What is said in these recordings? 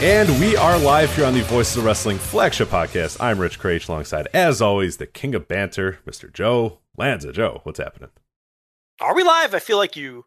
And we are live here on the Voices of Wrestling flagship podcast. I'm Rich Kraetsch alongside, as always, the king of banter, Mr. Joe Lanza. Joe, what's happening? Are we live? I feel like you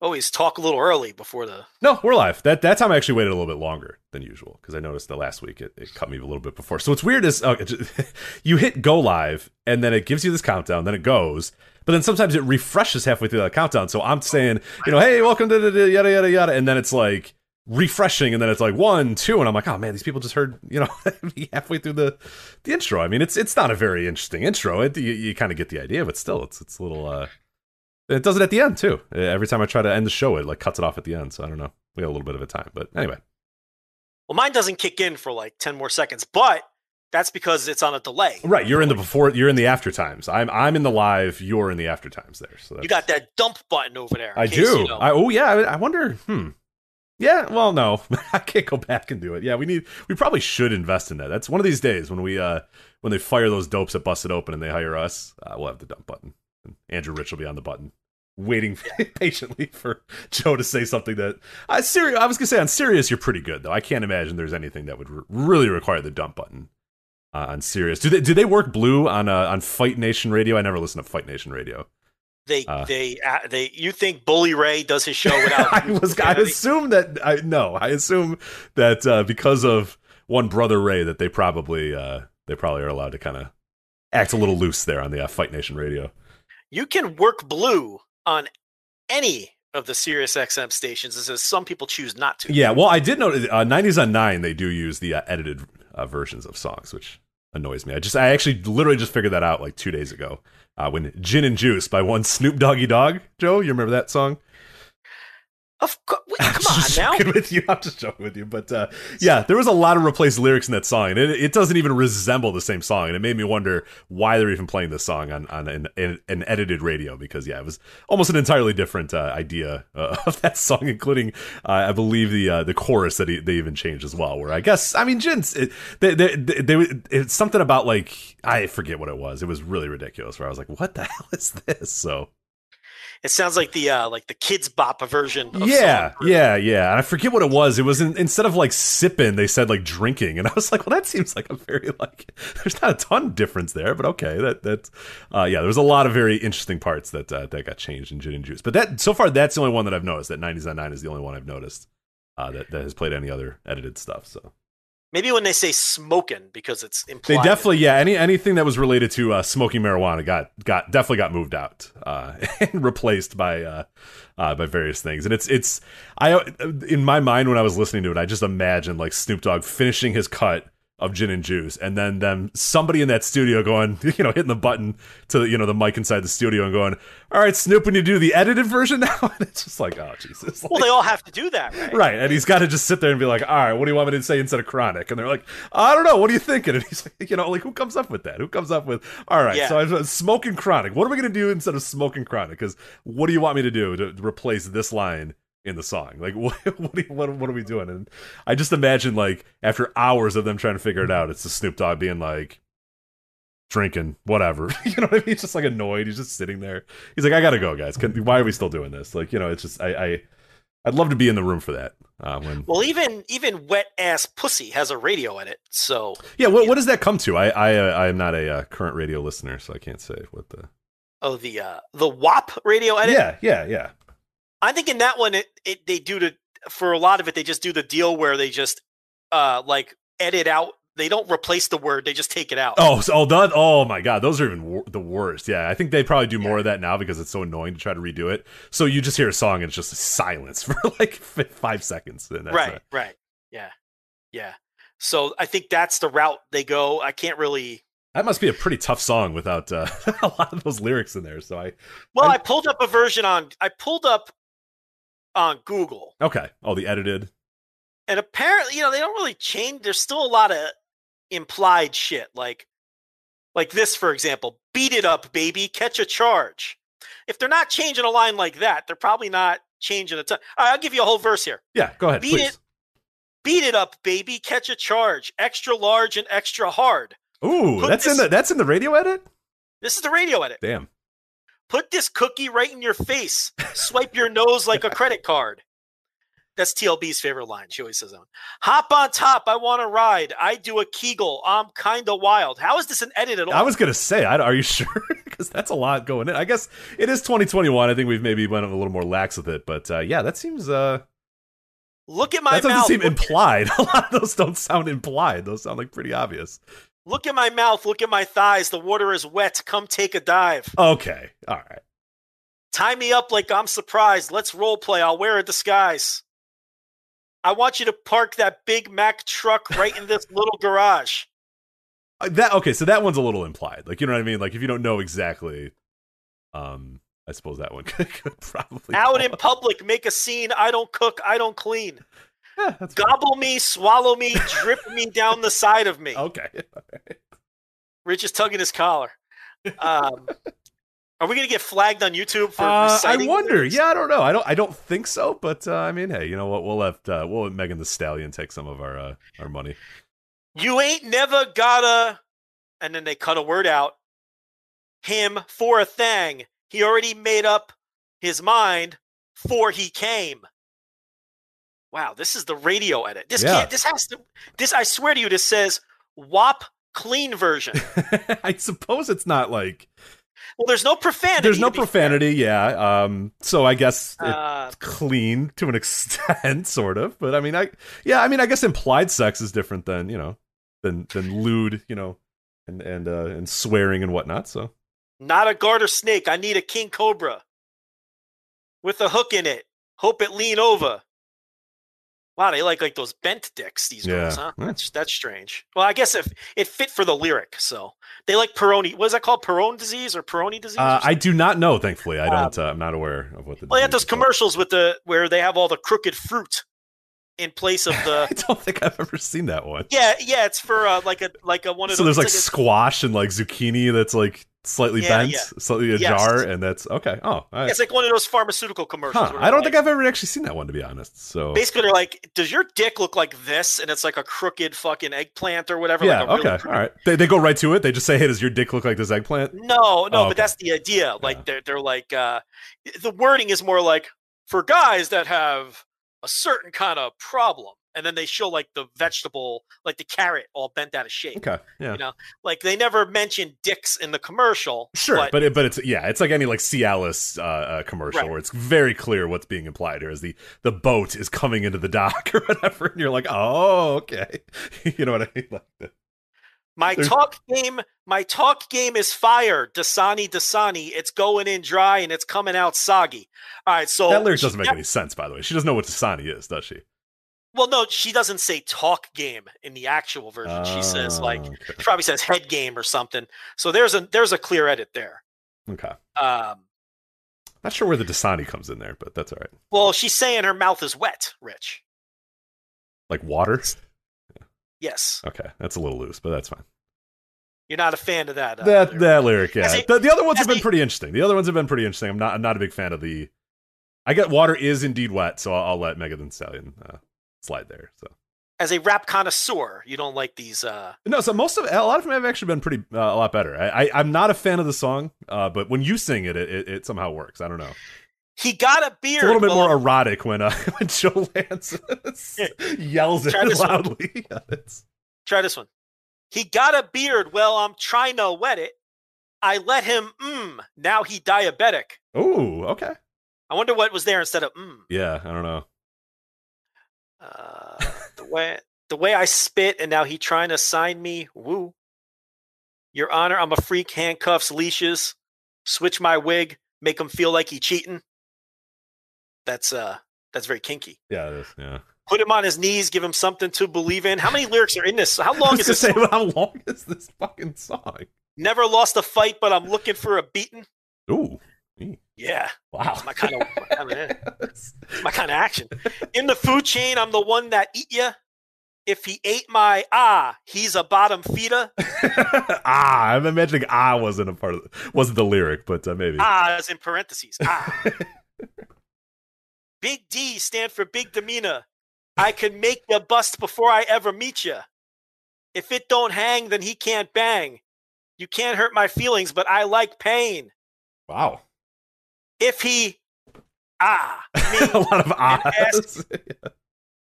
always talk a little early before the. No, we're live. That that time I actually waited a little bit longer than usual because I noticed that last week it, it cut me a little bit before. So what's weird is uh, you hit go live and then it gives you this countdown, then it goes, but then sometimes it refreshes halfway through that countdown. So I'm saying, you know, hey, welcome to the the yada yada yada, and then it's like refreshing, and then it's like one, two, and I'm like, oh man, these people just heard, you know, halfway through the the intro. I mean, it's it's not a very interesting intro. It you, you kind of get the idea, but still, it's it's a little. uh It does it at the end too. Every time I try to end the show, it like cuts it off at the end. So I don't know. We got a little bit of a time, but anyway. Well, mine doesn't kick in for like 10 more seconds, but that's because it's on a delay. Right, you're in the before, you're in the after times. I'm I'm in the live. You're in the after times there. So You got that dump button over there. I do. you know. I, oh yeah. I, I wonder. Hmm. Yeah. Well, no, I can't go back and do it. Yeah, we need. We probably should invest in that. That's one of these days when we uh when they fire those dopes that busted open and they hire us. Uh, we'll have the dump button. And Andrew Rich will be on the button, waiting patiently for Joe to say something that. I Sirius. I was gonna say on Sirius, you're pretty good though. I can't imagine there's anything that would re- really require the dump button. Uh, on serious, do they do they work blue on uh, on Fight Nation Radio? I never listen to Fight Nation Radio. They, Uh. they, uh, they. You think Bully Ray does his show without? I was. I assume that. I no. I assume that uh, because of one brother Ray, that they probably uh, they probably are allowed to kind of act a little loose there on the uh, Fight Nation radio. you can work blue on any of the Sirius XM stations. As some people choose not to. Yeah. Well, I did know uh, 90s on nine. They do use the uh, edited uh, versions of songs, which annoys me. I just I actually literally just figured that out like two days ago uh, when Gin and Juice by one Snoop Doggy Dogg. Joe, you remember that song? Of course. Come on now. with you. I'm just joking with you. But uh, yeah, there was a lot of replaced lyrics in that song, and it, it doesn't even resemble the same song. And it made me wonder why they're even playing this song on on an, an, an edited radio because yeah, it was almost an entirely different uh, idea uh, of that song, including uh, I believe the uh, the chorus that he, they even changed as well. Where I guess I mean, Jins, it, they, they, they, they, it's something about like I forget what it was. It was really ridiculous. Where I was like, what the hell is this? So. It sounds like the uh, like the Kidz Bop version. Of yeah, yeah, yeah. And I forget what it was. It was in, instead of like sipping, they said like drinking, and I was like, well, that seems like a very like. There's not a ton of difference there, but okay. That that, uh, yeah. There was a lot of very interesting parts that uh, that got changed in Gin and Juice. But that so far, that's the only one that I've noticed. That 90s on 9 is the only one I've noticed uh, that that has played any other edited stuff. So Maybe when they say smoking because it's implied. they definitely, yeah. Any anything that was related to uh, smoking marijuana got got definitely got moved out uh, and replaced by uh, uh, by various things. And it's it's I in my mind when I was listening to it, I just imagined like Snoop Dogg finishing his cut of gin and juice, and then them somebody in that studio going, you know, hitting the button to you know the mic inside the studio and going, "All right, Snoop, when you do the edited version now," and it's just like, oh Jesus, Well, they all have to do that, right? Right, and he's got to just sit there and be like, "All right, what do you want me to say instead of chronic?" And they're like, "I don't know. What are you thinking?" And he's like, "You know, like who comes up with that? Who comes up with? All right, Yeah. so I'm smoking chronic. What are we gonna do instead of smoking chronic? Because what do you want me to do to replace this line in the song? Like, what what, you, what what are we doing?" And I just imagine like after hours of them trying to figure it out, it's the Snoop Dogg being like. Drinking, whatever. You know what I mean? He's just like annoyed. He's just sitting there. He's like, "I gotta go, guys. Can, why are we still doing this?" Like, you know, it's just I, I I'd love to be in the room for that. Uh, when Well, even even wet ass pussy has a radio in it, so yeah, what, what does that come to? I I uh, I am not a uh, current radio listener, so I can't say what the oh the uh, the WAP radio edit. yeah yeah yeah I think in that one, it, it they do the for a lot of it, they just do the deal where they just uh like edit out they don't replace the word; they just take it out. Oh, so, oh, that, oh my god, those are even wor- the worst. Yeah, I think they probably do more of that now because it's so annoying to try to redo it. So you just hear a song and it's just silence for like five seconds. And that's right, it. right, yeah, yeah. So I think that's the route they go. I can't really. That must be a pretty tough song without uh, a lot of those lyrics in there. So I Well, I- I pulled up a version on. I pulled up on Google, okay. Oh, the edited. and apparently, you know, they don't really change. There's still a lot of implied shit, like, like this, for example. Beat it up, baby. Catch a charge. If they're not changing a line like that, they're probably not changing a ton. Right, I'll give you a whole verse here. Yeah, go ahead, Beat please. it. Beat it up, baby. Catch a charge. Extra large and extra hard. Ooh, Put that's in the that's in the radio edit. This is the radio edit. Damn. Put this cookie right in your face. Swipe your nose like a credit card. That's TLB's favorite line. She always says that. one. Hop on top. I want to ride. I do a Kegel. I'm kind of wild. How is this an edit at all? I was gonna say, I, are you sure? Because that's a lot going in. I guess it is 2021. I think we've maybe went a little more lax with it, but uh, yeah, that seems uh, Look at my that doesn't mouth. seem look, implied. A lot of those don't sound implied. Those sound like pretty obvious. Look at my mouth. Look at my thighs. The water is wet. Come take a dive. Okay, all right. Tie me up like I'm surprised. Let's role play. I'll wear a disguise. I want you to park that Big Mac truck right in this little garage. Uh, That okay, so that one's a little implied. Like you know what I mean? Like if you don't know exactly, um, I suppose that one could, could probably Out in public, make a scene. I don't cook. I don't clean. Yeah. Gobble me, swallow me, drip me down the side of me. Okay, Rich is tugging his collar. Um, are we gonna get flagged on YouTube for uh, I wonder. lyrics? Yeah, I don't know. I don't. I don't think so. But uh, I mean, hey, you know what? We'll let uh, we'll let Megan Thee Stallion take some of our uh, our money. You ain't never gotta, and then they cut a word out. Him for a thing. He already made up his mind for he came. Wow, this is the radio edit. This Yeah. can't. This has to. This I swear to you. This says WAP clean version. I suppose it's not like Well, there's no profanity. there's no be fair. profanity. Yeah. Um. So I guess Uh, clean to an extent, sort of. But I mean, I yeah, I mean, I guess implied sex is different than you know than than lewd, you know, and and uh, and swearing and whatnot. So Not a garter snake. I need a king cobra with a hook in it. Hope it lean over. Wow, they like like those bent dicks. These girls, huh? That's that's strange. Well, I guess if it fit for the lyric, so they like Peroni. What is that called? Perone disease or Peroni disease? or uh, I do not know. Thankfully, I don't. uh, I'm not aware of what the. well, they have those is called. commercials with the where they have all the crooked fruit in place of the. I don't think I've ever seen that one. yeah, yeah, it's for uh, like a like a one of So those. there's like it's squash and like zucchini that's like slightly Yeah, bent, yeah. slightly Yes. ajar, and that's okay. Oh, right. it's like one of those pharmaceutical commercials. Huh, I don't they're think I've ever actually seen that one to be honest. So basically they're like, "Does your dick look like this?" And it's like a crooked fucking eggplant or whatever. yeah, like a really okay, crooked- all right. They, they go right to it. They just say, "Hey, does your dick look like this eggplant?" No, no, Oh, okay. but that's the idea. Like Yeah. they're they're like uh, the wording is more like for guys that have a certain kind of problem, and then they show like the vegetable, like the carrot, all bent out of shape. Okay, yeah, You know, like they never mention dicks in the commercial. sure, but, but it, but it's yeah, it's like any like Cialis uh, uh, commercial Right. where it's very clear what's being implied here is the the boat is coming into the dock or whatever, and you're like, oh, okay, you know what I mean? Like, the- my there's- talk game, my talk game is fire. Dasani, Dasani, it's going in dry and it's coming out soggy. All right, so that lyric doesn't make any sense, by the way. She doesn't know what Dasani is, does she? Well, no, she doesn't say talk game in the actual version. she says like Oh, okay. she probably says head game or something. So there's a there's a clear edit there. okay. Um, Not sure where the Dasani comes in there, but that's all right. well, she's saying her mouth is wet, Rich. Like water. Yes, Okay, that's a little loose, but that's fine. you're not a fan of that. Uh, that lyric. that lyric, yeah. A- the, the other ones have been pretty interesting. The other ones have been pretty interesting. I'm not I'm not a big fan of the. I get water is indeed wet, so I'll, I'll let Megan Thee Stallion uh, slide there. So As a rap connoisseur, you don't like these. uh no, so most of a lot of them have actually been pretty uh, a lot better. I, I I'm not a fan of the song, uh, but when you sing it, it, it, it somehow works. I don't know. He got a beard. It's a little bit well, more erotic when uh, when Joe Lance yells it Try this one. loudly. Yeah, Try this one. He got a beard. Well, I'm trying to wet it. I let him. Mmm. Now he diabetic. Ooh, okay. I wonder what was there instead of mmm. Yeah, I don't know. Uh, the wet. The way I spit, and now he trying to sign me. Woo. Your Honor, I'm a freak. Handcuffs, leashes. Switch my wig. Make him feel like he cheating. That's uh, that's very kinky. Yeah, it is. Yeah. Put him on his knees. Give him something to believe in. How many lyrics are in this? How long is this? say, song? how long is this fucking song? Never lost a fight, but I'm looking for a beating. Ooh. Yeah, Wow. it's my kind of my kind of, my kind of action. In the food chain, I'm the one that eat ya. If he ate my ah, he's a bottom feeder. ah, I'm imagining ah wasn't a part of wasn't the lyric, but uh, maybe. Ah is in parentheses. Ah. Big D stand for big demeanor. I can make you bust before I ever meet you. If it don't hang, then he can't bang. You can't hurt my feelings, but I like pain. Wow. If he ah a lot of ahs.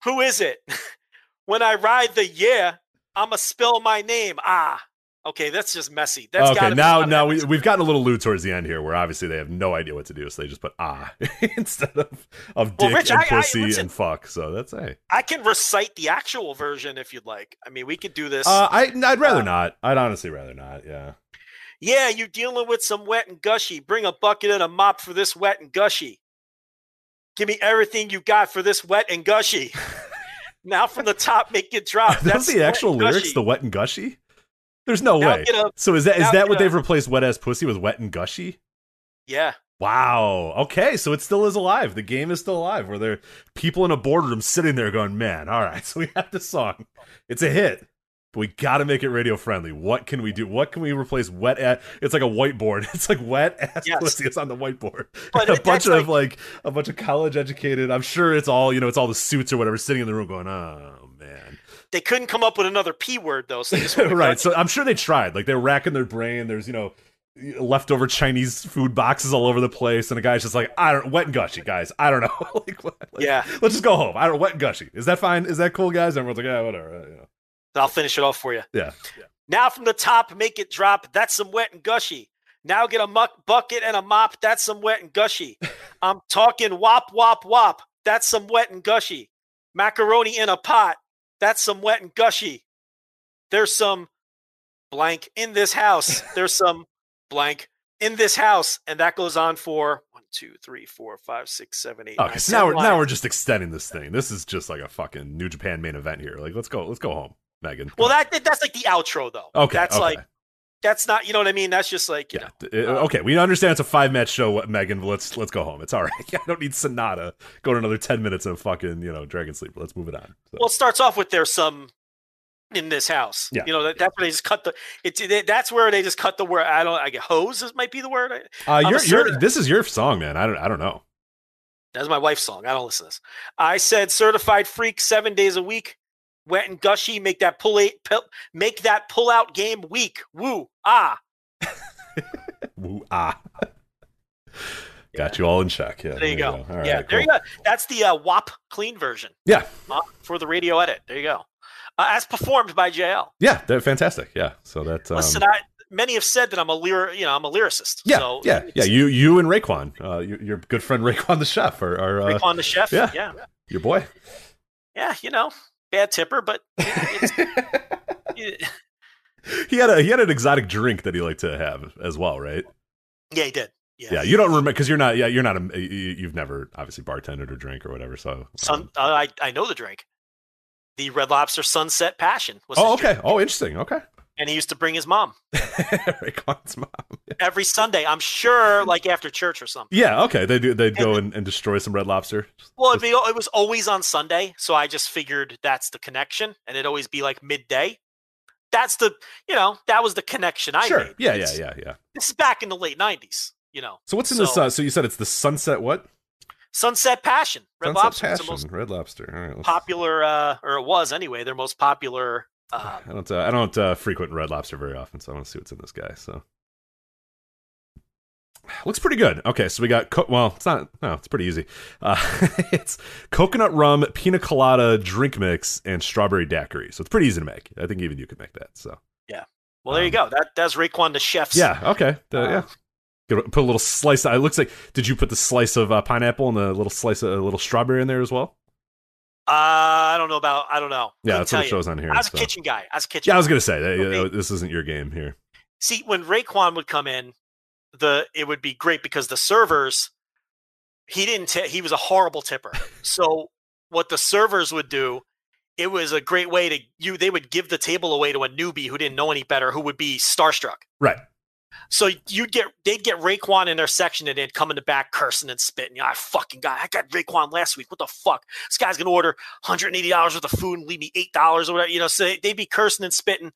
who is it? when I ride the yeah, I'ma spell my name. Ah. Okay, that's just messy. That's okay, now now we, we've gotten a little lewd towards the end here, where obviously they have no idea what to do, so they just put ah instead of of Well, dick Rich, and I- I- pussy listen. and fuck. So that's a. I can recite the actual version if you'd like. I mean, we could do this. Uh, I I'd rather Uh, not. I'd honestly rather not. Yeah. Yeah, you're dealing with some wet and gushy. Bring a bucket and a mop for this wet and gushy. Give me everything you got for this wet and gushy. now from the top, make it drop. Those the actual lyrics? gushy. The wet and gushy? There's no Now way. so is that is now that what a- they've replaced wet ass pussy with wet and gushy? Yeah. Wow. Okay, so it still is alive. The game is still alive. Where there are people in a boardroom sitting there going, "Man, all right, so we have this song. It's a hit, but we got to make it radio friendly. What can we do? What can we replace wet? Ass? It's like a whiteboard. It's like wet ass Yes. pussy. It's on the whiteboard. But a bunch of like a bunch of college educated. I'm sure it's all you know. It's all the suits or whatever sitting in the room going, "Oh man." They couldn't come up with another P word, though. So they right. So I'm sure they tried. Like they're racking their brain. There's you know leftover Chinese food boxes all over the place, and the guy's just like, I don't wet and gushy, guys. I don't know. like, what- like, Yeah. Let's just go home. I don't wet and gushy. Is that fine? Is that cool, guys? Everyone's like, yeah, whatever. you know. I'll finish it off for you. Yeah. Now from the top, make it drop. That's some wet and gushy. Now get a muck bucket and a mop. That's some wet and gushy. I'm talking wop wop wop. That's some wet and gushy. Macaroni in a pot. That's some wet and gushy. There's some blank in this house. There's some blank in this house, and that goes on for one, two, three, four, five, six, seven, eight. Okay. nine, So now we're now we're just extending this thing. This is just like a fucking New Japan main event here. Like, let's go. Let's go home, Megan. Well, that that's like the outro, though. Okay. that's okay. like that's not. You know what I mean? That's just like Yeah. know. uh, okay. We understand it's a five match show, Megan. But let's let's go home. It's all right. I don't need Sanada going another ten minutes of fucking you know Dragon Sleeper. Let's move it on. So- Well, it starts off with there's some in this house. Yeah. You know, that, that's where they just cut the. It's it, that's where they just cut the word. I don't. I get hose. This might be the word. I- Uh, I'm you're, you're, this is your song, man. I don't, I don't know. That's my wife's song. I don't listen to this. I said certified freak seven days a week. Wet and gushy. Make that pull eight. Pill, make that pull out game weak. Woo ah. Woo, ah. Got you all in check. Yeah, There you go. Right, yeah, there you go. That's the uh, WAP clean version Yeah, uh, for the radio edit. There you go. Uh, as performed by JL. yeah, they're fantastic. Yeah, so that. Um, Listen, I, many have said that I'm a lyric. You know, I'm a lyricist. yeah, so yeah, yeah. You, you and Raekwon, uh, your, your good friend Raekwon the chef, are, are uh, Raekwon the chef. yeah. yeah. your boy. yeah, you know, bad tipper, but it- he had a he had an exotic drink that he liked to have as well, right? yeah, he did. Yeah, Yeah, you don't remember because you're not. Yeah, you're not. A, you- you've never obviously bartended or drink or whatever. So. Sun, um, uh, I I know the drink. The Red Lobster Sunset Passion was. oh, his drink, okay. Oh, interesting. Okay. And he used to bring his mom mom. every Sunday. I'm sure, like after church or something. Yeah. Okay. They do. They'd go and, and destroy some red lobster. Well, it'd be, it was always on Sunday, so I just figured that's the connection, and it'd always be like midday. That's the, you know, that was the connection I sure. made. Yeah. Yeah. It's- Yeah. Yeah. This is back in the late '90s, you know. So what's in So- this? Uh, so you said it's the sunset what? Sunset Passion, Red sunset Lobster. Passion. the most Red lobster. All right. let's- popular, uh, or it was anyway, their most popular. Uh, I don't. Uh, I don't uh, frequent red lobster very often, so I want to see what's in this guy. So looks pretty good. Okay, so we got co- well, it's not. No, it's pretty easy. Uh, it's coconut rum, pina colada drink mix, and strawberry daiquiri. So it's pretty easy to make. I think even you could make that. So yeah. well, there you go. That that's Raekwon the chef's. yeah. Okay. Uh, Uh, yeah. Put a little slice. It looks like. Did you put the slice of uh, pineapple and the little slice of a little strawberry in there as well? Uh, I don't know about. I don't know. Yeah, that's what shows on here. I was a kitchen guy. I was a kitchen. Yeah, I was gonna say that, Okay. this isn't your game here. See, when Raekwon would come in, the it would be great because the servers, he didn't. T- he was a horrible tipper. So what the servers would do, it was a great way to you. They would give the table away to a newbie who didn't know any better, who would be starstruck. Right. So you'd get they'd get Raekwon in their section and they'd come in the back cursing and spitting. You know, I fucking got I got Raekwon last week. What the fuck? This guy's gonna order $180 worth of food and leave me eight dollars or whatever. You know, so they- they'd be cursing and spitting.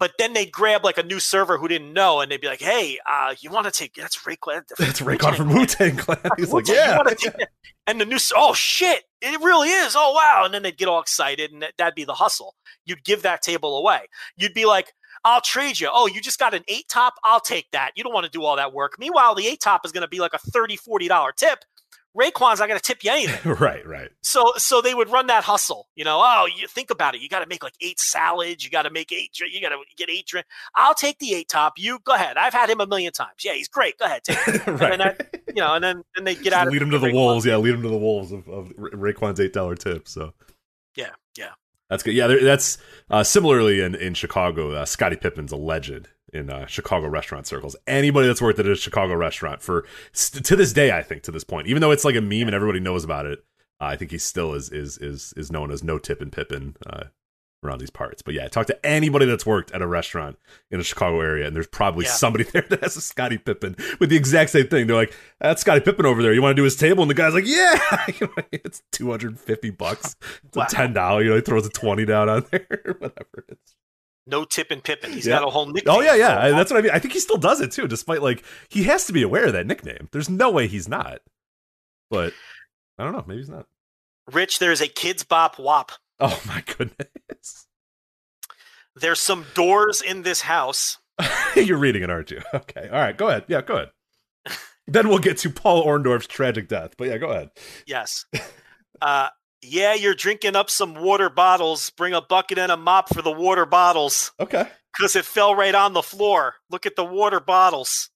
But then they'd grab like a new server who didn't know, and they'd be like, "Hey, uh, you want to take that's Raekwon? That's Raekwon from Wu Tang Clan. He's like, yeah. wanna take that?" And the new, oh shit, it really is. Oh wow! And then they'd get all excited, and that, that'd be the hustle. You'd give that table away. You'd be like, "I'll trade you." Oh, you just got an eight top? I'll take that. You don't want to do all that work. Meanwhile, the eight top is going to be like a 30 40 dollar tip. Raekwon's not going to tip you anything. right, right. So, so they would run that hustle. You know, oh, you think about it. You got to make like eight salads. You got to make eight. You got to get eight drink. I'll take the eight top. You go ahead. I've had him a million times. Yeah, he's great. Go ahead, take it. right. And then you know, and then then they get Just out. of lead him to the Raekwon. wolves. Yeah, lead him to the wolves of, of Raekwon's eight dollar tip. So yeah. That's good. Yeah, that's uh, similarly in in Chicago. Uh, Scottie Pippen's a legend in uh, Chicago restaurant circles. Anybody that's worked at a Chicago restaurant for st- to this day, I think to this point, even though it's like a meme and everybody knows about it, uh, I think he still is is is is known as No Tip and Pippen. Uh, around these parts but yeah talk to anybody that's worked at a restaurant in the chicago area and there's probably Yeah. somebody there that has a scottie pippen with the exact same thing they're like that's scottie pippen over there you want to do his table and the guy's like yeah You know, it's 250 bucks it's Wow. a ten dollar you know he throws a 20 down on there whatever it's No tip and Pippen. He's Yeah. got a whole nickname. oh yeah yeah I- that's what i mean i think he still does it too despite like he has to be aware of that nickname there's no way he's not but i don't know maybe he's not Rich, there's a Kidz Bop Wop. oh my goodness There's some doors in this house. You're reading it, aren't you? Okay. All right. Go ahead. Yeah, go ahead. then we'll get to Paul Orndorff's tragic death. But yeah, go ahead. Yes. Uh, yeah, you're drinking up some water bottles. Bring a bucket and a mop for the water bottles Okay. because it fell right on the floor. Look at the water bottles.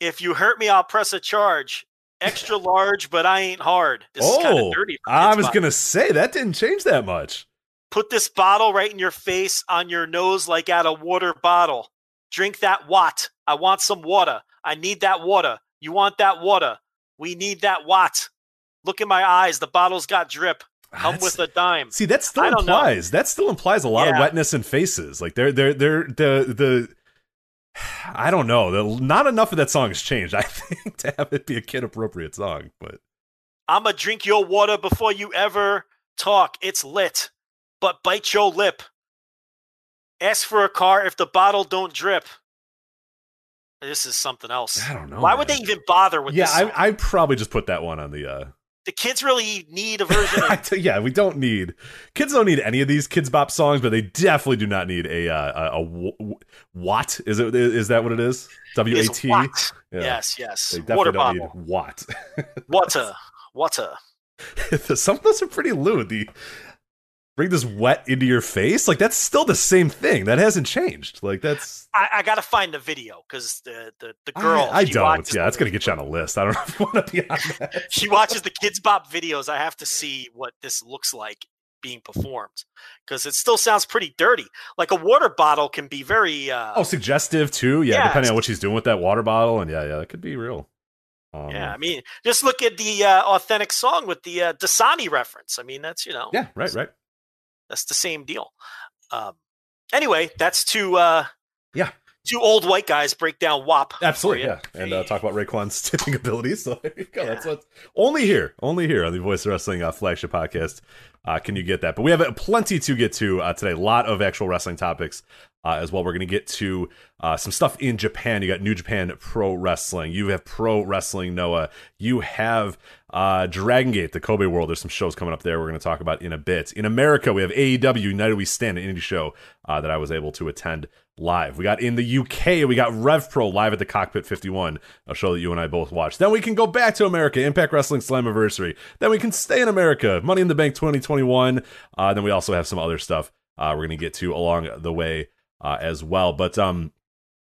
If you hurt me, I'll press a charge. Extra large, but I ain't hard. This Oh, of dirty. I was to say that didn't change that much. Put this bottle right in your face, on your nose, like at a water bottle. Drink that watt. I want some water. I need that water. You want that water? We need that watt. Look in my eyes. The bottle's got drip. Come That's- with a dime. See, that still I don't know. implies that still implies a lot of wetness in faces. Like they're they're they're the the I don't know. Not enough of that song has changed. I think to have it be a kid appropriate song, but I'ma drink your water before you ever talk. It's lit. But bite your lip. Ask for a car if the bottle don't drip. This is something else. I don't know. Why would they even bother with Yeah? I I probably just put that one on the uh the kids really need a version of yeah, we don't need kids. Don't need any of these Kidz Bop songs, but they definitely do not need a uh, a, a what is it? Is that what it is? W A is T. watt. Yeah. Yes, yes. They definitely Water don't bottle. need what. Water. Water. Some of those are pretty lewd. The bring this wet into your face, like that's still the same thing. That hasn't changed. Like that's I, I gotta find the video because the, the the girl I, I don't. Yeah, that's gonna get you on a list. I don't know if you want to be on that. she watches the Kidz Bop videos. I have to see what this looks like being performed because it still sounds pretty dirty. Like a water bottle can be very uh, Oh, suggestive too. Yeah, Yes. depending on what she's doing with that water bottle, and yeah, yeah, that could be real. Um, yeah. I mean, just look at the uh, authentic song with the uh, Dasani reference. I mean, that's you know, yeah, right, right. That's the same deal. Um, anyway, that's two uh, Yeah. two old white guys break down WAP. Absolutely, yeah, and uh, talk about Raekwon's tipping abilities. So there you go. Yeah. That's what's only here, only here on the Voice of Wrestling uh, flagship podcast. Uh, can you get that? But we have plenty to get to uh, today. A lot of actual wrestling topics uh, as well. We're going to get to uh, some stuff in Japan. You got New Japan Pro Wrestling. You have Pro Wrestling Noah. You have uh, Dragon Gate, the Kobe World. There's some shows coming up there. We're going to talk about in a bit. In America, we have AEW United We Stand, an indie show uh, that I was able to attend live. We got in the UK, we got Rev Pro live at the Cockpit 51, a show that you and I both watched. Then we can go back to America, Impact Wrestling Slammiversary. Then we can stay in America, Money in the Bank 2021. Uh, then we also have some other stuff uh, we're going to get to along the way uh, as well. But um,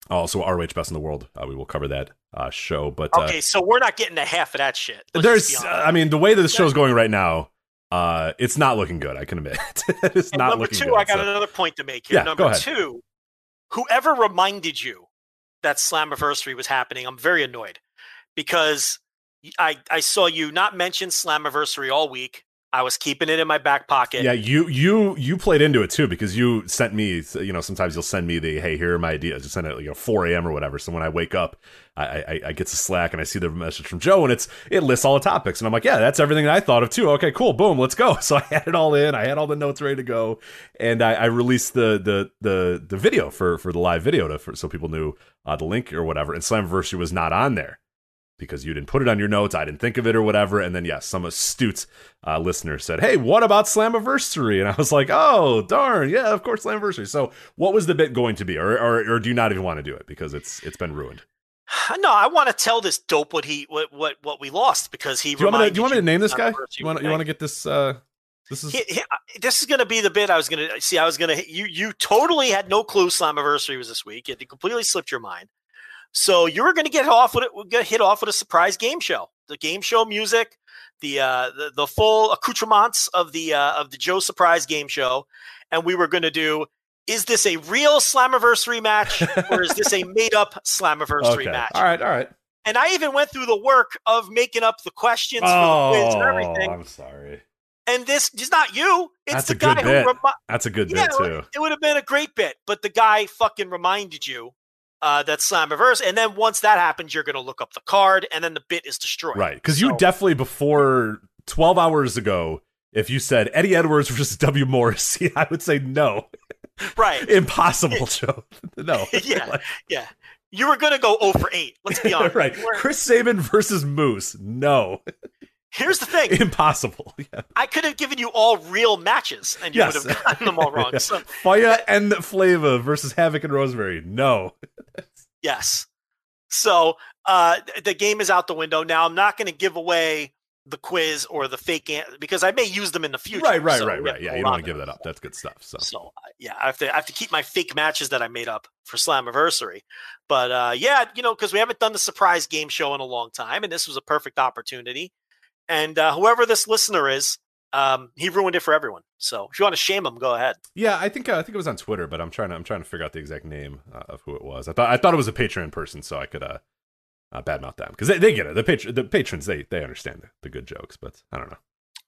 also ROH Best in the World, uh, we will cover that uh, show. But uh, Okay, so we're not getting a half of that shit. Let's there's. I mean, the way that the show's going right now, Uh, it's not looking good. I can admit. it's And not number looking two, good. I got so- another point to make here. Yeah, go number ahead. two, whoever reminded you that Slammiversary was happening, I'm very annoyed because I I saw you not mention Slammiversary all week. I was keeping it in my back pocket. Yeah, you you you played into it too because you sent me. You know, sometimes you'll send me the hey, here are my ideas. You send it like you know 4 a.m. or whatever. So when I wake up, I, I I get to Slack and I see the message from Joe and it's it lists all the topics and I'm like, yeah, that's everything that I thought of too. Okay, cool, boom, let's go. So I had it all in. I had all the notes ready to go, and I, I released the the the the video for for the live video to for, so people knew uh, the link or whatever. And Slammiversary was not on there because you didn't put it on your notes. I didn't think of it or whatever. And then, yes, some astute uh, listener said, Hey, what about Slammiversary? And I was like, Oh, darn. Yeah, of course, Slammiversary. So, what was the bit going to be? Or, or, or do you not even want to do it because it's it's been ruined? No, I want to tell this dope what he what what, what we lost because he. Do you want me to, do you want me to name this guy? You want, you want to get this? Uh, this is He- he- this is going to be the bit I was going to see. I was going to you. You totally had no clue Slammiversary was this week. It completely slipped your mind. So you were going to get off with it. Get hit off with a surprise game show. The game show music, the uh, the, the full accoutrements of the uh, of the Joe surprise game show, and we were going to do. Is this a real Slammiversary match or is this a made up Slammiversary okay. match? All right, all right. And I even went through the work of making up the questions for the quiz and Oh, everything. I'm sorry. And this is not you. It's That's the a good guy who remi- That's a good yeah, bit too. it would have been a great bit, but the guy fucking reminded you uh, that Slammiverse, and then once that happens, you're going to look up the card, and then the bit is destroyed. Right. Because you So- definitely, before 12 hours ago, if you said Eddie Edwards versus W. Morrissey, I would say no. right, Impossible, Joe. no. Yeah. Like, yeah. You were going to go 0 for 8. Let's be honest. right. Chris Sabin versus Moose. No. Here's the thing: Impossible. Yeah. I could have given you all real matches, and you Yes. would have gotten them all wrong. Yeah. So Fire and Flava versus Havok and Rosemary. No. Yes. So uh, the game is out the window now. I'm not going to give away the quiz or the fake because I may use them in the future. Right, right, so right, right. Yeah, you don't want to give that up. That's good stuff. So, So uh, yeah, I have to I have to keep my fake matches that I made up for Slammiversary. But uh, yeah, you know, because we haven't done the surprise game show in a long time, and this was a perfect opportunity. And uh, whoever this listener is, um, he ruined it for everyone. So if you want to shame him, go ahead. yeah, I think uh, I think it was on Twitter, but I'm trying to I'm trying to figure out the exact name uh, of who it was. I thought I thought it was a Patreon person, so I could uh, uh badmouth them because they, they get it. The patr- the patrons they they understand the, the good jokes, but I don't know.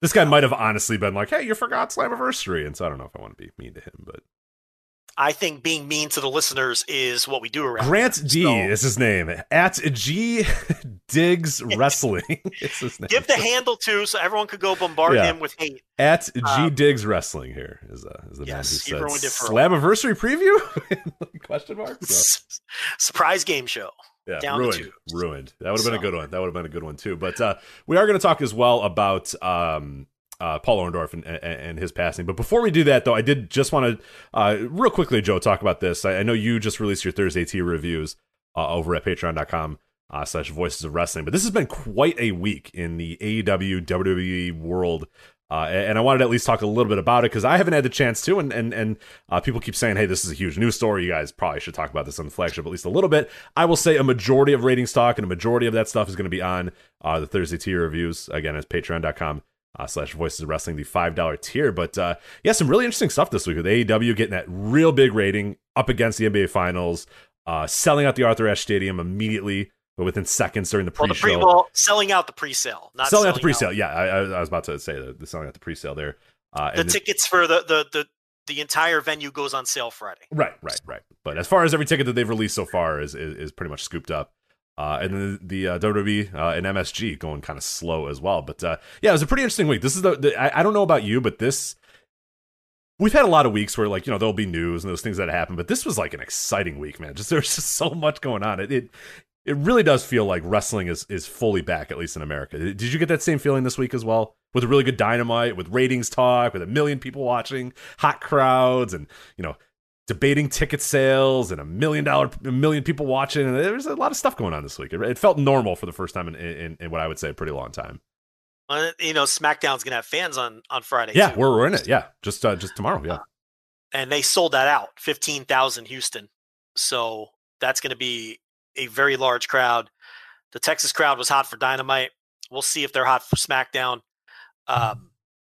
This guy might have honestly been like, "Hey, you forgot Slammiversary," and so I don't know if I want to be mean to him, but I think being mean to the listeners is what we do around. Grant here. D So is his name at G Diggs Wrestling. is his name. give the handle too, so everyone could go bombard Yeah. him with hate. At G Um, Diggs Wrestling here is, uh, is the yes, he man who said. Slammiversary preview? Question mark. So, Surprise game show. yeah, Down ruined, ruined. That would have been a good one. That would have been a good one too. But uh, we are going to talk as well about um, uh, Paul Orndorff and, and, and his passing. But before we do that, though, I did just want to uh, real quickly, Joe, talk about this. I, I know you just released your Thursday T reviews uh, over at Patreon.com. Uh, slash voices of wrestling but this has been quite a week in the aew wwe world uh, and I wanted to at least talk a little bit about it because I haven't had the chance to, and and and uh, people keep saying, "Hey, this is a huge news story. You guys probably should talk about this on the flagship at least a little bit." I will say a majority of ratings talk and a majority of that stuff is going to be on uh, the Thursday tier reviews. Again, it's Patreon.com. Uh, slash voices of wrestling the five dollar tier but uh yeah some really interesting stuff this week with aew getting that real big rating up against the nba finals uh selling out the arthur ashe stadium immediately but within seconds during the Well, the pre-show pre well, selling out the pre-sale, not selling out the pre-sale. Yeah, I, I was about to say the, the selling out the pre-sale there. Uh, The tickets for the, the the the entire venue goes on sale Friday. right, right, right. But as far as every ticket that they've released so far is is, is pretty much scooped up. Uh, and then the uh, WWE uh, and MSG going kind of slow as well. But uh, yeah, it was a pretty interesting week. This is the, the I, I don't know about you, but this we've had a lot of weeks where like you know there'll be news and those things that happen, but this was like an exciting week, man. Just there's just so much going on. It it, it really does feel like wrestling is is fully back, at least in America. Did you get that same feeling this week as well? With a really good dynamite, with ratings talk, with a million people watching, hot crowds, and you know debating ticket sales and a million dollar a million people watching and there's a lot of stuff going on this week it, it felt normal for the first time in, in, in what i would say a pretty long time Uh, you know, SmackDown's gonna have fans on on Friday. yeah too. we're, we're in it yeah just uh, just tomorrow yeah and they sold that out, fifteen thousand Houston. So that's gonna be a very large crowd. The Texas crowd was hot for Dynamite. We'll see if they're hot for SmackDown. Um,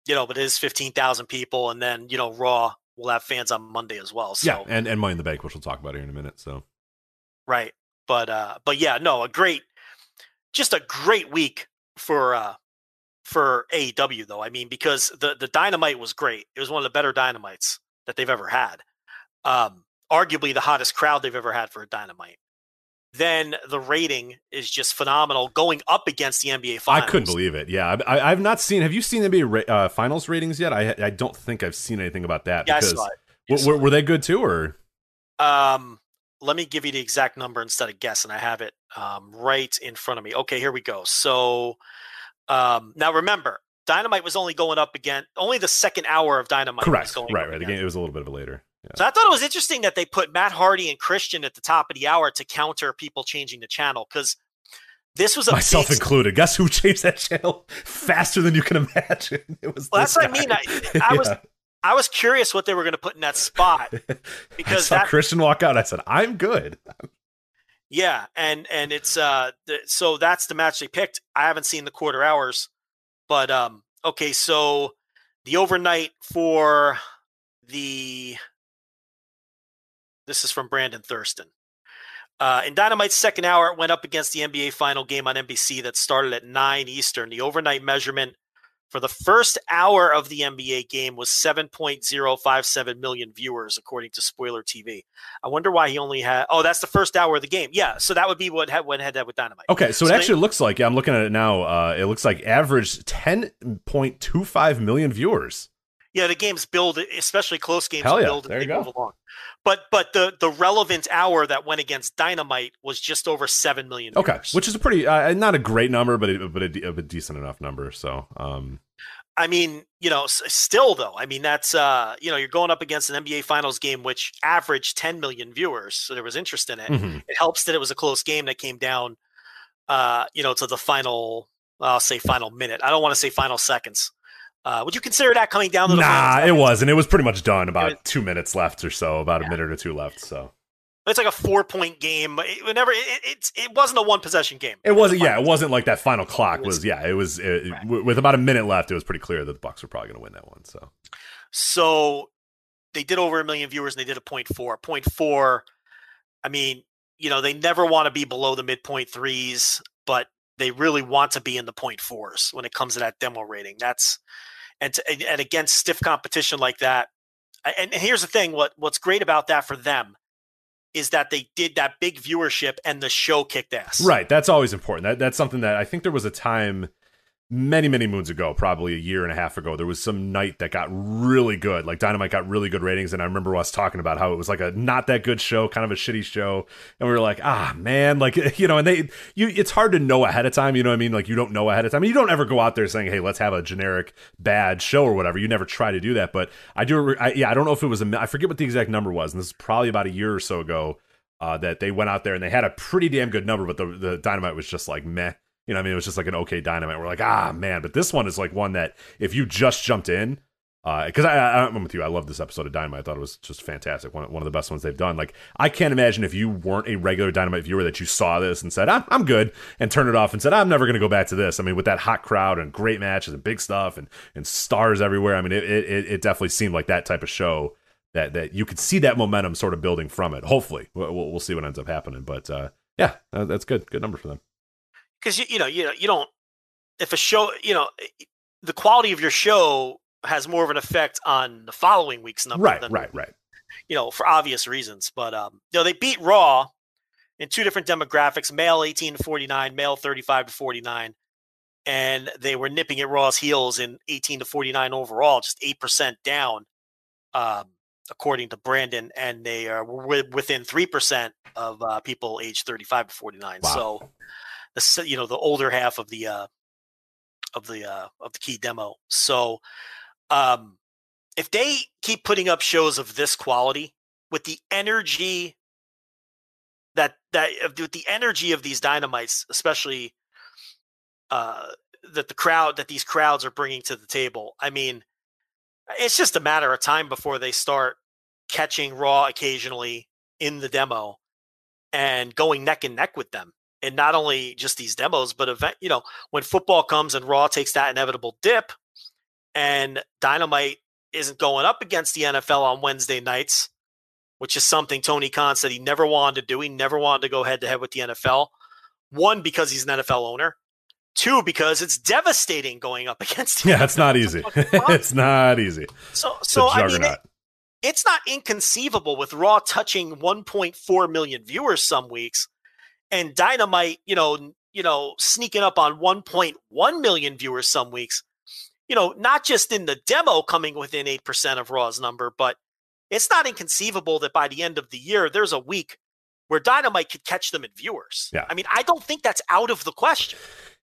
you know, but it is fifteen thousand people, and then you know, Raw will have fans on Monday as well. So Yeah, and and Money in the Bank, which we'll talk about here in a minute. So right, but uh, but yeah, no, a great, just a great week for uh for AEW though. I mean, because the the Dynamite was great. It was one of the better Dynamites that they've ever had. Um, arguably the hottest crowd they've ever had for a Dynamite. Then the rating is just phenomenal, going up against the NBA Finals. I couldn't believe it. Yeah, I, I, I've not seen. Have you seen NBA ra- uh, finals ratings yet? I I don't think I've seen anything about that. Yeah, I because saw it. I were- saw were, were they good too, or Um, let me give you the exact number instead of guessing. I have it um, right in front of me. Okay, here we go. So um, now remember, Dynamite was only going up again. Only the second hour of Dynamite. correct? Was going Right, up right. Again, it was a little bit of a later. Yeah. So I thought it was interesting that they put Matt Hardy and Christian at the top of the hour to counter people changing the channel because this was a Myself big, included. Guess who changed that channel faster than you can imagine? It was. Well, that's what I mean. guy. I- I was- I was curious what they were going to put in that spot because I saw that Christian walk out. I said, "I'm good." Yeah, and and it's uh th- so that's the match they picked. I haven't seen the quarter hours, but um okay, so the overnight for the this is from Brandon Thurston. Uh, in Dynamite's second hour, it went up against the NBA final game on NBC that started at 9 Eastern. The overnight measurement for the first hour of the NBA game was 7.057 million viewers, according to Spoiler TV. I wonder why he only had. Oh, that's the first hour of the game. Yeah, so that would be what had, what had that with Dynamite. Okay, so, So it they- actually looks like yeah, I'm looking at it now. Uh, it looks like average 10.25 million viewers. Yeah, the games build, especially close games, Hell yeah, build there and you they go. move along. But but the the relevant hour that went against Dynamite was just over seven million. Okay, which is a pretty uh, not a great number, but a, but a, a decent enough number. So, um, I mean, you know, s- still though, I mean that's uh, you know, you're going up against an NBA Finals game which averaged 10 million viewers, so there was interest in it. mhm. It helps that it was a close game that came down, uh, you know, to the final. I'll say final minute. I don't want to say final seconds. Uh, would you consider that coming down to the nah, it wasn't. It was pretty much done. About was- two minutes left or so. About a minute or two left. So It's like a four point game. It, whenever it, it, it wasn't a one possession game. it wasn't. Yeah, it wasn't like that final clock was- was. Yeah, it was. It, Right. w- with about a minute left, it was pretty clear that the Bucks were probably going to win that one. So So they did over a million viewers and they did a point four. Point four, I mean, you know, they never want to be below the midpoint threes, but they really want to be in the point fours when it comes to that demo rating. That's and to, and- against stiff competition like that. And, and here's the thing: what what's great about that for them is that they did that big viewership and the show kicked ass. Right. That's always important. That that's something that I think there was a time many many moons ago, probably a year and a half ago, there was some night that got really good. Like Dynamite got really good ratings, and I remember us talking about how it was like a not that good show, kind of a shitty show, and we were like, ah man, like you know, and they you it's hard to know ahead of time. You know what I mean? Like you don't know ahead of time. You don't ever go out there saying, hey, let's have a generic bad show or whatever. You never try to do that. But I do. I, yeah, I don't know if it was a i forget what the exact number was, and this is probably about a year or so ago uh, that they went out there and they had a pretty damn good number, but the the dynamite was just like meh. You know, I mean, it was just like an okay dynamite. We're like, ah, man, but this one is like one that if you just jumped in, because I, I, I'm with you, I love this episode of Dynamite. I thought it was just fantastic, one, one of the best ones they've done. Like, I can't imagine if you weren't a regular Dynamite viewer that you saw this and said, I'm, I'm good, and turned it off and said, I'm never going to go back to this. I mean, with that hot crowd and great matches and big stuff and and stars everywhere, I mean, it it, it definitely seemed like that type of show that that you could see that momentum sort of building from it. Hopefully, we'll, we'll see what ends up happening, but uh, yeah, uh, that's good, good number for them. Because you, you know you know you don't if a show you know the quality of your show has more of an effect on the following week's number Right, than, right, right. you know for obvious reasons but um you know they beat raw in two different demographics male 18 to 49 male 35 to 49 and they were nipping at raw's heels in 18 to 49 overall just 8% down um according to brandon and they are wi- within 3% of uh, people aged 35 to 49 Wow. so the you know the older half of the uh of the uh of the key demo. So um if they keep putting up shows of this quality with the energy that that with the energy of these dynamites especially uh that the crowd that these crowds are bringing to the table i mean it's just a matter of time before they start catching raw occasionally in the demo and going neck and neck with them and not only just these demos but event you know when football comes and raw takes that inevitable dip and Dynamite isn't going up against the NFL on Wednesday nights, which is something Tony Khan said he never wanted to do. He never wanted to go head to head with the NFL. One, because he's an NFL owner. Two, because it's devastating going up against. The Yeah, it's not easy. it's not easy. So, so I mean, it- it's not inconceivable with Raw touching 1.4 million viewers some weeks, and Dynamite, you know, you know, sneaking up on 1.1 million viewers some weeks. You know, not just in the demo coming within eight percent of Raw's number, but it's not inconceivable that by the end of the year, there's a week where Dynamite could catch them in viewers. Yeah. I mean, I don't think that's out of the question.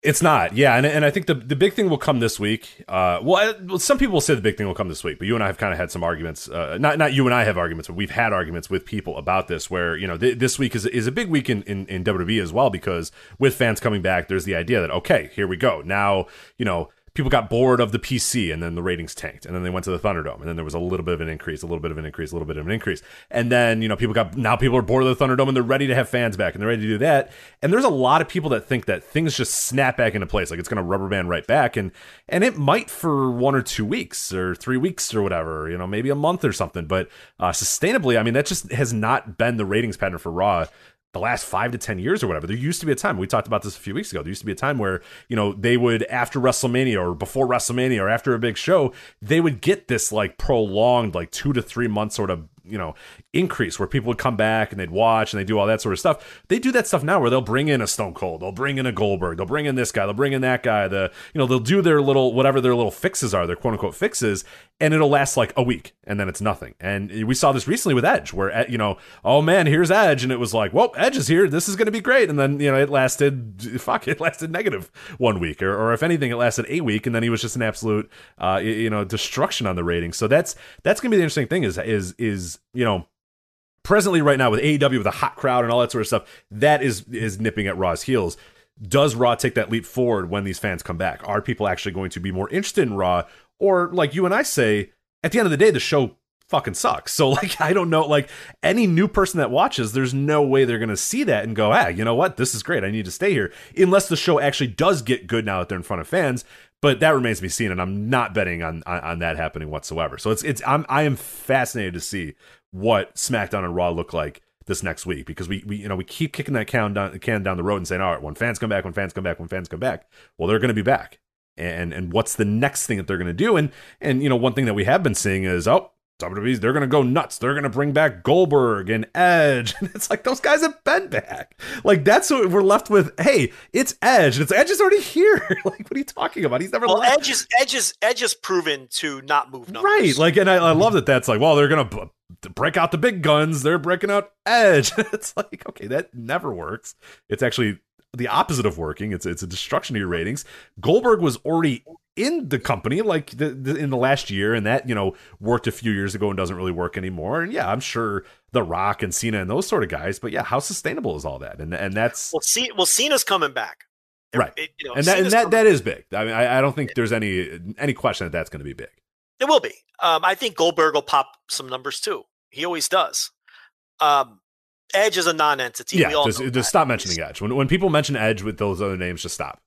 It's not, yeah, and and I think the the big thing will come this week. Uh, well, I, some people will say the big thing will come this week, but you and I have kind of had some arguments. Uh, not not you and I have arguments, but we've had arguments with people about this. Where you know th- this week is is a big week in, in in WWE as well because with fans coming back, there's the idea that okay, here we go. Now you know people got bored of the PC and then the ratings tanked and then they went to the Thunderdome and then there was a little bit of an increase, a little bit of an increase, a little bit of an increase. And then, you know, people got now people are bored of the Thunderdome and they're ready to have fans back and they're ready to do that. And there's a lot of people that think that things just snap back into place, like it's gonna rubber band right back and and it might for one or two weeks or three weeks or whatever, you know, maybe a month or something. But uh sustainably, I mean that just has not been the ratings pattern for Raw the last five to ten years or whatever. There used to be a time we talked about this a few weeks ago. There used to be a time where you know they would after WrestleMania or before WrestleMania or after a big show, they would get this like prolonged like two to three month sort of you know increase where people would come back and they'd watch and they do all that sort of stuff. They do that stuff now where they'll bring in a Stone Cold, they'll bring in a Goldberg, they'll bring in this guy, they'll bring in that guy. The you know they'll do their little whatever their little fixes are, their quote unquote fixes, and it'll last like a week and then it's nothing. And we saw this recently with Edge, where eh, you know, oh man, here's Edge, and it was like, well, Edge is here, this is going to be great, and then you know it lasted, fuck, it lasted negative one week, or, or if anything, it lasted a week, and then he was just an absolute, uh, you know, destruction on the ratings. So that's that's going to be the interesting thing is is is you know presently right now with AEW with a hot crowd and all that sort of stuff, that is is nipping at Raw's heels. Does Raw take that leap forward when these fans come back? Are people actually going to be more interested in Raw? Or like you and I say, at the end of the day, the show fucking sucks. So like I don't know, like any new person that watches, there's no way they're gonna see that and go, ah, you know what? This is great. I need to stay here. Unless the show actually does get good now that they're in front of fans. But that remains to be seen, and I'm not betting on, on on that happening whatsoever. So it's it's I'm I am fascinated to see what SmackDown and Raw look like this next week because we, we you know we keep kicking that can down can down the road and saying all right when fans come back when fans come back when fans come back well they're going to be back and and what's the next thing that they're going to do and and you know one thing that we have been seeing is oh WWE's they're going to go nuts they're going to bring back Goldberg and Edge and it's like those guys have been back like that's what we're left with hey it's Edge and it's Edge is already here like what are you talking about he's never Well, left Edge is Edge is Edge is proven to not move numbers. Right. Like, and I, I love that that's like, well, they're going to b- break out the big guns. They're breaking out Edge. it's like, okay, that never works. It's actually the opposite of working. It's it's a destruction of your ratings. Goldberg was already in the company like the, the, in the last year, and that you know worked a few years ago and doesn't really work anymore. And yeah, I'm sure The Rock and Cena and those sort of guys. But yeah, how sustainable is all that? And and that's Well, see, well, Cena's coming back. right. It, you know, and that and that that is big. I mean, I, I don't think there's any any question that that's going to be big. It will be. Um, I think Goldberg will pop some numbers too. He always does. Um, Edge is a non-entity. Yeah, we all just, just stop mentioning Edge. When when people mention Edge with those other names, just stop.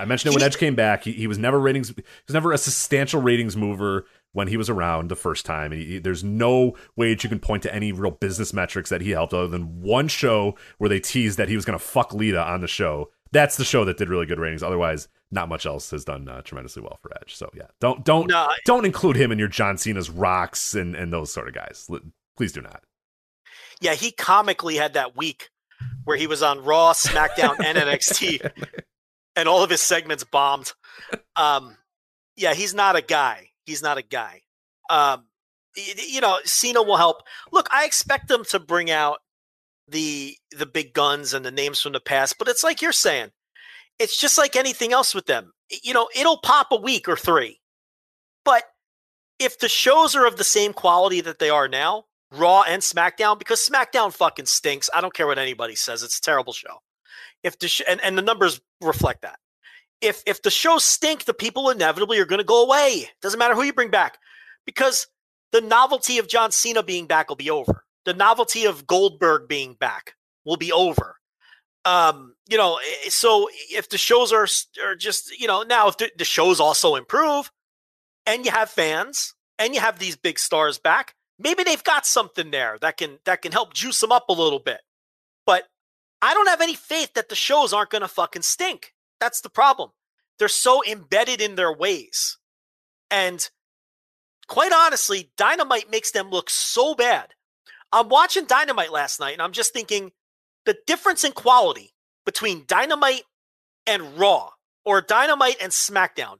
I mentioned it when Edge came back. He, he was never ratings. He was never a substantial ratings mover when he was around the first time. He, he- there's no way that you can point to any real business metrics that he helped other than one show where they teased that he was going to fuck Lita on the show. That's the show that did really good ratings. Otherwise, not much else has done uh, tremendously well for Edge. So yeah, don't don't No, I- don't include him in your John Cena's rocks and and those sort of guys. Please do not. yeah, he comically had that week where he was on Raw, SmackDown, and NXT, and all of his segments bombed. Um, yeah, he's not a guy. He's not a guy. Um, you know, Cena will help. Look, I expect them to bring out the the big guns and the names from the past, but it's like you're saying, it's just like anything else with them. You know, it'll pop a week or three, but if the shows are of the same quality that they are now, Raw and SmackDown, because SmackDown fucking stinks. I don't care what anybody says; it's a terrible show. If the sh- and, and the numbers reflect that. If if the shows stink, the people inevitably are going to go away. Doesn't matter who you bring back, because the novelty of John Cena being back will be over. The novelty of Goldberg being back will be over. Um, you know, so if the shows are are just you know now if the, the shows also improve, and you have fans, and you have these big stars back. Maybe they've got something there that can that can help juice them up a little bit. I don't have any faith that the shows aren't going to fucking stink. That's the problem. They're so embedded in their ways. And quite honestly, Dynamite makes them look so bad. I'm watching Dynamite last night and I'm just thinking the difference in quality between Dynamite and Raw or Dynamite and SmackDown,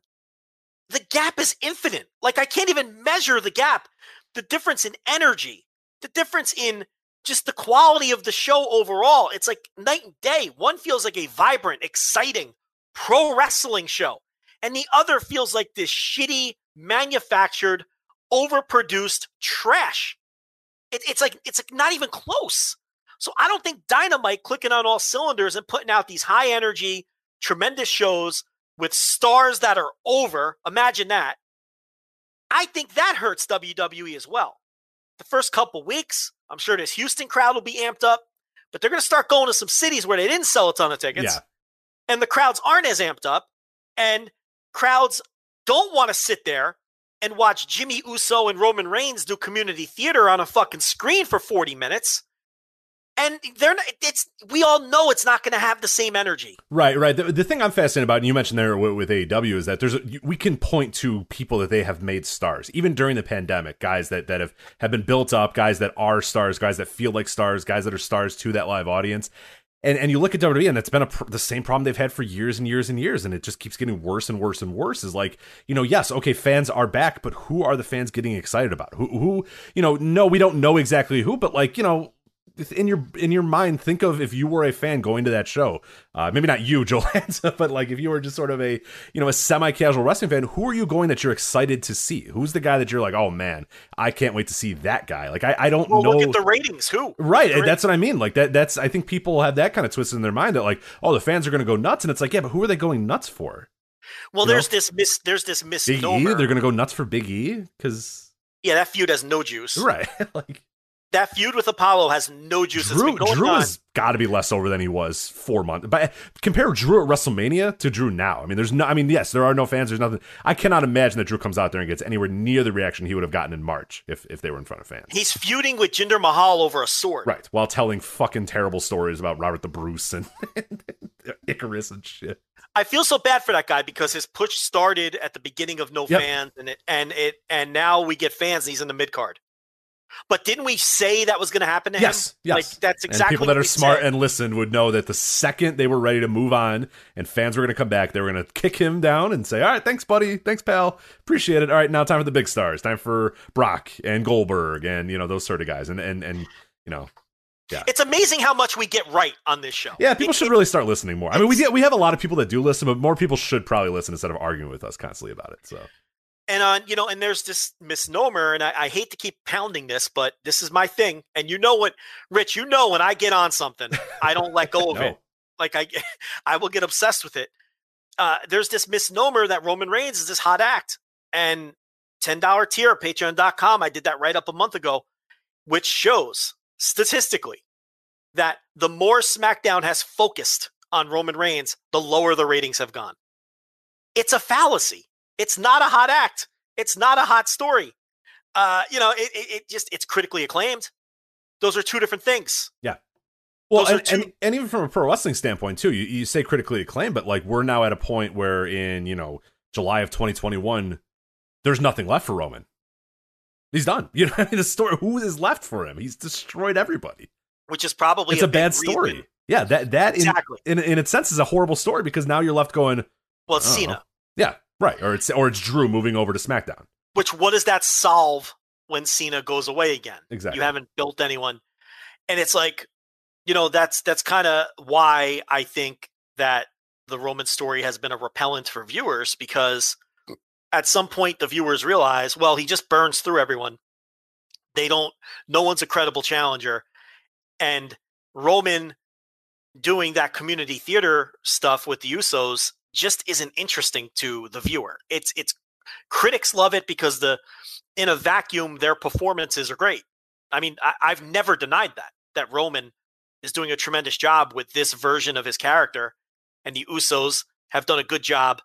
the gap is infinite. Like I can't even measure the gap. The difference in energy, the difference in just the quality of the show overall. It's like night and day. One feels like a vibrant, exciting pro wrestling show, and the other feels like this shitty, manufactured, overproduced trash. It, it's like it's like not even close. So I don't think Dynamite clicking on all cylinders and putting out these high energy, tremendous shows with stars that are over. Imagine that. I think that hurts WWE as well. The first couple weeks, I'm sure this Houston crowd will be amped up, but they're going to start going to some cities where they didn't sell a ton of tickets. Yeah. And the crowds aren't as amped up. And crowds don't want to sit there and watch Jimmy Uso and Roman Reigns do community theater on a fucking screen for 40 minutes. And they're not, it's we all know it's not going to have the same energy. Right, right. The, the thing I'm fascinated about, and you mentioned there with, with AEW, is that there's a, we can point to people that they have made stars, even during the pandemic. Guys that that have have been built up, guys that are stars, guys that feel like stars, guys that are stars to that live audience. And and you look at WWE, and that's been a, pr- the same problem they've had for years and years and years, and it just keeps getting worse and worse and worse. Is like, you know, yes, okay, fans are back, but who are the fans getting excited about? Who, who, you know, no, we don't know exactly who, but like, you know, in your in your mind, think of if you were a fan going to that show. Uh, maybe not you, Joe Lanza, but like if you were just sort of a you know a semi casual wrestling fan, who are you going that you're excited to see? Who's the guy that you're like, oh man, I can't wait to see that guy? Like I, I don't Well, know. look at the ratings. Who? Right, The that's what I mean. Like that. That's I think people have that kind of twist in their mind that like, oh, the fans are going to go nuts, and it's like, yeah, but who are they going nuts for? Well, You know? there's this mis there's this Big. E? They're going to go nuts for Big E because yeah, that feud has no juice. right, like That feud with Apollo has no juice. It's Drew. Drew on. has got to be less over than he was four months. But eh, compare Drew at WrestleMania to Drew now. I mean, there's no. I mean, yes, there are no fans. There's nothing. I cannot imagine that Drew comes out there and gets anywhere near the reaction he would have gotten in March if if they were in front of fans. He's feuding with Jinder Mahal over a sword. Right, while telling fucking terrible stories about Robert the Bruce and Icarus and shit. I feel so bad for that guy because his push started at the beginning of no Yep. fans, and it and it and now we get fans. And he's in the mid card. But didn't we say that was going to happen to Yes, him? yes. Like that's exactly and people that are smart said. and listen would know that the second they were ready to move on and fans were going to come back, they were going to kick him down and say, "All right, thanks, buddy, thanks, pal, appreciate it. All right, now time for the big stars, time for Brock and Goldberg and you know those sort of guys." And and and you know, yeah. It's amazing how much we get right on this show. yeah, people It- should it- really start listening more. I mean, we get, we have a lot of people that do listen, but more people should probably listen instead of arguing with us constantly about it. So and on you know, and there's this misnomer, and I, I hate to keep pounding this, but this is my thing. And you know what, Rich? You know when I get on something, I don't let go of No. it. Like I, I will get obsessed with it. Uh, there's this misnomer that Roman Reigns is this hot act, and ten dollar tier at Patreon.com. I did that right up a month ago, which shows statistically that the more SmackDown has focused on Roman Reigns, the lower the ratings have gone. It's a fallacy. It's not a hot act. It's not a hot story. Uh, you know, it, it, it just it's critically acclaimed. Those are two different things. Yeah. Well, Those are and, and, and even from a pro wrestling standpoint too, you, you say critically acclaimed, but like we're now at a point where in you know July of 2021, there's nothing left for Roman. He's done. You know, I mean, the story. Who is left for him? He's destroyed everybody. which is probably It's a, big bad reason- story. Yeah, that that Exactly. in in its sense is a horrible story because now you're left going, Well, it's Oh. Cena. yeah, right, or it's or it's Drew moving over to SmackDown. Which what does that solve when Cena goes away again? Exactly. You haven't built anyone, and it's like, you know, that's that's kind of why I think that the Roman story has been a repellent for viewers because at some point the viewers realize, well, he just burns through everyone. They don't. No one's a credible challenger, and Roman doing that community theater stuff with the Usos just isn't interesting to the viewer. It's it's critics love it because the in a vacuum their performances are great. I mean, I, I've never denied that that Roman is doing a tremendous job with this version of his character, and the Usos have done a good job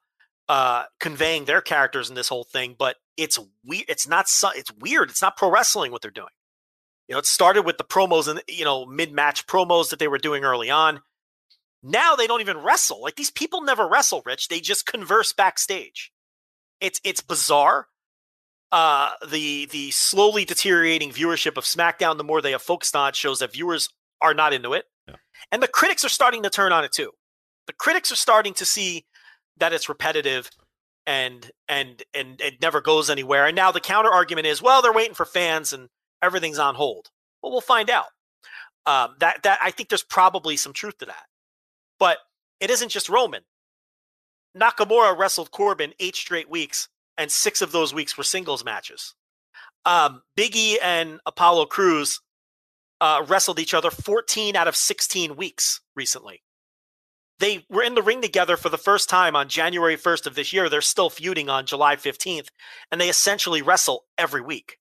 uh, conveying their characters in this whole thing, but it's weird. It's not. So- it's weird. It's not pro wrestling what they're doing. You know, it started with the promos and you know mid match promos that they were doing early on. Now they don't even wrestle. Like these people never wrestle, Rich. They just converse backstage. It's it's bizarre. Uh, the the slowly deteriorating viewership of SmackDown, the more they have focused on, it, shows that viewers are not into it, Yeah. and the critics are starting to turn on it too. The critics are starting to see that it's repetitive and and and it never goes anywhere. And now the counter argument is, well, they're waiting for fans and everything's on hold. Well, we'll find out. Um, that that I think there's probably some truth to that, but it isn't just Roman. Nakamura wrestled Corbin eight straight weeks, and six of those weeks were singles matches. Um, Biggie and Apollo Crews uh, wrestled each other 14 out of 16 weeks recently. They were in the ring together for the first time on January 1st of this year. They're still feuding on July 15th, and they essentially wrestle every week.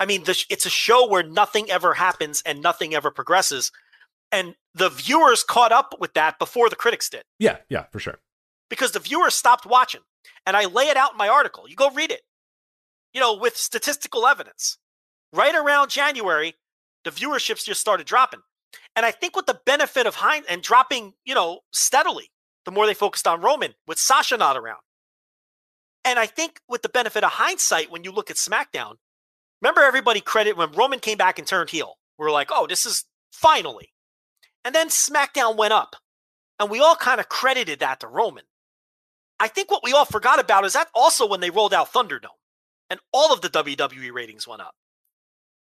I mean, the, it's a show where nothing ever happens and nothing ever progresses. And the viewers caught up with that before the critics did Yeah, yeah, for sure. because the viewers stopped watching. And I lay it out in my article. You go read it, you know, with statistical evidence. Right around January, the viewerships just started dropping. And I think with the benefit of hind and dropping, you know, steadily, the more they focused on Roman with Sasha not around. And I think with the benefit of hindsight, when you look at SmackDown, remember everybody credit when Roman came back and turned heel. We were like, oh, this is finally. And then SmackDown went up. And we all kind of credited that to Roman. I think what we all forgot about is that also when they rolled out Thunderdome and all of the WWE ratings went up.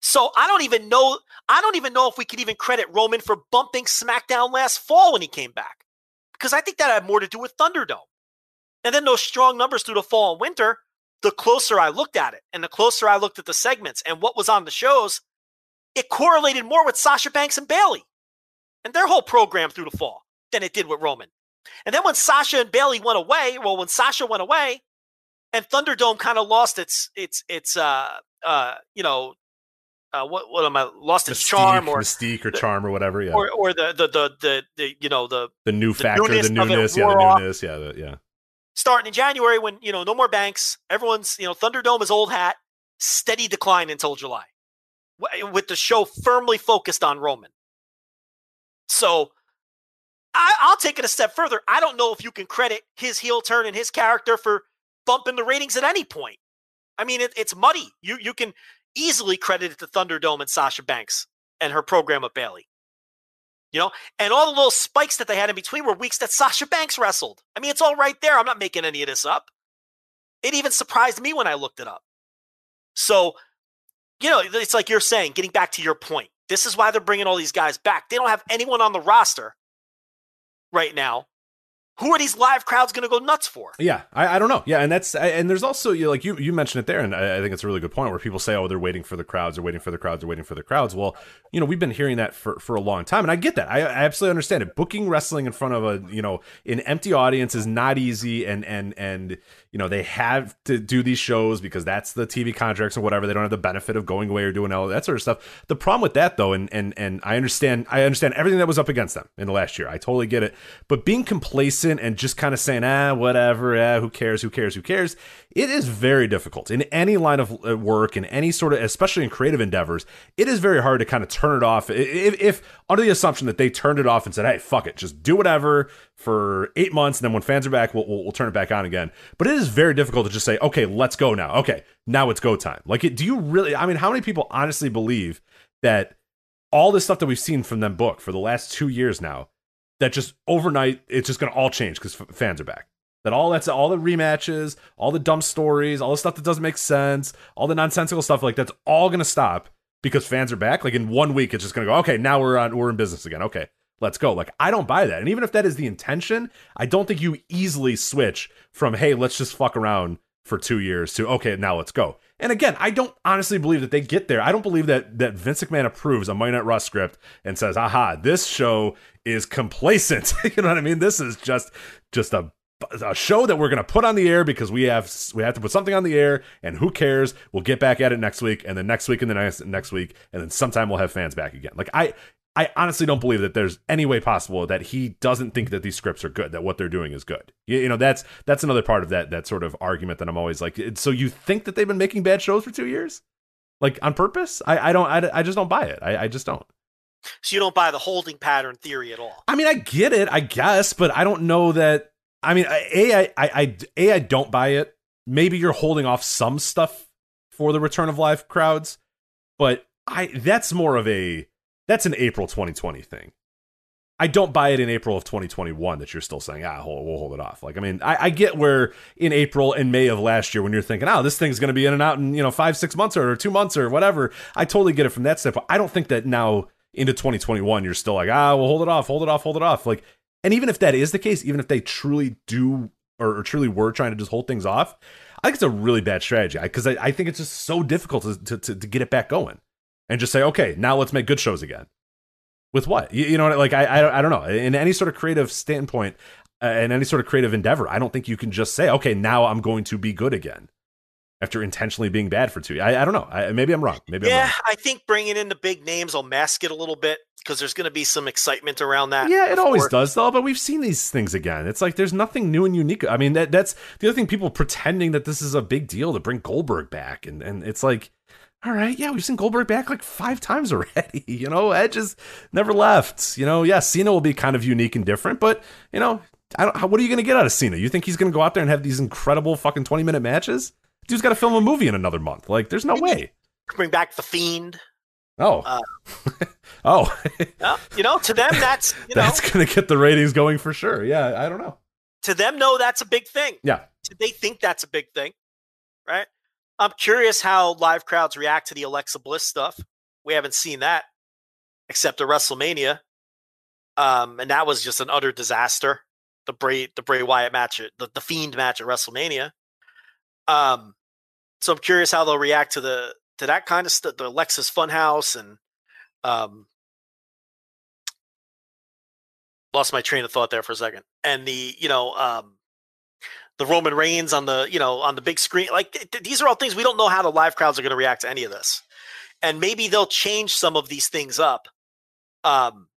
So I don't even know I don't even know if we could even credit Roman for bumping SmackDown last fall when he came back. Because I think that had more to do with Thunderdome. And then those strong numbers through the fall and winter, the closer I looked at it and the closer I looked at the segments and what was on the shows, it correlated more with Sasha Banks and Bayley and their whole program through the fall than it did with Roman. And then when Sasha and Bayley went away, well, when Sasha went away, and Thunderdome kind of lost its its its uh uh you know uh what what am I lost its charm or mystique or charm or whatever. Yeah, or or the the the the, the you know the the new the factor, newness the newness, yeah, the off. newness, yeah, the, yeah. starting in January when you know no more banks, everyone's you know Thunderdome is old hat, steady decline until July, with the show firmly focused on Roman. So I, I'll take it a step further. I don't know if you can credit his heel turn and his character for bumping the ratings at any point. I mean, it, it's muddy. You you can easily credit it to Thunderdome and Sasha Banks and her program with Bayley. You know, and all the little spikes that they had in between were weeks that Sasha Banks wrestled. I mean, it's all right there. I'm not making any of this up. It even surprised me when I looked it up. So, you know, it's like you're saying, getting back to your point. This is why they're bringing all these guys back. They don't have anyone on the roster right now. Who are these live crowds going to go nuts for? Yeah, I, I don't know. Yeah, and that's and there's also you know, like you you mentioned it there, and I, I think it's a really good point where people say, oh, they're waiting for the crowds, they're waiting for the crowds, they're waiting for the crowds. Well, you know, we've been hearing that for for a long time, and I get that. I, I absolutely understand it. Booking wrestling in front of a you know an empty audience is not easy, and and and you know they have to do these shows because that's the TV contracts or whatever. They don't have the benefit of going away or doing all that sort of stuff. The problem with that though, and and and I understand, I understand everything that was up against them in the last year. I totally get it, but being complacent and just kind of saying, ah, whatever, ah, who cares, who cares, who cares, it is very difficult in any line of uh, work, in any sort of, especially in creative endeavors. It is very hard to kind of turn it off. If, if under the assumption that they turned it off and said, hey, fuck it, just do whatever for eight months, and then when fans are back, we'll, we'll, we'll turn it back on again. But it is very difficult to just say, okay, let's go now. Okay, now it's go time. Like, do you really? I mean, how many people honestly believe that all this stuff that we've seen from them book for the last two years now, that just overnight it's just going to all change because f- fans are back. That all that's all the rematches, all the dumb stories, all the stuff that doesn't make sense, all the nonsensical stuff like that's all going to stop because fans are back. Like in one week, it's just going to go. Okay, now we're on. We're in business again. Okay, let's go. Like I don't buy that. And even if that is the intention, I don't think you easily switch from hey, let's just fuck around for two years to okay, now let's go. And again, I don't honestly believe that they get there. I don't believe that that Vince McMahon approves a Monday Night Raw script and says, "Aha, this show is complacent." you know what I mean? This is just just a a show that we're going to put on the air because we have we have to put something on the air and who cares we'll get back at it next week and then next week and the next next week and then sometime we'll have fans back again like i I honestly don't believe that there's any way possible that he doesn't think that these scripts are good, that what they're doing is good. You, you know, that's that's another part of that that sort of argument that I'm always like, so you think that they've been making bad shows for two years, like on purpose? I, I don't, I, I just don't buy it. I, I just don't. So you don't buy the holding pattern theory at all. I mean, I get it, I guess, but I don't know that. I mean, a, I, I, I, a, I don't buy it. Maybe you're holding off some stuff for the return of live crowds, but I that's more of a that's an April 2020 thing. I don't buy it in April of 2021 that you're still saying, ah, hold, we'll hold it off. Like, I mean, I, I, get where in April and May of last year when you're thinking, oh, this thing's going to be in and out in, you know, five, six months or two months or whatever. I totally get it from that standpoint. I don't think that now into 2021, you're still like, ah, we'll hold it off, hold it off, hold it off. Like, and even if that is the case, even if they truly do or, or truly were trying to just hold things off, I think it's a really bad strategy because I, I, think it's just so difficult to, to, to get it back going and just say, okay, now let's make good shows again. With what? You, you know, like I, I, I don't know. In any sort of creative standpoint, uh, in any sort of creative endeavor, I don't think you can just say, okay, now I'm going to be good again after intentionally being bad for two. I, I don't know. I, maybe I'm wrong. Maybe yeah, I'm wrong. I think bringing in the big names will mask it a little bit because there's going to be some excitement around that. Yeah, it before. always does though. But we've seen these things again. It's like there's nothing new and unique. I mean, that that's the other thing. People pretending that this is a big deal to bring Goldberg back, and and it's like all right, yeah, we've seen Goldberg back like five times already. You know, Edge has never left. You know, yeah, Cena will be kind of unique and different, but you know, I don't. what are you going to get out of Cena? You think he's going to go out there and have these incredible fucking twenty minute matches? Dude's got to film a movie in another month. Like, there's no way. Bring back the Fiend. Oh, uh, oh, yeah, you know, to them that's you that's going to get the ratings going for sure. Yeah, I don't know. To them, no, that's a big thing. Yeah, they think that's a big thing, right? I'm curious how live crowds react to the Alexa Bliss stuff. We haven't seen that except at WrestleMania, um, and that was just an utter disaster. The Bray the Bray Wyatt match, the the Fiend match at WrestleMania. Um, so I'm curious how they'll react to the to that kind of stuff, the Alexa's Funhouse, and um, lost my train of thought there for a second. And the you know um, the Roman Reigns on the you know on the big screen. Like th- these are all things we don't know how the live crowds are going to react to any of this, and maybe they'll change some of these things up. Um,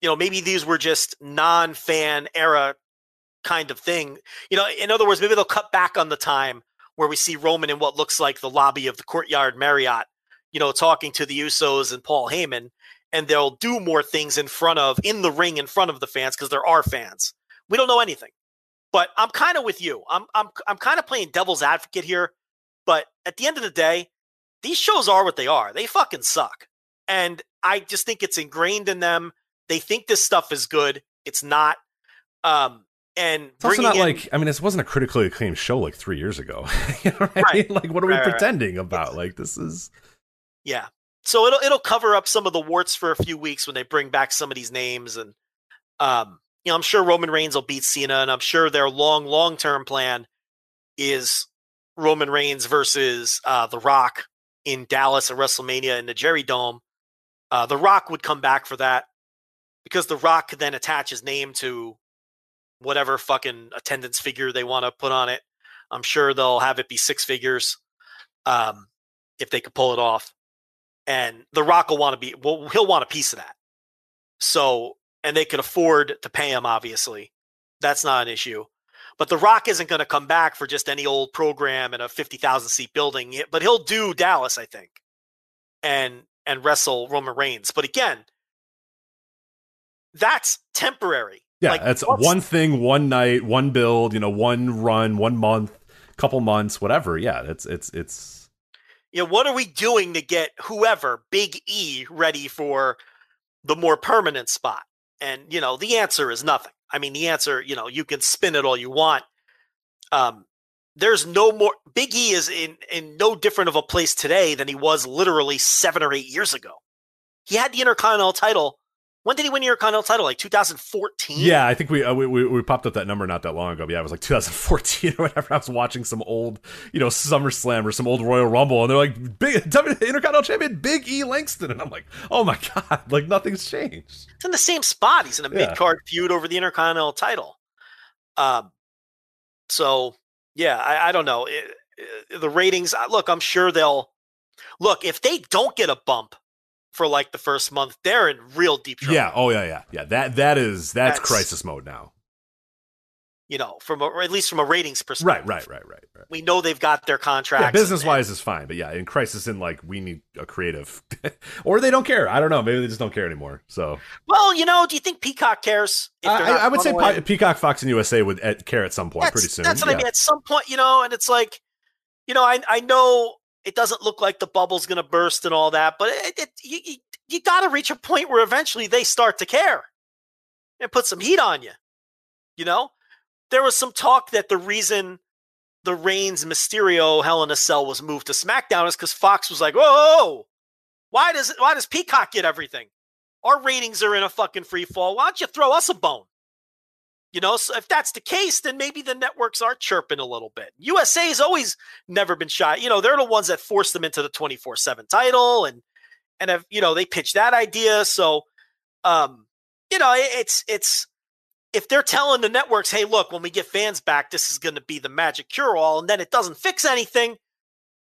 you know, maybe these were just non-fan era kind of thing. You know, in other words, maybe they'll cut back on the time where we see Roman in what looks like the lobby of the Courtyard Marriott, you know, talking to the Usos and Paul Heyman, and they'll do more things in front of in the ring in front of the fans because there are fans. We don't know anything. But I'm kind of with you. I'm I'm I'm kind of playing devil's advocate here. But at the end of the day, these shows are what they are. They fucking suck. And I just think it's ingrained in them. They think this stuff is good. It's not. Um, and it's also not in, like I mean, this wasn't a critically acclaimed show like three years ago. you know what right. I mean? Like, what are we right, pretending right. about? Like, this is yeah. So it'll it'll cover up some of the warts for a few weeks when they bring back some of these names, and um, you know, I'm sure Roman Reigns will beat Cena, and I'm sure their long, long term plan is Roman Reigns versus uh, The Rock in Dallas at WrestleMania in the Jerry Dome. Uh, the Rock would come back for that because The Rock could then attach his name to whatever fucking attendance figure they want to put on it. I'm sure they'll have it be six figures um, if they could pull it off. And The Rock will want to be, well, he'll want a piece of that. So and they could afford to pay him, obviously. That's not an issue. But The Rock isn't going to come back for just any old program in a 50,000 seat building, but he'll do Dallas, I think, and and wrestle Roman Reigns. But again, that's temporary. Yeah, like, that's one thing, one night, one build, you know, one run, one month, couple months, whatever. Yeah, it's it's it's. Yeah, you know, what are we doing to get whoever Big E ready for the more permanent spot? And, you know, the answer is nothing. I mean, the answer, you know, you can spin it all you want. Um, there's no more Big E is in in no different of a place today than he was literally seven or eight years ago. He had the Intercontinental title when did he win your Intercontinental title? Like 2014? Yeah, I think we, uh, we, we we popped up that number not that long ago. Yeah, it was like 2014 or whatever. I was watching some old, you know, SummerSlam or some old Royal Rumble, and they're like, "Big Intercontinental Champion Big E Langston," and I'm like, "Oh my god!" Like nothing's changed. It's in the same spot. He's in a yeah. mid card feud over the Intercontinental title. Um, so yeah, I, I don't know it, it, the ratings. Look, I'm sure they'll look if they don't get a bump for like the first month, they're in real deep trouble. Yeah. Oh yeah. Yeah. Yeah. That that is that's, That's- crisis mode now. You know, from a, or at least from a ratings perspective. Right. Right. Right. Right. Right. We know they've got their contracts. Yeah, business wise is fine, but yeah, in crisis, in like we need a creative, or they don't care. I don't know. Maybe they just don't care anymore. So Well, you know, do you think Peacock cares? if I, I would say? Pe- Peacock, Fox, and USA would uh, care at some point, that's, pretty soon. That's what I mean. At some point, you know, and it's like, you know, I I know it doesn't look like the bubble's going to burst and all that, but it, it, you you, got to reach a point where eventually they start to care and put some heat on you. You know, there was some talk that the reason the Reigns Mysterio Hell in a Cell was moved to SmackDown is because Fox was like, whoa, why does why does Peacock get everything? Our ratings are in a fucking free fall. Why don't you throw us a bone? You know, so if that's the case, then maybe the networks are chirping a little bit. USA has always never been shy. You know, they're the ones that forced them into the 24-7 title and and have, you know, they pitched that idea. So um, you know, it, it's it's if they're telling the networks, hey, look, when we get fans back, this is gonna be the magic cure-all, and then it doesn't fix anything,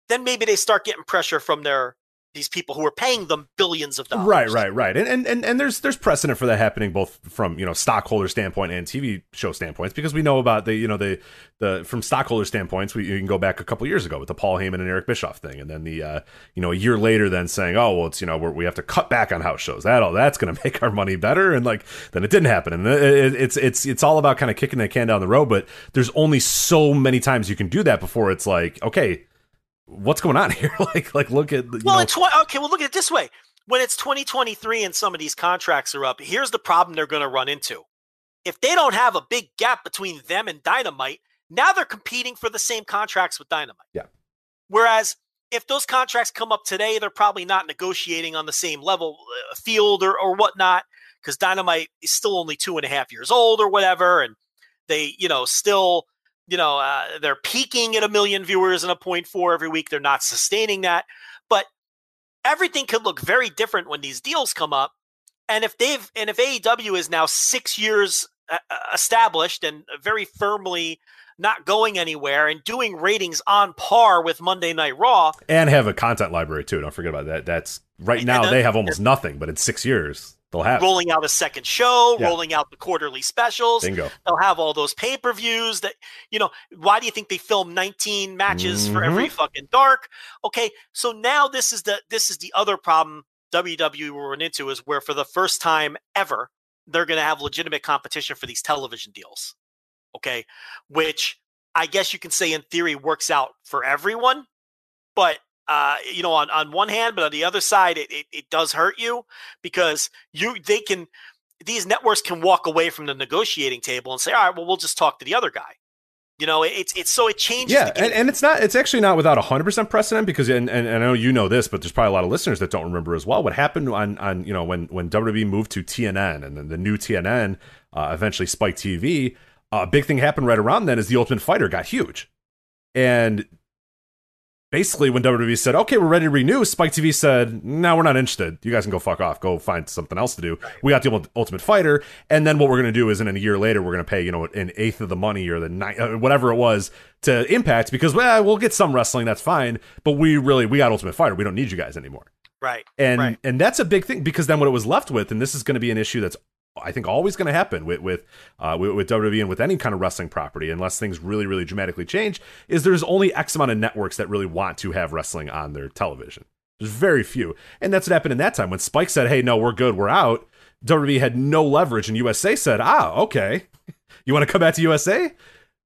then maybe they start getting pressure from their these people who are paying them billions of dollars. Right, right, right, and, and and there's there's precedent for that happening both from you know stockholder standpoint and TV show standpoints because we know about the you know the the from stockholder standpoints we you can go back a couple years ago with the Paul Heyman and Eric Bischoff thing, and then the uh, you know a year later then saying oh well it's you know we have to cut back on house shows. That all that's going to make our money better. And like then it didn't happen. And it- it's it's it's all about kind of kicking the can down the road, but there's only so many times you can do that before it's like okay what's going on here like like look at you Well, know, in tw- okay, well, look at it this way. When it's 2023 and some of these contracts are up, here's the problem they're going to run into. If they don't have a big gap between them and Dynamite, now they're competing for the same contracts with Dynamite. Yeah. Whereas if those contracts come up today, they're probably not negotiating on the same level uh, field or, or whatnot because Dynamite is still only two and a half years old or whatever. And they, you know, still, you know, uh, they're peaking at a million viewers and a point four every week. They're not sustaining that. But everything could look very different when these deals come up. And if they've, and if AEW is now six years uh, uh, established and very firmly not going anywhere and doing ratings on par with Monday Night Raw, and have a content library too. Don't forget about that. That's right now they have almost nothing, but in six years they'll have rolling out a second show, Yeah. rolling out the quarterly specials. bingo. They'll have all those pay per views that, you know, why do you think they film 19 matches for every mm-hmm. fucking dark? Okay. So now this is the, this is the other problem WWE will run into is where for the first time ever, they're going to have legitimate competition for these television deals. Okay. Which I guess you can say in theory works out for everyone. But, uh, you know, on, on one hand, but on the other side, it, it, it does hurt you because you, they can, these networks can walk away from the negotiating table and say, all right, well, we'll just talk to the other guy. You know, it's, it's so it changes. Yeah, and, and it's not. It's actually not without hundred percent precedent because, and, and, I know you know this, but there's probably a lot of listeners that don't remember as well. What happened on on you know when when WWE moved to TNN and then the new TNN uh, eventually Spike TV. uh, A big thing happened right around then is the Ultimate Fighter got huge, and basically when WWE said, "Okay, we're ready to renew," Spike TV said, "No, we're not interested. You guys can go fuck off. Go find something else to do. We got the Ult- Ultimate Fighter, and then what we're going to do is, in a year later, we're going to pay you know an eighth of the money or the ni- uh, whatever it was to Impact because well, we'll get some wrestling. That's fine, but we really we got Ultimate Fighter. We don't need you guys anymore." right. and Right. and that's a big thing because then what it was left with, and this is going to be an issue that's I think always going to happen with with, uh, with with WWE and with any kind of wrestling property, unless things really really dramatically change, is there's only X amount of networks that really want to have wrestling on their television. There's very few, and that's what happened in that time when Spike said, "Hey, no, we're good, we're out." WWE had no leverage, and USA said, "Ah, okay, you want to come back to USA?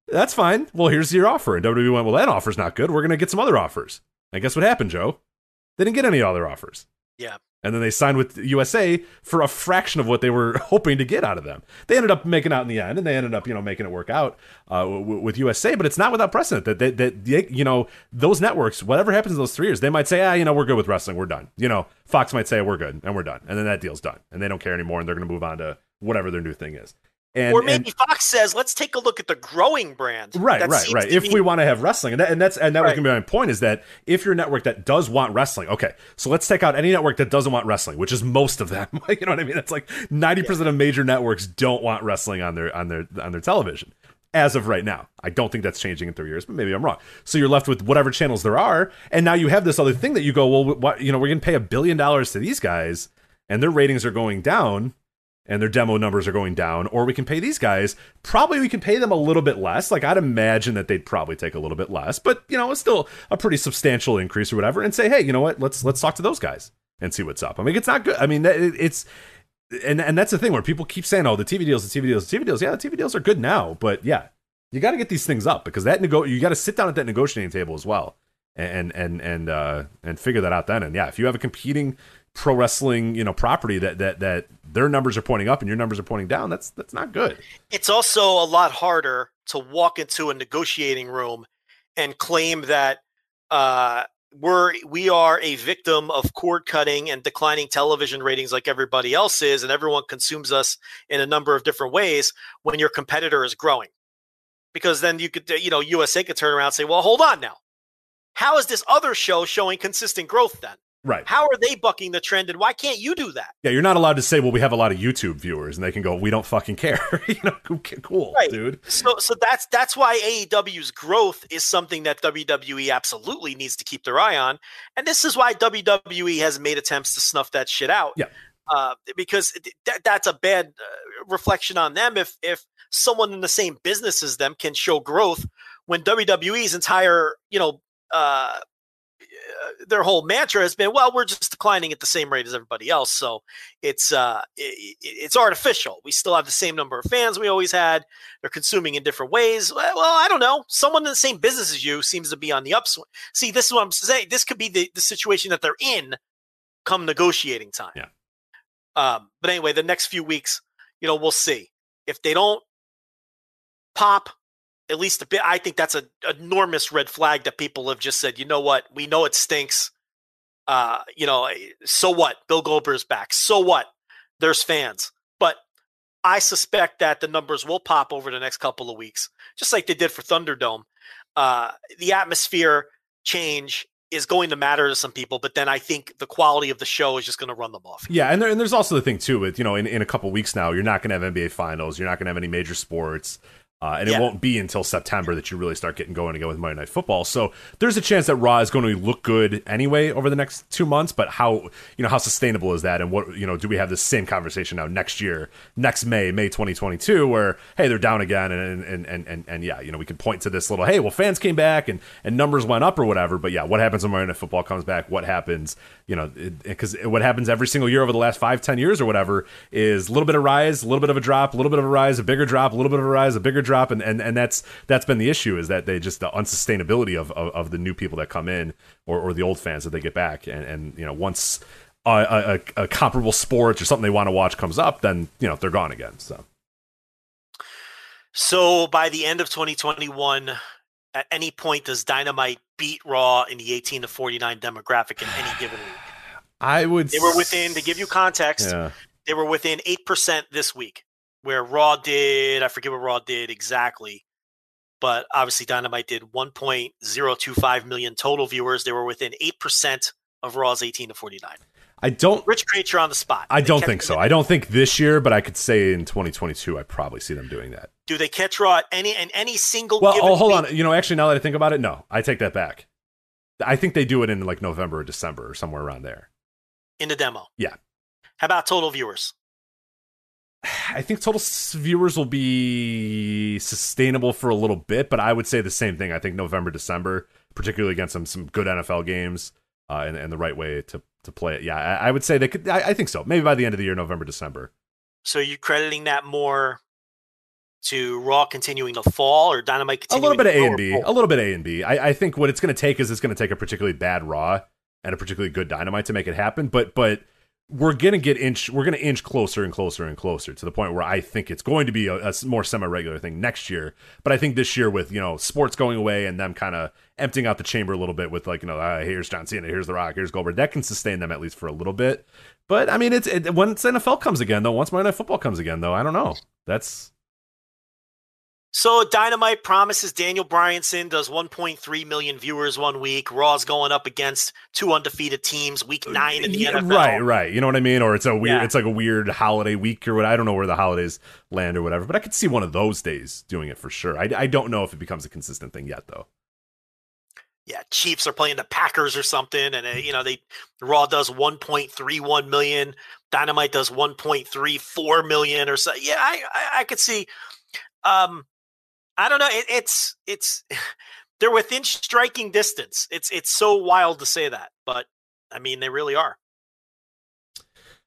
That's fine. Well, here's your offer." And WWE went, "Well, that offer's not good. We're going to get some other offers." And guess what happened, Joe? They didn't get any other offers. Yeah. And then they signed with USA for a fraction of what they were hoping to get out of them. They ended up making out in the end, and they ended up, you know, making it work out uh, w- with USA. But it's not without precedent that that, that they, you know those networks, whatever happens in those three years, they might say, ah, you know, we're good with wrestling, we're done. You know, Fox might say we're good and we're done, and then that deal's done, and they don't care anymore, and they're going to move on to whatever their new thing is. And, or and- maybe Fox says, let's take a look at the growing brand. Right, That right, right. If be- we want to have wrestling, and, that, and that's and that was going to be my point is that if you're a network that does want wrestling, okay, so let's take out any network that doesn't want wrestling, which is most of them. you know what I mean? That's like ninety percent of major networks don't want wrestling on their on their on their television. as of right now. I don't think that's changing in three years, but maybe I'm wrong. So you're left with whatever channels there are, and now you have this other thing that you go, well, what, you know, we're going to pay a billion dollars to these guys, and their ratings are going down, and their demo numbers are going down, or we can pay these guys. Probably we can pay them a little bit less. Like I'd imagine that they'd probably take a little bit less, but you know, it's still a pretty substantial increase or whatever. And say, hey, you know what? Let's let's talk to those guys and see what's up. I mean, it's not good. I mean, it's and and that's the thing where people keep saying, "Oh, the TV deals, the TV deals, the TV deals." Yeah, the TV deals are good now, but yeah, you got to get these things up because that nego- you got to sit down at that negotiating table as well, and and and uh, and figure that out then. And yeah, if you have a competing pro wrestling, you know, property that that that their numbers are pointing up and your numbers are pointing down, that's that's not good. It's also a lot harder to walk into a negotiating room and claim that uh, we're we are a victim of cord cutting and declining television ratings like everybody else is, and everyone consumes us in a number of different ways when your competitor is growing. Because then you could, you know, USA could turn around and say, "Well, hold on now, how is this other show showing consistent growth then? Right. How are they bucking the trend, and why can't you do that?" Yeah, you're not allowed to say, "Well, we have a lot of YouTube viewers," and they can go, "We don't fucking care." you know, cool, Right. dude. So so that's that's why AEW's growth is something that WWE absolutely needs to keep their eye on, and this is why WWE has made attempts to snuff that shit out. Yeah. Uh, because th- that that's a bad uh, reflection on them if if someone in the same business as them can show growth when WWE's entire you know uh, their whole mantra has been well we're just declining at the same rate as everybody else so it's uh i i- it's artificial we still have the same number of fans we always had they're consuming in different ways. Well, well, I don't know. Someone in the same business as you seems to be on the upswing. See, this is what I'm saying. This could be the, the situation that they're in come negotiating time. Yeah. Um, but anyway, the next few weeks, you know, we'll see. If they don't pop at least a bit, I think that's an enormous red flag that people have just said, you know what? We know it stinks. Uh, you know, so what? Bill Goldberg's back. So what? There's fans. But I suspect that the numbers will pop over the next couple of weeks, just like they did for Thunderdome. Uh, the atmosphere change is going to matter to some people, but then I think the quality of the show is just going to run them off. Yeah, and, there, and there's also the thing too with you know in, in a couple weeks now you're not going to have NBA finals, you're not going to have any major sports, uh, and it Yeah. won't be until September that you really start getting going again with Monday Night Football. So there's a chance that Raw is going to look good anyway over the next two months. But how you know how sustainable is that, and what you know do we have the same conversation now next year, next May, May 2022, where hey they're down again, and and and and, and yeah you know we can point to this little hey well fans came back and and numbers went up or whatever. But yeah, what happens when Monday Night Football comes back? What happens? You know because what happens every single year over the last five ten years or whatever is a little bit of rise, a little bit of a drop, a little bit of a rise, a bigger drop, a little bit of a rise, a bigger drop, and and, and that's that's been the issue is that they just the unsustainability of, of, of the new people that come in or, or the old fans that they get back, and and you know once a, a, a comparable sport or something they want to watch comes up, then you know they're gone again. So So by the end of 2021, at any point does Dynamite beat Raw in the 18 to 49 demographic in any given week? I would They were within, to give you context, yeah. they were within 8% this week, where Raw did, I forget what Raw did exactly, but obviously Dynamite did 1.025 million total viewers. They were within 8% of Raw's 18 to 49. I don't Rich Kraetsch on the spot. I They don't think so. I don't think this year, but I could say in 2022, I probably see them doing that. Do they catch Raw at any in any single Well, given oh, hold on. You know, actually, now that I think about it, no, I take that back. I think they do it in like November or December or somewhere around there. in the demo? Yeah. How about total viewers? I think total viewers will be sustainable for a little bit, but I would say the same thing. I think November, December, particularly against some some good NFL games, uh, and, and the right way to to play it. Yeah, I, I would say they could. I, I think so. Maybe by the end of the year, November, December. So you're crediting that more to Raw continuing to fall or Dynamite continuing A little bit of A and B. A little bit A and B. I, I think what it's going to take is it's going to take a particularly bad Raw and a particularly good Dynamite to make it happen. But but we're to get inch. We're to inch closer and closer and closer to the point where I think it's going to be a more semi regular thing next year. But I think this year with you know sports going away and them kind of emptying out the chamber a little bit with like you know uh, here's John Cena, here's The Rock, here's Goldberg. That can sustain them at least for a little bit. But I mean, it's it, once NFL comes again though. Once Monday Night Football comes again though, I don't know. That's So Dynamite promises Daniel Bryanson does 1.3 million viewers one week. Raw's going up against two undefeated teams, week nine in the Yeah, NFL. Right, right. You know what I mean? Or it's a weird, Yeah. it's like a weird holiday week or what. I don't know where the holidays land or whatever, but I could see one of those days doing it for sure. I, I don't know if it becomes a consistent thing yet, though. Yeah, Chiefs are playing the Packers or something, and uh, you know they Raw does 1.31 million, Dynamite does 1.34 million or so. Yeah, I I, I could see. Um, I don't know. It, it's it's they're within striking distance. It's it's so wild to say that, but I mean they really are.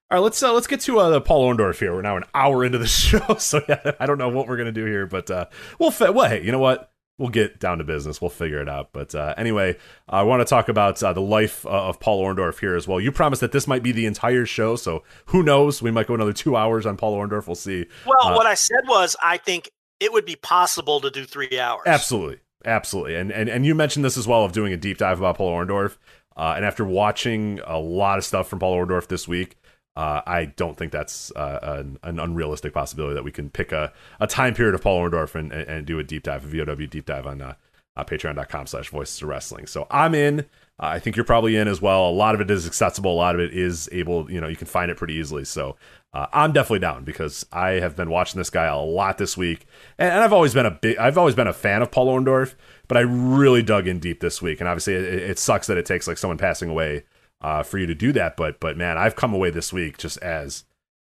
All right, let's uh, let's get to uh, the Paul Orndorff here. We're now an hour into the show, so yeah, I don't know what we're gonna do here, but uh, we'll fi- well, hey, you know what? We'll get down to business. We'll figure it out. But uh, anyway, I want to talk about uh, the life uh, of Paul Orndorff here as well. You promised that this might be the entire show, so who knows? We might go another two hours on Paul Orndorff. We'll see. Well, Uh, what I said was I think it would be possible to do three hours. Absolutely, absolutely, and and and you mentioned this as well of doing a deep dive about Paul Orndorff. Uh, and after watching a lot of stuff from Paul Orndorff this week, uh, I don't think that's uh, an, an unrealistic possibility that we can pick a, a time period of Paul Orndorff and, and, and do a deep dive, a VOW deep dive on uh, uh, patreon.com slash voices of wrestling. So I'm in. Uh, I think you're probably in as well. A lot of it is accessible. A lot of it is able, you know, you can find it pretty easily. So uh, I'm definitely down because I have been watching this guy a lot this week, and, and I've always been a big, I've always been a fan of Paul Orndorff, but I really dug in deep this week, and obviously it, it sucks that it takes like someone passing away uh, for you to do that, but but man, I've come away this week just as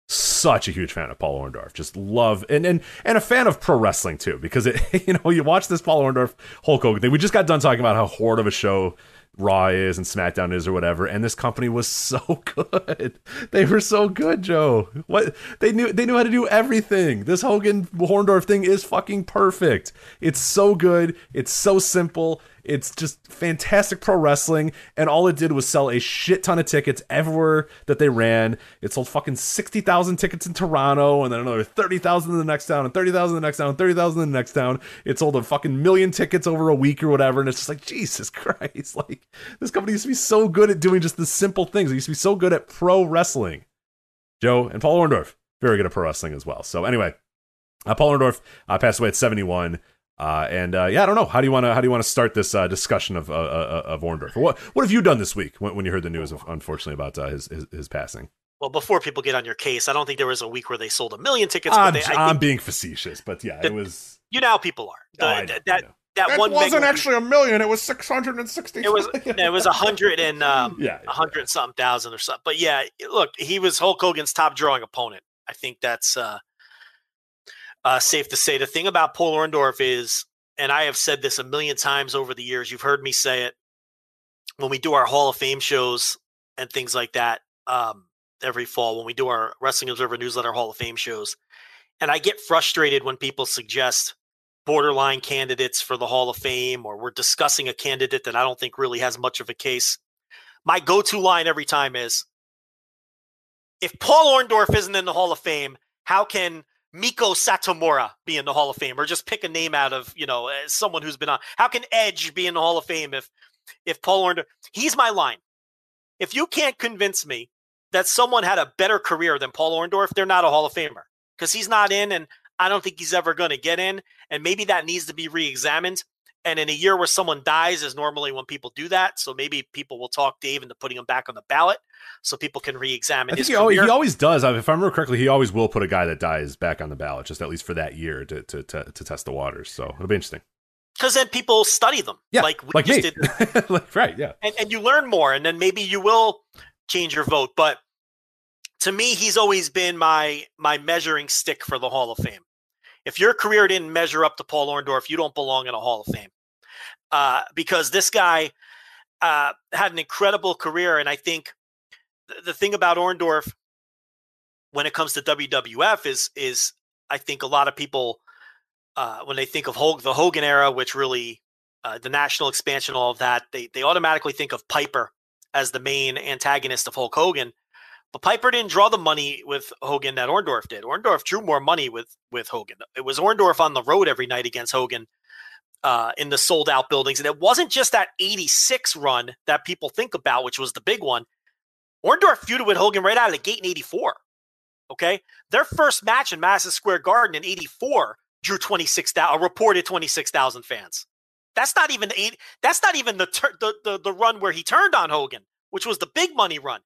such a huge fan of Paul Orndorff. Just love and and and a fan of pro wrestling too, because it you know you watch this Paul Orndorff Hulk Hogan thing. We just got done talking about how horrid of a show Raw is and SmackDown is or whatever, and this company was so good. They were so good, Joe. What they knew they knew how to do everything. This Hogan Orndorff thing is fucking perfect. It's so good. It's so simple. It's just fantastic pro wrestling, and all it did was sell a shit ton of tickets everywhere that they ran. It sold fucking sixty thousand tickets in Toronto, and then another thirty thousand in the next town, and thirty thousand in the next town, and thirty thousand in the next town. It sold a fucking million tickets over a week or whatever, and it's just like Jesus Christ! Like this company used to be so good at doing just the simple things. It used to be so good at pro wrestling. Joe and Paul Orndorff, very good at pro wrestling as well. So anyway, uh, Paul Orndorff uh, passed away at seventy one. Uh, and uh, yeah, I don't know. How do you want to how do you want to start this uh, discussion of uh, uh, of Orndorff? What what have you done this week when, when you heard the news of unfortunately about uh, his, his his passing? Well, before people get on your case, I don't think there was a week where they sold a million tickets. I'm, but they, I I'm being facetious, but yeah, it was. you know how people are. The- Oh, I know, that I know. that one mega- a million. It was six hundred and sixty. It was it was a hundred and um, yeah, a hundred something thousand or something. But yeah, look, he was Hulk Hogan's top drawing opponent. I think that's uh, uh, safe to say. The thing about Paul Orndorff is, and I have said this a million times over the years. You've heard me say it when we do our Hall of Fame shows and things like that um, every fall. When we do our Wrestling Observer newsletter Hall of Fame shows, and I get frustrated when people suggest borderline candidates for the Hall of Fame, or we're discussing a candidate that I don't think really has much of a case. My go to line every time is if Paul Orndorff isn't in the Hall of Fame, how can Meiko Satomura be in the Hall of Fame? Or just pick a name out of, you know, someone who's been on. How can Edge be in the Hall of Fame if if Paul Orndorff he's my line. If you can't convince me that someone had a better career than Paul Orndorff, they're not a Hall of Famer. Because he's not in and I don't think he's ever going to get in. And maybe that needs to be re-examined. And in a year where someone dies is normally when people do that. So maybe people will talk Dave into putting him back on the ballot so people can re-examine I his think he always, he always does. If I remember correctly, he always will put a guy that dies back on the ballot, just at least for that year to to to, to test the waters. So it'll be interesting. Because then people study them. Yeah, like we like just me. did. like, right? Yeah. And, and you learn more, and then maybe you will change your vote. But to me, he's always been my my measuring stick for the Hall of Fame. If your career didn't measure up to Paul Orndorff, you don't belong in a Hall of Fame. Uh, because this guy uh, had an incredible career, and I think th- the thing about Orndorff when it comes to WWF is is I think a lot of people uh, when they think of the Hogan era, which really uh, the national expansion, all of that, they they automatically think of Piper as the main antagonist of Hulk Hogan. But Piper didn't draw the money with Hogan that Orndorff did. Orndorff drew more money with with Hogan. It was Orndorff on the road every night against Hogan uh, in the sold out buildings, and it wasn't just that '86 run that people think about, which was the big one. Orndorff feuded with Hogan right out of the gate in '84. Okay, their first match in Madison Square Garden in '84 drew 26,000 a reported 26,000 fans. That's not even eight that's not even the, the the the run where he turned on Hogan, which was the big money run.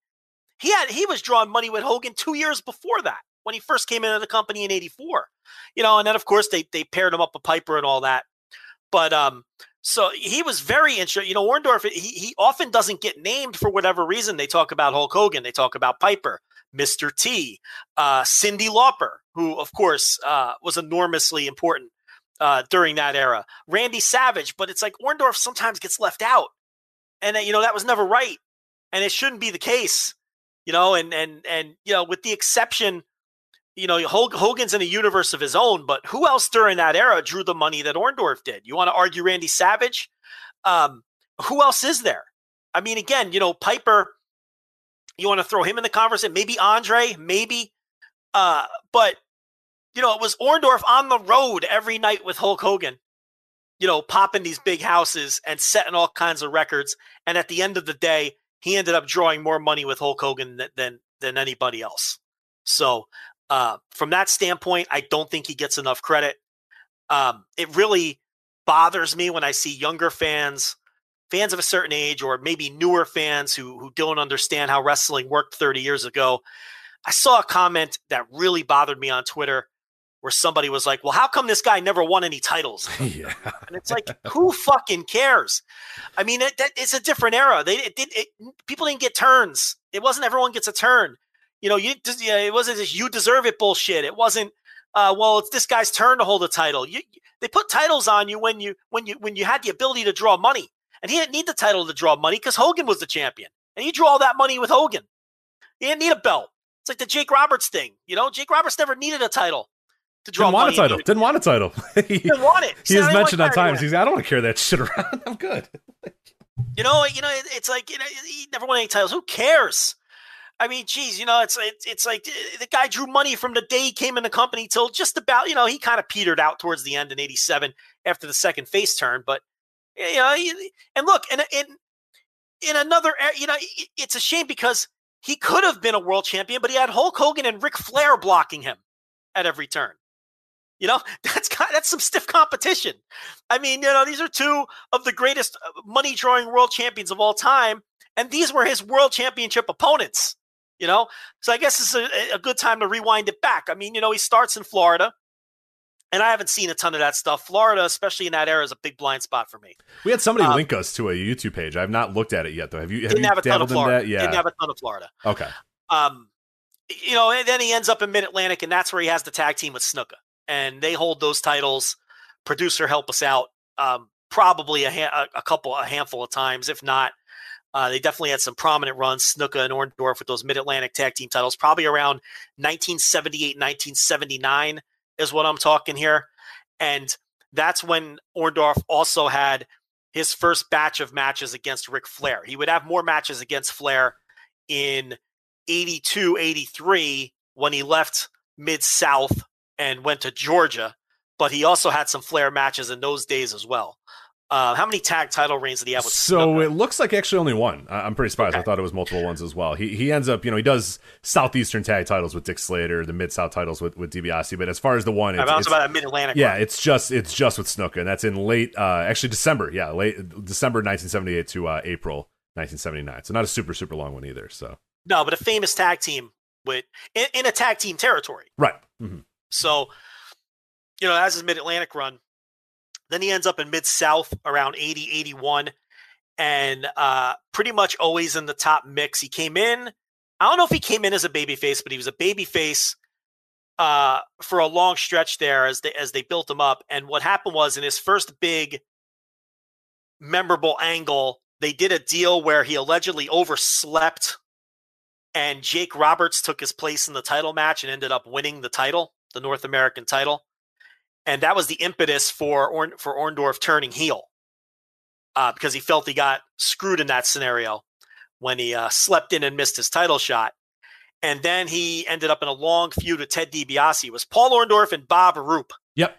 He had he was drawing money with Hogan 2 years before that when he first came into the company in 84. You know, and then of course they they paired him up with Piper and all that. But um so he was very interesting. You know, Orndorff, he, he often doesn't get named for whatever reason. They talk about Hulk Hogan, they talk about Piper, Mr. T, uh, Cyndi Lauper, who, of course, uh, was enormously important uh, during that era, Randy Savage. But it's like Orndorff sometimes gets left out. And, uh, you know, that was never right. And it shouldn't be the case, you know, and, and, and, you know, with the exception you know, Hogan's in a universe of his own, but who else during that era drew the money that Orndorff did? You want to argue Randy Savage? Um, who else is there? I mean, again, you know, Piper, you want to throw him in the conversation, maybe Andre, maybe. Uh, but, you know, it was Orndorff on the road every night with Hulk Hogan, you know, popping these big houses and setting all kinds of records. And at the end of the day, he ended up drawing more money with Hulk Hogan than, than, than anybody else. So uh, from that standpoint, I don't think he gets enough credit. Um, it really bothers me when I see younger fans, fans of a certain age, or maybe newer fans who who don't understand how wrestling worked 30 years ago. I saw a comment that really bothered me on Twitter where somebody was like, "Well, how come this guy never won any titles?" yeah, and it's like, who fucking cares? I mean, it, that, it's a different era. They it, it, people didn't get turns. It wasn't everyone gets a turn you know, you it wasn't this you deserve it bullshit. It wasn't, uh, well, it's this guy's turn to hold a title. You, they put titles on you when you when you when you had the ability to draw money, and he didn't need the title to draw money because Hogan was the champion, and he drew all that money with Hogan. He didn't need a belt. It's like the Jake Roberts thing. You know, Jake Roberts never needed a title to draw didn't want money. a title. Didn't want a title. he didn't want it. He has mentioned on times. He's I don't want to carry that shit around. I'm good. you know, you know, it's like you know, he never won any titles. Who cares? I mean, geez, you know, it's it's, it's like eh, the guy drew money from the day he came in the company till just about, you know, he kind of petered out towards the end in '87 after the second face turn. But you know, and look, and in in another, you know, it's a shame because he could have been a world champion, but he had Hulk Hogan and Ric Flair blocking him at every turn. You know, that's that's some stiff competition. I mean, you know, these are two of the greatest uh, money drawing world champions of all time, and these were his world championship opponents you know? So I guess it's a, a, good time to rewind it back. I mean, you know, he starts in Florida, and I haven't seen a ton of that stuff. Florida, especially in that era, is a big blind spot for me. We had somebody um, link us to a YouTube page. I've not looked at it yet, though. Have you? Have didn't you have a ton of Florida. Yeah, didn't have a ton of Florida. Okay. Um, you know, and then he ends up in Mid Atlantic, and that's where he has the tag team with Snuka, and they hold those titles. Producer, help us out. Um, probably a, ha- a couple, a handful of times, if not uh, they definitely had some prominent runs, Snuka and Orndorff with those Mid Atlantic tag team titles, probably around 1978, 1979 is what I'm talking here. And that's when Orndorff also had his first batch of matches against Ric Flair. He would have more matches against Flair in 82, 83 when he left Mid South and went to Georgia, but he also had some Flair matches in those days as well. Uh, how many tag title reigns did he have? With so it looks like actually only one. I'm pretty surprised. Okay. I thought it was multiple ones as well. He he ends up, you know, he does southeastern tag titles with Dick Slater, the mid south titles with with DiBiase. But as far as the one, it's, it's about a mid Atlantic. Yeah, it's just it's just with Snuka, and that's in late, uh, actually December. Yeah, late December 1978 to uh, April 1979. So not a super super long one either. So no, but a famous tag team with in, in a tag team territory. Right. Mm-hmm. So you know, as his mid Atlantic run then he ends up in Mid South around 80, 81, and uh, pretty much always in the top mix. He came in, I don't know if he came in as a baby face, but he was a baby face uh, for a long stretch there as they, as they built him up. And what happened was in his first big memorable angle, they did a deal where he allegedly overslept and Jake Roberts took his place in the title match and ended up winning the title, the North American title and that was the impetus for Orn, for Orndorff turning heel uh, because he felt he got screwed in that scenario when he uh, slept in and missed his title shot. And then he ended up in a long feud with Ted DiBiase. It was Paul Orndorff and Bob Roop. Yep.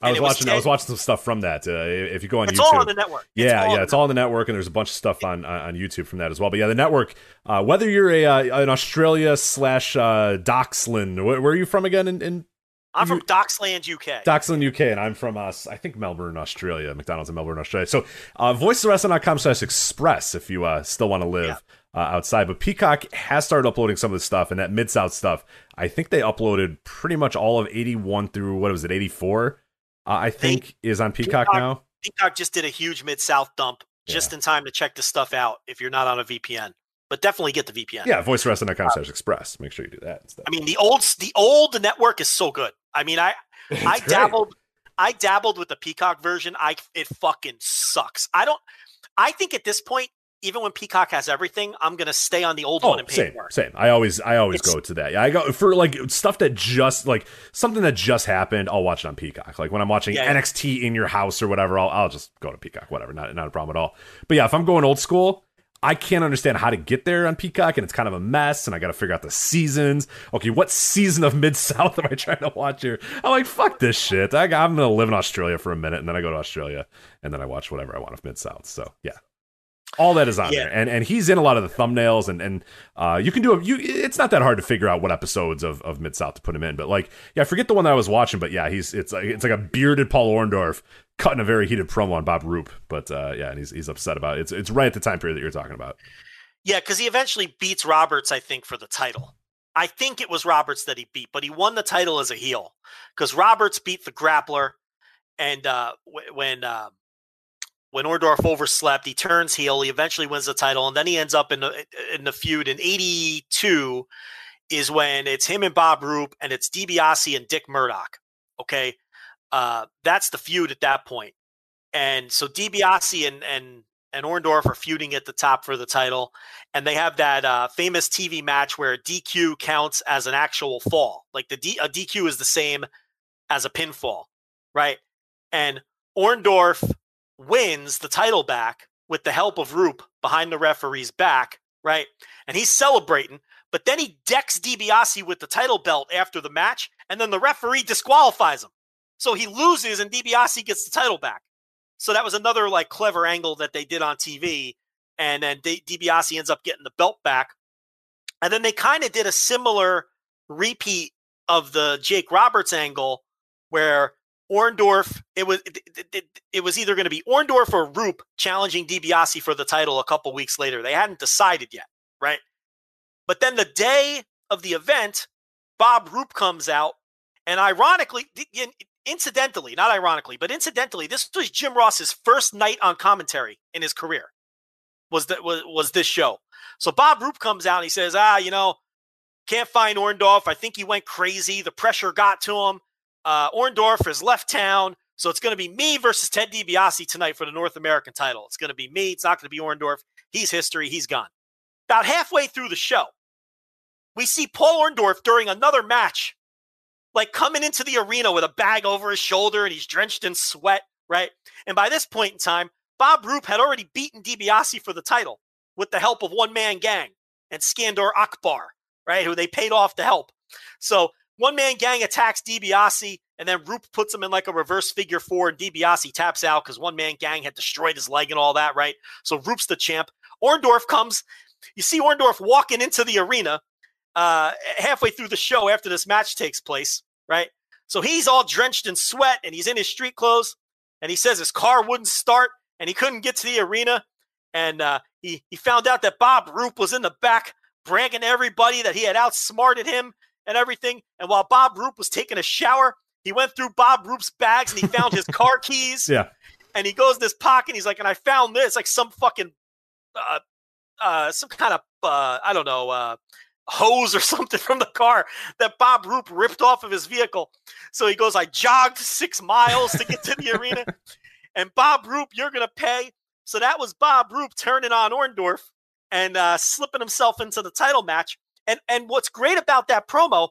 I was watching. Was Ted, I was watching some stuff from that. Uh, if you go on it's YouTube, all on the network. It's yeah, yeah, it's all on the network, and there's a bunch of stuff on on YouTube from that as well. But yeah, the network. Uh, whether you're a uh, an Australia slash uh, Doxland, where, where, are you from again in, in I'm from Docksland, UK. Doxland, UK, and I'm from us. I think Melbourne, Australia. McDonald's in Melbourne, Australia. So, uh, voicesofwrestling.com slash express if you uh, still want to live uh, outside. But Peacock has started uploading some of the stuff, and that Mid South stuff, I think they uploaded pretty much all of 81 through, what was it, 84? Uh, I think is on Peacock, Peacock- now. Peacock just did a huge Mid South dump just in time to check this stuff out if you're not on a VPN. But definitely get the VPN. Yeah, voicesofwrestling.com slash express. Make sure you do that instead. I mean, the old the old network is so good. I mean, I I great. dabbled I dabbled with the Peacock version. I it fucking sucks. I don't. I think at this point, even when Peacock has everything, I'm gonna stay on the old one Oh, and pay same, more. same. I always, I always It's- go to that. Yeah, I go for like stuff that just like something that just happened. I'll watch it on Peacock. Like when I'm watching Yeah, yeah. NXT in your house or whatever, I'll, I'll just go to Peacock. Whatever, not not a problem at all. But yeah, if I'm going old school, I can't understand how to get there on Peacock, and it's kind of a mess. And I got to figure out the seasons. Okay, what season of Mid South am I trying to watch here? I'm like, fuck this shit. I, I'm gonna live in Australia for a minute, and then I go to Australia, and then I watch whatever I want of Mid South. So yeah, all that is on Yeah. there, and and he's in a lot of the thumbnails, and and uh, you can do a you. It's not that hard to figure out what episodes of, of Mid South to put him in, but like yeah, I forget the one that I was watching, but yeah, he's it's like it's like a bearded Paul Orndorff cutting a very heated promo on Bob Roop, but uh, yeah, and he's he's upset about it. It's it's right at the time period that you're talking about. Yeah, because he eventually beats Roberts, I think, for the title. I think it was Roberts that he beat, but he won the title as a heel because Roberts beat the grappler, and uh, w- when uh, when Orndorff overslept, he turns heel. He eventually wins the title, and then he ends up in the in the feud in '82. Is when it's him and Bob Roop, and it's DiBiase and Dick Murdoch. Okay, uh, that's the feud at that point. And so DiBiase and and and Orndorff are feuding at the top for the title, and they have that uh, famous TV match where a DQ counts as an actual fall. Like the D, a DQ is the same as a pinfall, right? And Orndorff wins the title back with the help of Roop behind the referee's back, right? And he's celebrating, but then he decks DiBiase with the title belt after the match, and then the referee disqualifies him. So he loses, and DiBiase gets the title back. So that was another like clever angle that they did on TV, and then D- DiBiase ends up getting the belt back. And then they kind of did a similar repeat of the Jake Roberts angle, where Orndorff it was it, it- it- was either going to be Orndorff or Roop challenging DiBiase for the title a couple weeks later. They hadn't decided yet, right? But then the day of the event, Bob Roop comes out, and ironically, incidentally, not ironically, but incidentally, this was Jim Ross's first night on commentary in his career. Was that was, was this show? So Bob Roop comes out and he says, "Ah, you know, can't find Orndorff. I think he went crazy. The pressure got to him. Uh, Orndorff has left town, so it's going to be me versus Ted DiBiase tonight for the North American title. It's going to be me. It's not going to be Orndorff. He's history. He's gone." About halfway through the show, we see Paul Orndorff during another match like coming into the arena with a bag over his shoulder and he's drenched in sweat, right? And by this point in time, Bob Roop had already beaten DiBiase for the title with the help of One Man Gang and Skandor Akbar, right? Who they paid off to help. So One Man Gang attacks DiBiase and then Roop puts him in like a reverse figure four and DiBiase taps out because One Man Gang had destroyed his leg and all that, right? So Roop's the champ. Orndorff comes. You see Orndorff walking into the arena uh, halfway through the show after this match takes place, right? So he's all drenched in sweat and he's in his street clothes and he says his car wouldn't start and he couldn't get to the arena. And uh, he, he found out that Bob Roop was in the back bragging everybody that he had outsmarted him and everything. And while Bob Roop was taking a shower, he went through Bob Roop's bags and he found his car keys Yeah, and he goes in his pocket and he's like, and I found this, like some fucking, uh, uh, some kind of, uh, I don't know, uh, hose or something from the car that Bob Roop ripped off of his vehicle. So he goes, I jogged six miles to get to the arena. And Bob Roop, you're going to pay. So that was Bob Roop turning on Orndorff and uh, slipping himself into the title match. And and what's great about that promo,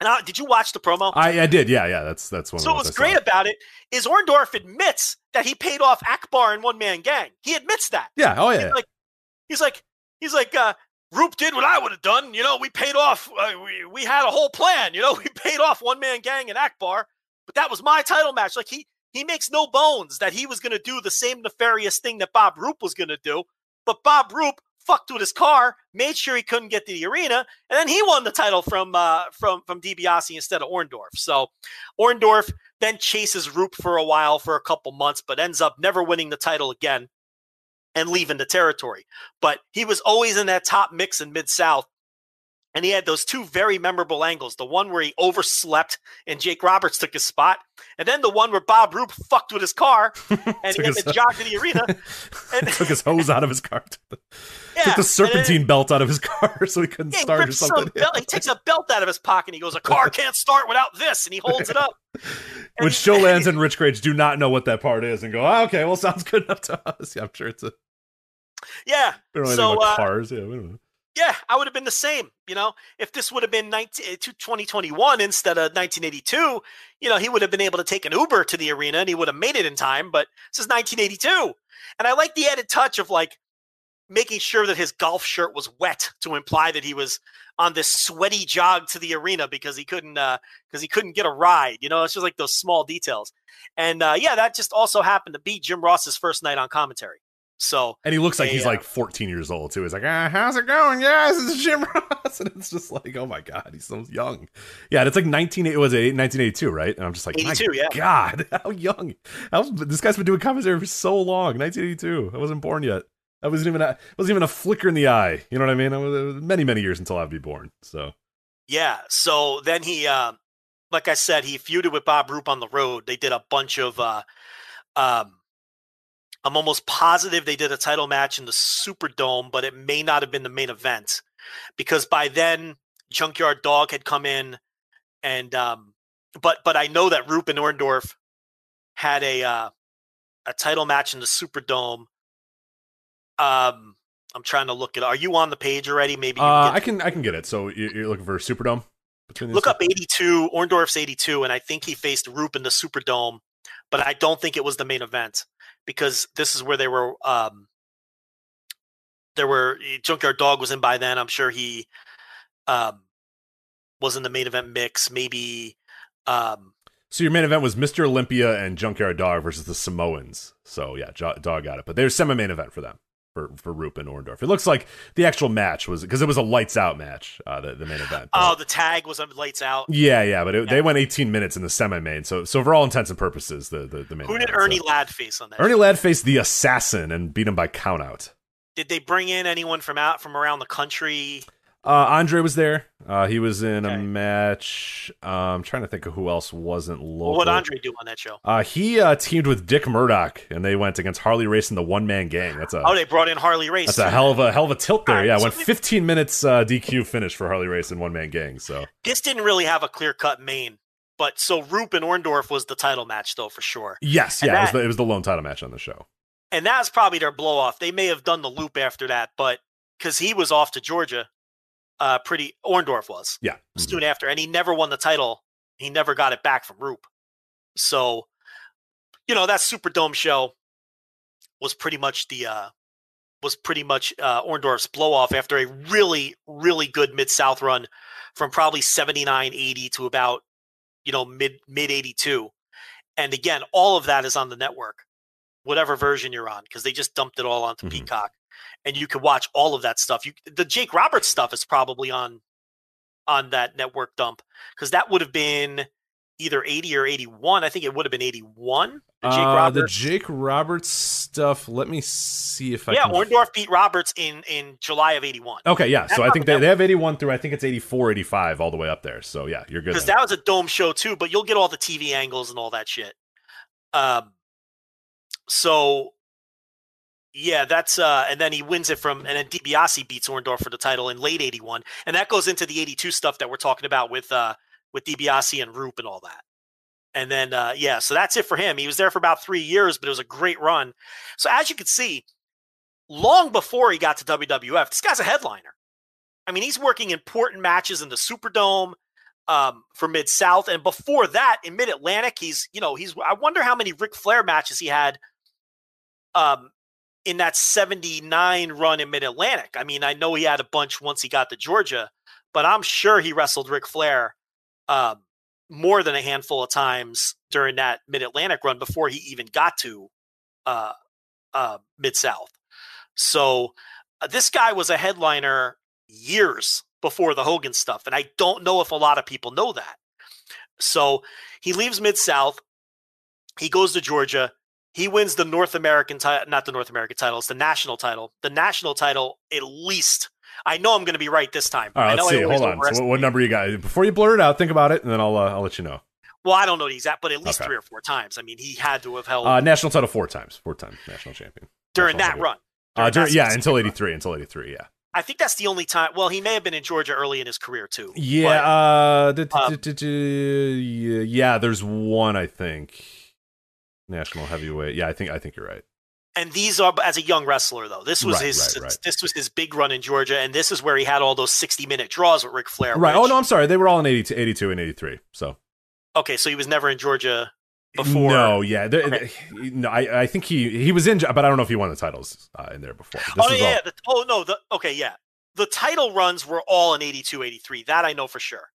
and I, did you watch the promo? I, I did. Yeah, yeah. That's that's one. So of what's ones I saw. great about it is Orndorff admits that he paid off Akbar and One Man Gang. He admits that. Yeah. Oh yeah. He's like, he's like, he's like, uh, Roop did what I would have done. You know, we paid off. Uh, we we had a whole plan. You know, we paid off One Man Gang and Akbar, but that was my title match. Like he he makes no bones that he was going to do the same nefarious thing that Bob Roop was going to do. But Bob Roop fucked with his car, made sure he couldn't get to the arena, and then he won the title from uh, from from DiBiase instead of Orndorff. So Orndorff then chases Roop for a while for a couple months, but ends up never winning the title again and leaving the territory. But he was always in that top mix in Mid South. And he had those two very memorable angles. The one where he overslept and Jake Roberts took his spot, and then the one where Bob Roop fucked with his car and he had to jog to the arena. And took his hose out of his car. Took the, yeah, took the and then- serpentine belt out of his car so he couldn't Yeah, start or something. belt- he takes a belt out of his pocket and he goes, "A car can't start without this," and he holds it up. And Which Joe Lanza and Rich Kraetsch do not know what that part is and go, oh, okay, well, sounds good enough to us. Yeah, I'm sure it's a. Yeah, We don't know So, uh, cars. Yeah, we don't know. Yeah, I would have been the same. You know, if this would have been 19, uh, 2021 instead of 1982, you know, he would have been able to take an Uber to the arena and he would have made it in time. But this is 1982, and I like the added touch of like making sure that his golf shirt was wet to imply that he was on this sweaty jog to the arena because he couldn't uh because he couldn't get a ride. You know, it's just like those small details. And uh yeah, that just also happened to be Jim Ross's first night on commentary. So And he looks like a, he's like 14 years old, too. He's like, ah, how's it going? Yes, it's Jim Ross. And it's just like, oh my God, he's so young. Yeah, and it's like 19, it was it 1982, right? And I'm just like, 82, my yeah. God, how young. How, this guy's been doing commentary for so long. 1982. I wasn't born yet. I wasn't even a, wasn't even a flicker in the eye. You know what I mean? I was, was many, many years until I'd be born. So, Yeah. So then he, uh, like I said, he feuded with Bob Roop on the road. They did a bunch of. Uh, um, I'm almost positive they did a title match in the Superdome, but it may not have been the main event because by then Junkyard Dog had come in, and um, but but I know that Roop and Orndorff had a uh, a title match in the Superdome. Um, I'm trying to look at it. Are you on the page already? Maybe you uh, I can, I can get it. So you- you're looking for Superdome? Between Look two? up 82, Orndorff's 82, and I think he faced Roop in the Superdome, but I don't think it was the main event because this is where they were. Um, there were Junkyard Dog was in by then. I'm sure he um, was in the main event mix. Maybe um, So your main event was Mr. Olympia and Junkyard Dog versus the Samoans. So yeah, Dog got it, but there's semi-main event for them for for Roop and Orndorff. It looks like the actual match was because it was a lights out match, uh, the the main event. oh, the tag was on lights out. yeah, yeah, but it, Yeah. they went 18 minutes in the semi-main. So so for all intents and purposes, the the, the main. Who did event, Ernie so. Ladd face on that? Ernie Ladd faced the assassin and beat him by countout. Did they bring in anyone from out from around the country? Uh, Andre was there. Uh, he was in a match. Uh, I'm trying to think of who else wasn't local. What would Andre do on that show? Uh, he uh, teamed with Dick Murdoch, and they went against Harley Race and the One Man Gang. That's a Oh, they brought in Harley Race. that's a hell of a hell of a tilt there. Right, yeah, so went we- 15 minutes uh, DQ finish for Harley Race and One Man Gang. So this didn't really have a clear cut main, but so Roop and Orndorff was the title match though for sure, yes, And yeah, it, was the, it was the lone title match on the show. and that was probably their blow off. They may have done the loop after that, but because he was off to Georgia, uh, pretty Orndorff was Yeah, Mhm. soon after, and he never won the title. He never got it back from Roop. So, you know that Superdome show was pretty much the uh, was pretty much uh, Orndorff's blow off after a really really good mid South run from probably 79 80 to about you know mid mid 82 and again all of that is on the network whatever version you're on because they just dumped it all onto Mhm. Peacock and you can watch all of that stuff you the Jake Roberts stuff is probably on on that network dump because that would have been either 80 or 81 I think it would have been 81 the Jake Uh, the Roberts Jake Roberts stuff. Let me see if I yeah can. Orndorff beat Roberts in in July of 81 Okay, yeah. That's So I think they, they have 81 through I think it's 84, 85 all the way up there. So yeah, you're good. because that was a dome show too but you'll get all the tv angles and all that shit um so yeah that's uh and then he wins it from and then DiBiase beats Orndorff for the title in late 81 and that goes into the 82 stuff that we're talking about with uh with DiBiase and Roop and all that. And then uh yeah so that's it for him. He was there for about three years but it was a great run. So as you can see long before he got to WWF this guy's a headliner. I mean he's working important matches in the Superdome um, for Mid South, and before that, in Mid Atlantic, he's you know he's. I wonder how many Ric Flair matches he had, um, in that '79 run in Mid Atlantic. I mean, I know he had a bunch once he got to Georgia, but I'm sure he wrestled Ric Flair, um, more than a handful of times during that Mid Atlantic run before he even got to, uh, uh, Mid South. So, uh, this guy was a headliner years before the Hogan stuff, and I don't know if a lot of people know that. So he leaves Mid South. He goes to Georgia. He wins the North American title, not the North American title, it's the national title. The national title, at least. I know I'm going to be right this time. All right, I know let's see. Hold on. So what, what number you got? Before you blur it out, think about it, and then I'll uh, I'll let you know. Well, I don't know the exact, but at least Okay. three or four times. I mean, he had to have held Uh, national title four times, four time national champion during national that run. Uh, During during, that yeah, until eighty three. Until eighty three. Yeah. I think that's the only time. Well, he may have been in Georgia early in his career too. Yeah. but- uh, um, yeah. There's one I think. National heavyweight. Yeah, I think I think you're right. and these are as a young wrestler though. This was Right, his right, right. this was his big run in Georgia, and this is where he had all those sixty minute draws with Ric Flair. Right. Oh no, I'm sorry. They were all in 82, 82 and 83. So Okay, so he was never in Georgia before. No, yeah. There- Okay. No, I, I think he he was in, but I don't know if he won the titles uh, in there before. This oh yeah, all- The, oh no. The, okay, yeah. The title runs were all in 82, 83. That I know for sure.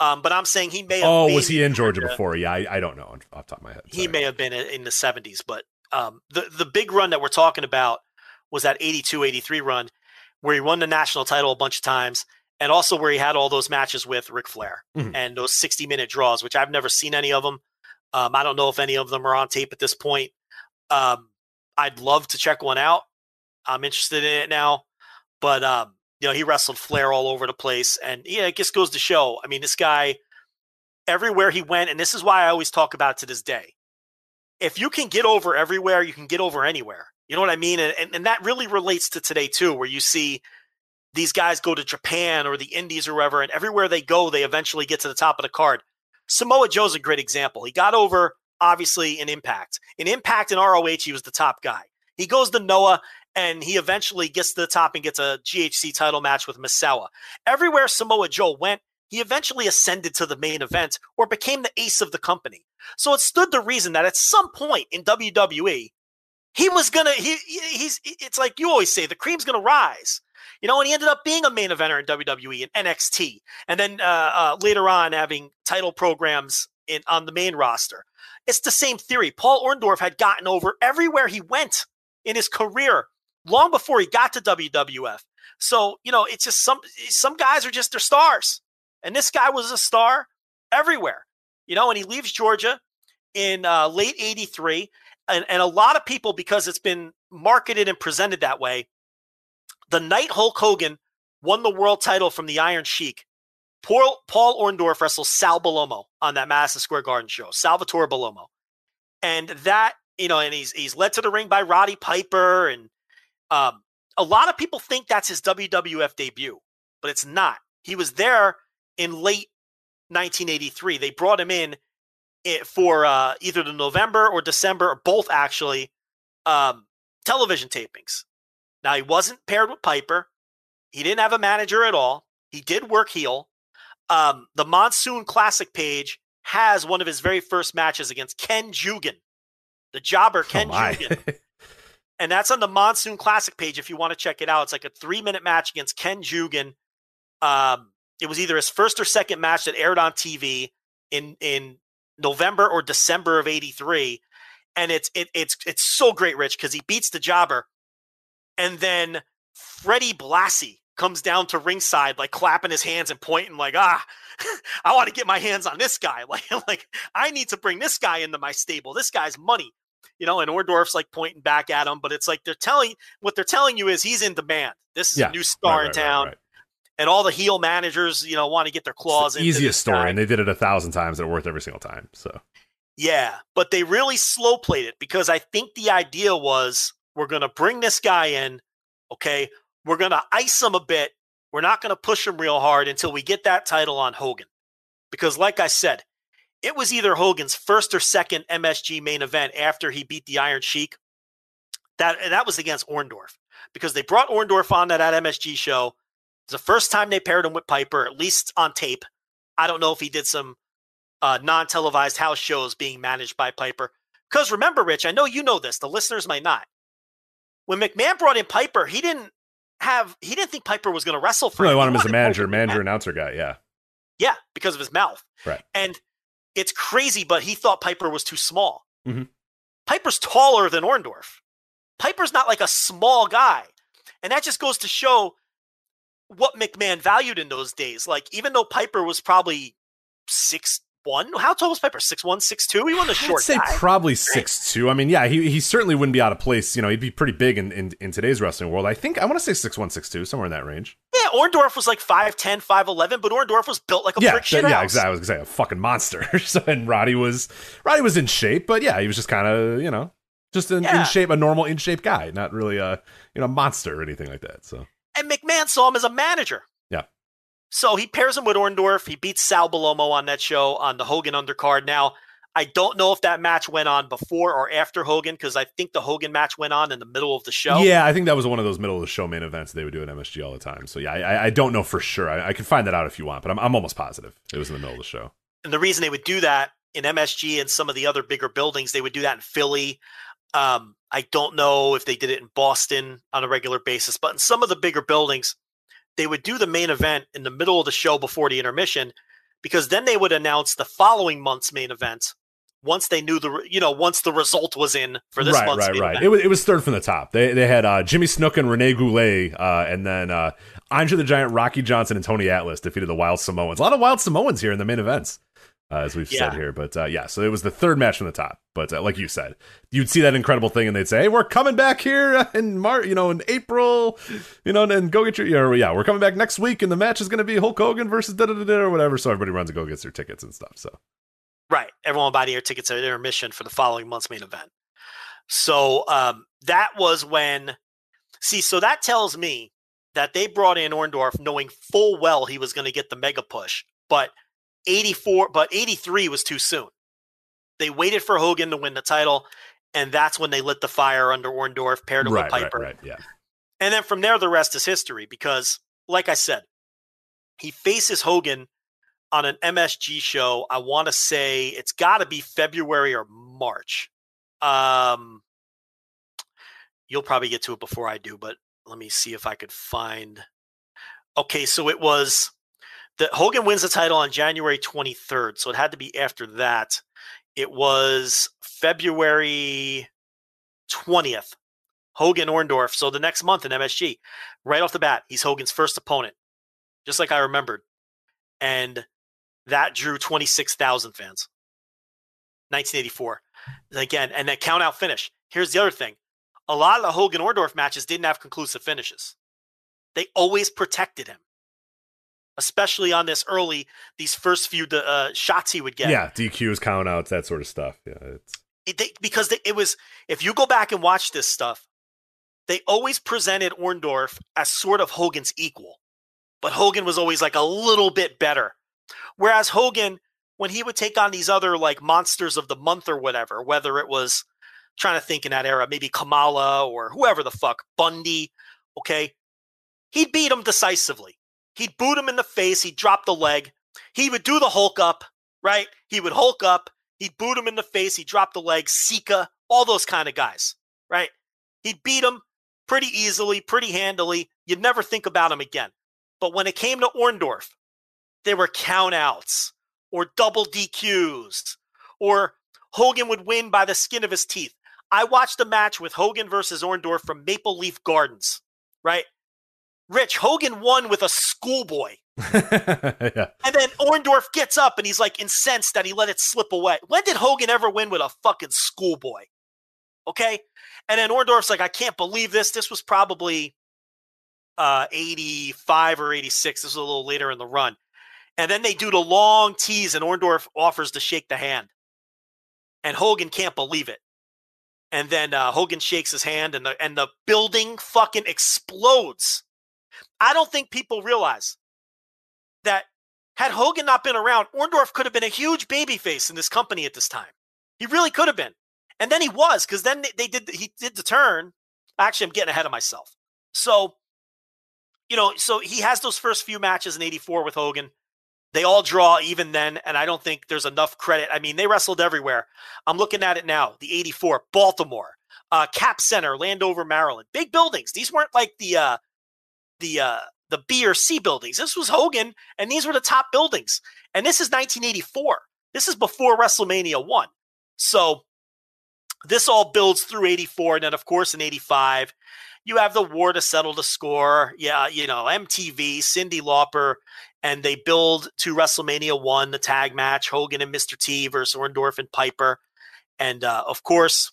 Um, but I'm saying he may have. oh, was he in Georgia before? Yeah, I, I don't know off the top of my head. He may have been in the 70s, but um, the the big run that we're talking about was that 82, 83 run where he won the national title a bunch of times, and also where he had all those matches with Ric Flair Mhm. and those 60 minute draws, which I've never seen any of them. Um, I don't know if any of them are on tape at this point. Um, I'd love to check one out. I'm interested in it now, but um, you know, he wrestled Flair all over the place, and yeah, it just goes to show. I mean, this guy, everywhere he went, and this is why I always talk about to this day. If you can get over everywhere, you can get over anywhere. You know what I mean? And, and, and that really relates to today too, where you see these guys go to Japan or the Indies or wherever, and everywhere they go, they eventually get to the top of the card. Samoa Joe's a great example. He got over obviously in Impact. In Impact and ROH, he was the top guy. He goes to Noah and he eventually gets to the top and gets a GHC title match with Misawa. Everywhere Samoa Joe went, he eventually ascended to the main event or became the ace of the company. So it stood to reason that at some point in WWE, he was gonna he he- he's it's like you always say the cream's gonna rise. You know, and he ended up being a main eventer in WWE and NXT, and then uh, uh, later on having title programs in on the main roster. It's the same theory. Paul Orndorff had gotten over everywhere he went in his career long before he got to WWF. So you know, it's just some some guys are just their stars, and this guy was a star everywhere. You know, and he leaves Georgia in uh, late '83, and, and a lot of people because it's been marketed and presented that way. The night Hulk Hogan won the world title from the Iron Sheik, Paul, Paul Orndorff wrestled Sal Bellomo on that Madison Square Garden show, Salvatore Bellomo, and that you know, and he's he's led to the ring by Roddy Piper, and um, a lot of people think that's his WWF debut, but it's not. He was there in late 1983. They brought him in for uh, either the November or December, or both actually, um, television tapings. Now he wasn't paired with Piper. He didn't have a manager at all. He did work heel. Um, the Monsoon Classic page has one of his very first matches against Ken Jugan, the jobber Oh, Ken my. Jugan. And that's on the Monsoon Classic page if you want to check it out. It's like a three minute match against Ken Jugan. Um, it was either his first or second match that aired on TV in in November or December of '83, and it's it, it's it's so great, Rich, because he beats the jobber, and then Freddie Blassie comes down to ringside, like clapping his hands and pointing, like ah, I want to get my hands on this guy, like like I need to bring this guy into my stable. This guy's money, you know. And Orndorff's like pointing back at him, but it's like they're telling what they're telling you is he's in demand. This is Yeah, a new star Right, in right, right, town right. and all the heel managers, you know, want to get their claws the easiest story, guy. and they did it a thousand times. They're worth every single time. So Yeah, but they really slow played it because I think the idea was we're going to bring this guy in, okay? We're going to ice him a bit. We're not going to push him real hard until we get that title on Hogan. Because like I said, it was either Hogan's first or second MSG main event after he beat the Iron Sheik. That and that was against Orndorff because they brought Orndorff on that, that MSG show. It's the first time they paired him with Piper, at least on tape. I don't know if he did some uh, non-televised house shows being managed by Piper. Because remember, Rich, I know you know this. The listeners might not. When McMahon brought in Piper, he didn't have he didn't think Piper was going to wrestle for really him. want him as a manager, manager, announcer guy. Yeah, Yeah, because of his mouth. Right. And it's crazy, but he thought Piper was too small. Mhm. Piper's taller than Orndorff. Piper's not like a small guy. And that just goes to show what McMahon valued in those days. Like, even though Piper was probably six one, how tall was Piper? Six one, six two. He wasn't a short I'd say guy. probably six two. I mean, yeah, he, he certainly wouldn't be out of place. You know, he'd be pretty big in, in, in today's wrestling world. I think I want to say six one, six two, somewhere in that range. yeah, Orndorff was like 5'10", 5'11", but Orndorff was built like a yeah, brick th- yeah, exactly. I was gonna say a fucking monster. so, and Roddy was Roddy was in shape, but yeah, he was just kind of you know just in, Yeah. in shape, a normal in shape guy, not really a you know monster or anything like that. So And McMahon saw him as a manager. So he pairs him with Orndorff. He beats Sal Bellomo on that show on the Hogan undercard. Now, I don't know if that match went on before or after Hogan because I think the Hogan match went on in the middle of the show. yeah, I think that was one of those middle of the show main events they would do at MSG all the time. So yeah, I, I- I don't know for sure. I, I can find that out if you want, but I'm I'm almost positive it was in the middle of the show. And the reason they would do that in MSG and some of the other bigger buildings, they would do that in Philly. Um, I don't know if they did it in Boston on a regular basis, but in some of the bigger buildings, they would do the main event in the middle of the show before the intermission, because then they would announce the following month's main event once they knew the you know once the result was in for this right, month's right, right. event. It was it was third from the top. They they had uh, Jimmy Snuka and Rene Goulet, uh, and then uh, Andre the Giant, Rocky Johnson, and Tony Atlas defeated the Wild Samoans. A lot of Wild Samoans here in the main events, uh, as we've Yeah. said here. But uh, yeah, so it was the third match from the top. But uh, like you said, you'd see that incredible thing, and they'd say, "Hey, we're coming back here in March, you know, in April, you know, and, and go get your, yeah, we're coming back next week, and the match is going to be Hulk Hogan versus da da da da or whatever." So everybody runs and go gets their tickets and stuff. So Right. Everyone buy their tickets at intermission for the following month's main event. So um, that was when, see, so that tells me that they brought in Orndorff knowing full well he was going to get the mega push, but 84, but 83 was too soon. They waited for Hogan to win the title, and that's when they lit the fire under Orndorff, paired him right, with right, Piper. right, yeah. And then from there, the rest is history because, like I said, he faces Hogan on an MSG show. I want to say it's got to be February or March. Um, you'll probably get to it before I do, but let me see if I could find. Okay, so it was the Hogan wins the title on January 23rd, so it had to be after that. It was February 20th. Hogan Orndorff. So the next month in MSG, right off the bat, he's Hogan's first opponent, just like I remembered. And that drew 26,000 fans. 1984. Again, and that count out finish. Here's the other thing a lot of the Hogan Orndorff matches didn't have conclusive finishes, they always protected him, especially on this early, these first few uh, shots he would get Yeah, DQs, count outs, that sort of stuff. Yeah, it's it, they, because they, it was if you go back and watch this stuff, they always presented Orndorff as sort of Hogan's equal, but Hogan was always like a little bit better. Whereas Hogan, when he would take on these other like monsters of the month or whatever, whether it was trying to think in that era, maybe Kamala or whoever the fuck, Bundy, okay, he'd beat him decisively. He'd boot him in the face. He'd drop the leg. He would do the Hulk up, right? He would Hulk up. He'd boot him in the face. He'd drop the leg. Sika, all those kind of guys, right? He'd beat him pretty easily, pretty handily. You'd never think about him again. But when it came to Orndorff, there were countouts or double DQs or Hogan would win by the skin of his teeth. I watched a match with Hogan versus Orndorff from Maple Leaf Gardens, right? Rich, Hogan won with a schoolboy. yeah. And then Orndorff gets up and he's like incensed that he let it slip away. When did Hogan ever win with a fucking schoolboy? Okay. And then Orndorff's like, I can't believe this. This was probably uh, 85 or 86. This was a little later in the run. And then they do the long tease, and Orndorff offers to shake the hand. And Hogan can't believe it. And then uh, Hogan shakes his hand, and the and the building fucking explodes. I don't think people realize that had Hogan not been around, Orndorff could have been a huge babyface in this company at this time. He really could have been. And then he was, because then they, they did he did the turn. Actually, I'm getting ahead of myself. So, you know, so he has those first few matches in 84 with Hogan. They all draw even then, and I don't think there's enough credit. I mean, they wrestled everywhere. I'm looking at it now. The 84, Baltimore, uh, Cap Center, Landover, Maryland. Big buildings. These weren't like the uh the uh the B or C buildings. This was Hogan, and these were the top buildings. And this is 1984. This is before WrestleMania 1. So this all builds through 84. And then, of course, in 85, you have the war to settle the score. Yeah, you know, MTV, Cyndi Lauper, and they build to WrestleMania 1, the tag match, Hogan and Mr. T versus Orndorff and Piper. And uh, of course,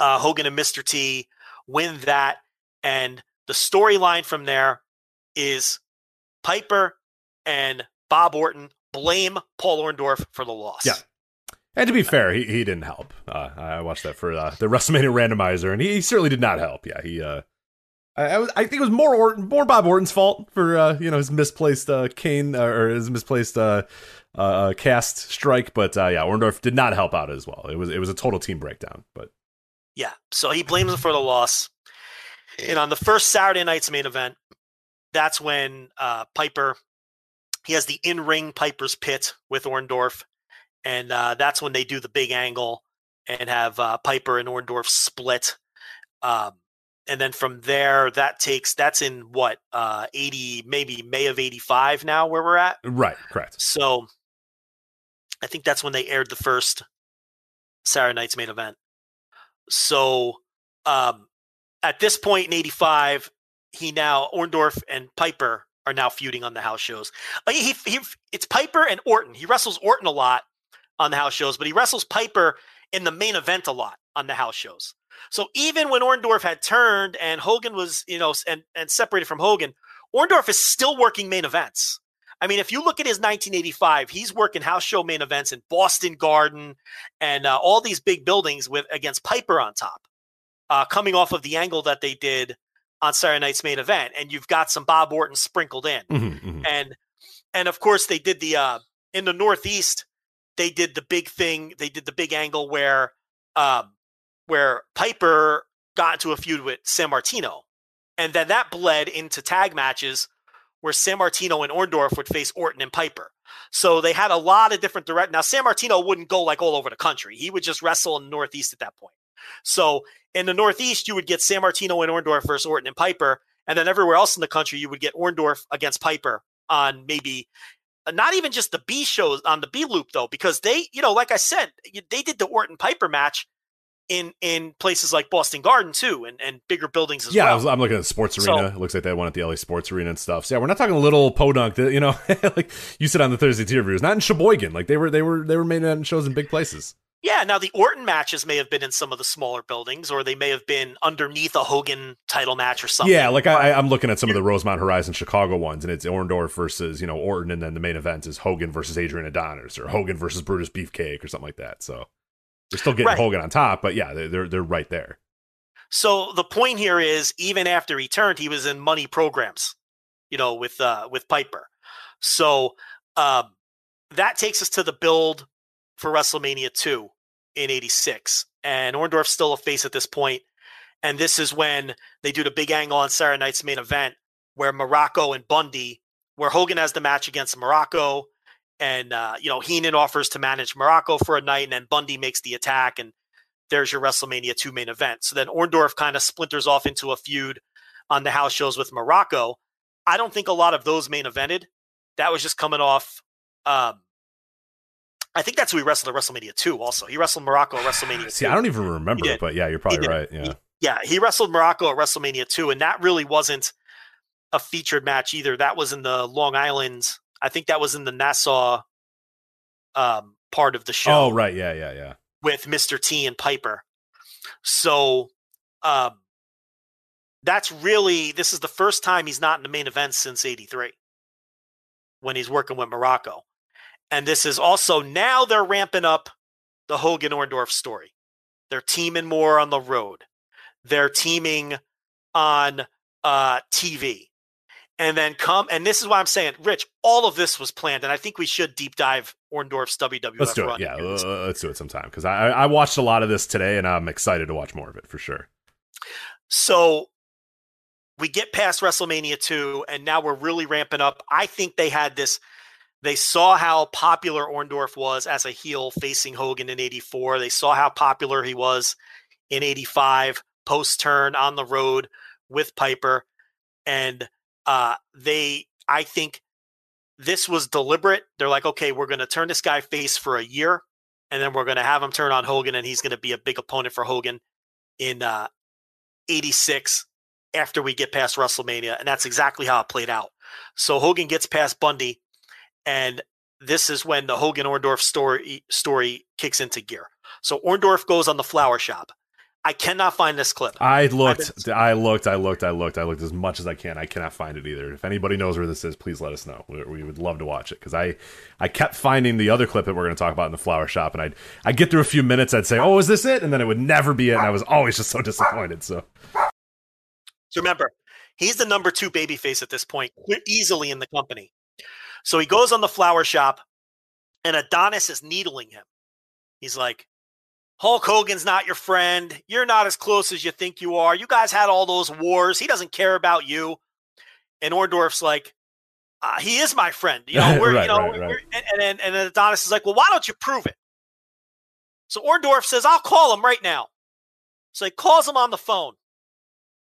uh, Hogan and Mr. T win that. And the storyline from there is Piper and Bob Orton blame Paul Orndorff for the loss. Yeah. And to be fair, he, he didn't help. Uh, I watched that for uh, the WrestleMania randomizer, and he, he, certainly did not help. Yeah, he. Uh, I, I, think it was more Orton, more Bob Orton's fault for uh, you know his misplaced uh, Kane uh, or his misplaced uh, uh, cast strike, but uh, yeah, Orndorff did not help out as well. It was it was a total team breakdown. But yeah, so he blames him for the loss. And on the first Saturday night's main event, that's when uh, Piper he has the in ring Piper's Pit with Orndorff and uh, that's when they do the big angle and have uh, Piper and Orndorff split. Um, and then from there, that takes that's in what uh, eighty, maybe May of eighty five now, where we're at. Right, correct. So I think that's when they aired the first Saturday Night's main event. So um, at this point in eighty five, he now Orndorff and Piper are now feuding on the house shows. Uh, he, he, it's Piper and Orton. He wrestles Orton a lot on the house shows, but he wrestles Piper in the main event a lot on the house shows. So even when Orndorff had turned and Hogan was, you know, and, and separated from Hogan, Orndorff is still working main events. I mean, if you look at his 1985, he's working house show main events in Boston Garden and uh, all these big buildings with against Piper on top, uh, coming off of the angle that they did on Saturday Night's main event, and you've got some Bob Orton sprinkled in, mm-hmm, mm-hmm. and and of course they did the uh, in the Northeast they did the big thing. They did the big angle where um, where Piper got into a feud with Sammartino, and then that bled into tag matches where Sammartino and Orndorff would face Orton and Piper. So they had a lot of different direct. Now Sammartino wouldn't go like all over the country. He would just wrestle in the Northeast at that point. So in the Northeast, you would get Sammartino and Orndorff versus Orton and Piper, and then everywhere else in the country, you would get Orndorff against Piper on maybe not even just the B shows on the B loop though, because they, you know, like I said, they did the Orton Piper match in in places like Boston Garden too, and, and bigger buildings as yeah, well. Yeah, I'm looking at the sports arena. So, it looks like they one at the LA Sports Arena and stuff. So yeah, we're not talking little podunk. That, you know, like you said on the Thursday tier reviews, not in Sheboygan. Like they were they were they were made shows in big places. Yeah, now the Orton matches may have been in some of the smaller buildings, or they may have been underneath a Hogan title match or something. Yeah, like I, am looking at some of the Rosemont Horizon Chicago ones, and it's Orndorff versus you know Orton, and then the main event is Hogan versus Adrian Adonis, or Hogan versus Brutus Beefcake, or something like that. So they're still getting right. Hogan on top, but yeah, they're, they're they're right there. So the point here is, even after he turned, he was in money programs, you know, with uh, with Piper. So um, that takes us to the build for WrestleMania 2 in 86. And Orndorff's still a face at this point. And this is when they do the big angle on Saturday night's main event where Muraco and Bundy, where Hogan has the match against Muraco. And, uh, you know, Heenan offers to manage Muraco for a night, and then Bundy makes the attack. And there's your WrestleMania 2 main event. So then Orndorff kind of splinters off into a feud on the house shows with Muraco. I don't think a lot of those main evented. That was just coming off um, I think that's who he wrestled at WrestleMania 2 also. He wrestled Muraco at WrestleMania 2. See, I don't even remember, but yeah, you're probably right. Yeah. He, yeah, he wrestled Muraco at WrestleMania 2, and that really wasn't a featured match either. That was in the Long Island. I think that was in the Nassau um, part of the show. Oh, right. Yeah, yeah, yeah. With Mr. T and Piper. So um, that's really, this is the first time he's not in the main event since 83 when he's working with Muraco. And this is also now they're ramping up the Hogan Orndorff story. They're teaming more on the road. They're teaming on uh, TV. And then come, and this is why I'm saying, Rich, all of this was planned. And I think we should deep dive Orndorff's WWF Let's do it. Yeah, uh, let's do it sometime. Because I, I watched a lot of this today and I'm excited to watch more of it for sure. So we get past WrestleMania 2, and now we're really ramping up. I think they had this they saw how popular Orndorff was as a heel facing Hogan in 84. They saw how popular he was in 85 post turn on the road with Piper. And uh, they, I think this was deliberate. They're like, okay, we're going to turn this guy face for a year. and then we're going to have him turn on Hogan, and he's going to be a big opponent for Hogan in uh, '86 after we get past WrestleMania, and that's exactly how it played out. So Hogan gets past Bundy, and this is when the Hogan Orndorff story story kicks into gear. So Orndorff goes on the flower shop. I cannot find this clip. I looked, I looked, I looked, I looked, I looked as much as I can. I cannot find it either. If anybody knows where this is, please let us know. We, we would love to watch it because I, I kept finding the other clip that we're going to talk about in the flower shop, and I'd, I'd get through a few minutes, I'd say, "Oh, is this it?" and then it would never be it, and I was always just so disappointed. So, So remember, he's the number two babyface at this point, easily in the company. So he goes on the flower shop, and Adonis is needling him. He's like, Hulk Hogan's not your friend. You're not as close as you think you are. You guys had all those wars. He doesn't care about you. And Orndorff's like, uh, he is my friend. You know, we're, Right, you know, right, we're- right. and, and, and then Adonis is like, well, why don't you prove it? So Orndorff says, I'll call him right now. So he calls him on the phone.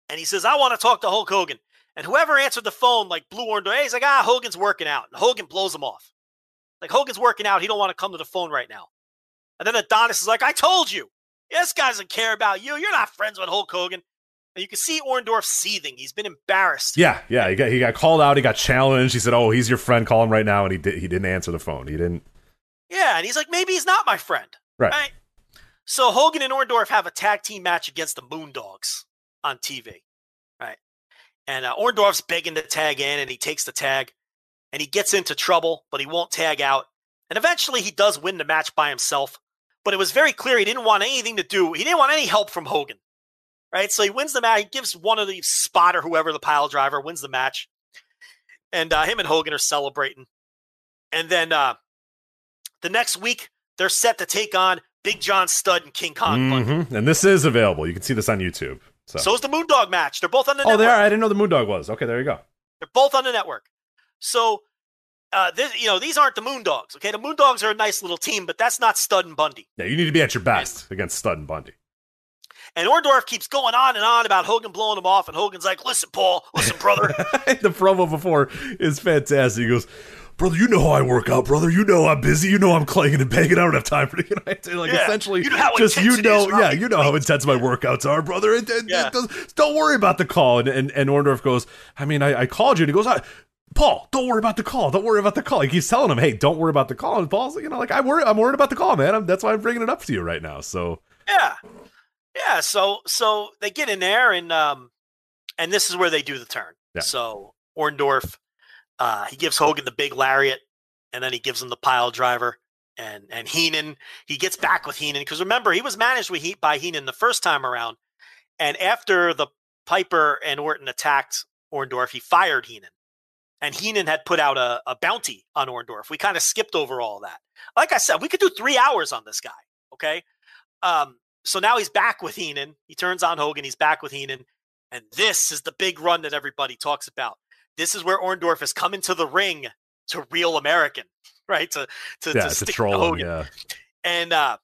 And he says, I want to talk to Hulk Hogan. And whoever answered the phone, like Blue Orndorff, hey, he's like, ah, Hogan's working out. And Hogan blows him off. Like, Hogan's working out. He don't want to come to the phone right now. And then Adonis is like, I told you. This guy doesn't care about you. You're not friends with Hulk Hogan. And you can see Orndorff seething. He's been embarrassed. yeah, yeah, he got he got called out, he got challenged. He said, "Oh, he's your friend. Call him right now," and he did. He didn't answer the phone. He didn't. Yeah, and he's like, maybe he's not my friend. Right. So Hogan and Orndorff have a tag team match against the Moondogs on TV. And uh, Orndorff's begging to tag in, and he takes the tag, and he gets into trouble, but he won't tag out. And eventually, he does win the match by himself. But it was very clear he didn't want anything to do. He didn't want any help from Hogan. Right. So he wins the match. He gives one of the spot or whoever the pile driver wins the match, and uh, him and Hogan are celebrating. And then uh, the next week, they're set to take on Big John Studd and King Kong. Mhm. And this is available. You can see this on YouTube. So, So is the Moondog match. They're both on the oh, network. there. I didn't know the Moondog was. Okay, there you go. They're both on the network. So, uh, this, you know, these aren't the Moondogs. Okay, the Moondogs are a nice little team, but that's not Studd and Bundy. Yeah, you need to be at your best against Studd and Bundy. And Orndorff keeps going on and on about Hogan blowing him off, and Hogan's like, "Listen, Paul, listen, brother." the promo before is fantastic. He goes, "Brother, you know how I work out, brother. You know I'm busy. You know I'm clanging and banging. I don't have time for you know, like Yeah. essentially You know just you know, yeah, you know how intense my workouts are, brother. And, and- Yeah. does- don't worry about the call." And and, and Orndorff goes, "I mean, I, I called you." And he goes, I, Paul, don't worry about the call. Don't worry about the call. He keeps telling him, "Hey, don't worry about the call." And Paul's, like, you know, like I worry, I'm worried about the call, man. I'm, that's why I'm bringing it up to you right now. So yeah, yeah. So, so they get in there, and um, and this is where they do the turn. Yeah. So Orndorff, uh, he gives Hogan the big lariat, and then he gives him the pile driver. And and Heenan, he gets back with Heenan because remember he was managed with by Heenan the first time around, and after the Piper and Orton attacked Orndorff, he fired Heenan, and Heenan had put out a, a bounty on Orndorff. We kind of skipped over all that. Like I said, we could do three hours on this guy. Okay, um, so now he's back with Heenan. He turns on Hogan. He's back with Heenan. And this is the big run that everybody talks about. This is where Orndorff has come into the ring to real American, right? To to, yeah, to to troll him. Yeah, And uh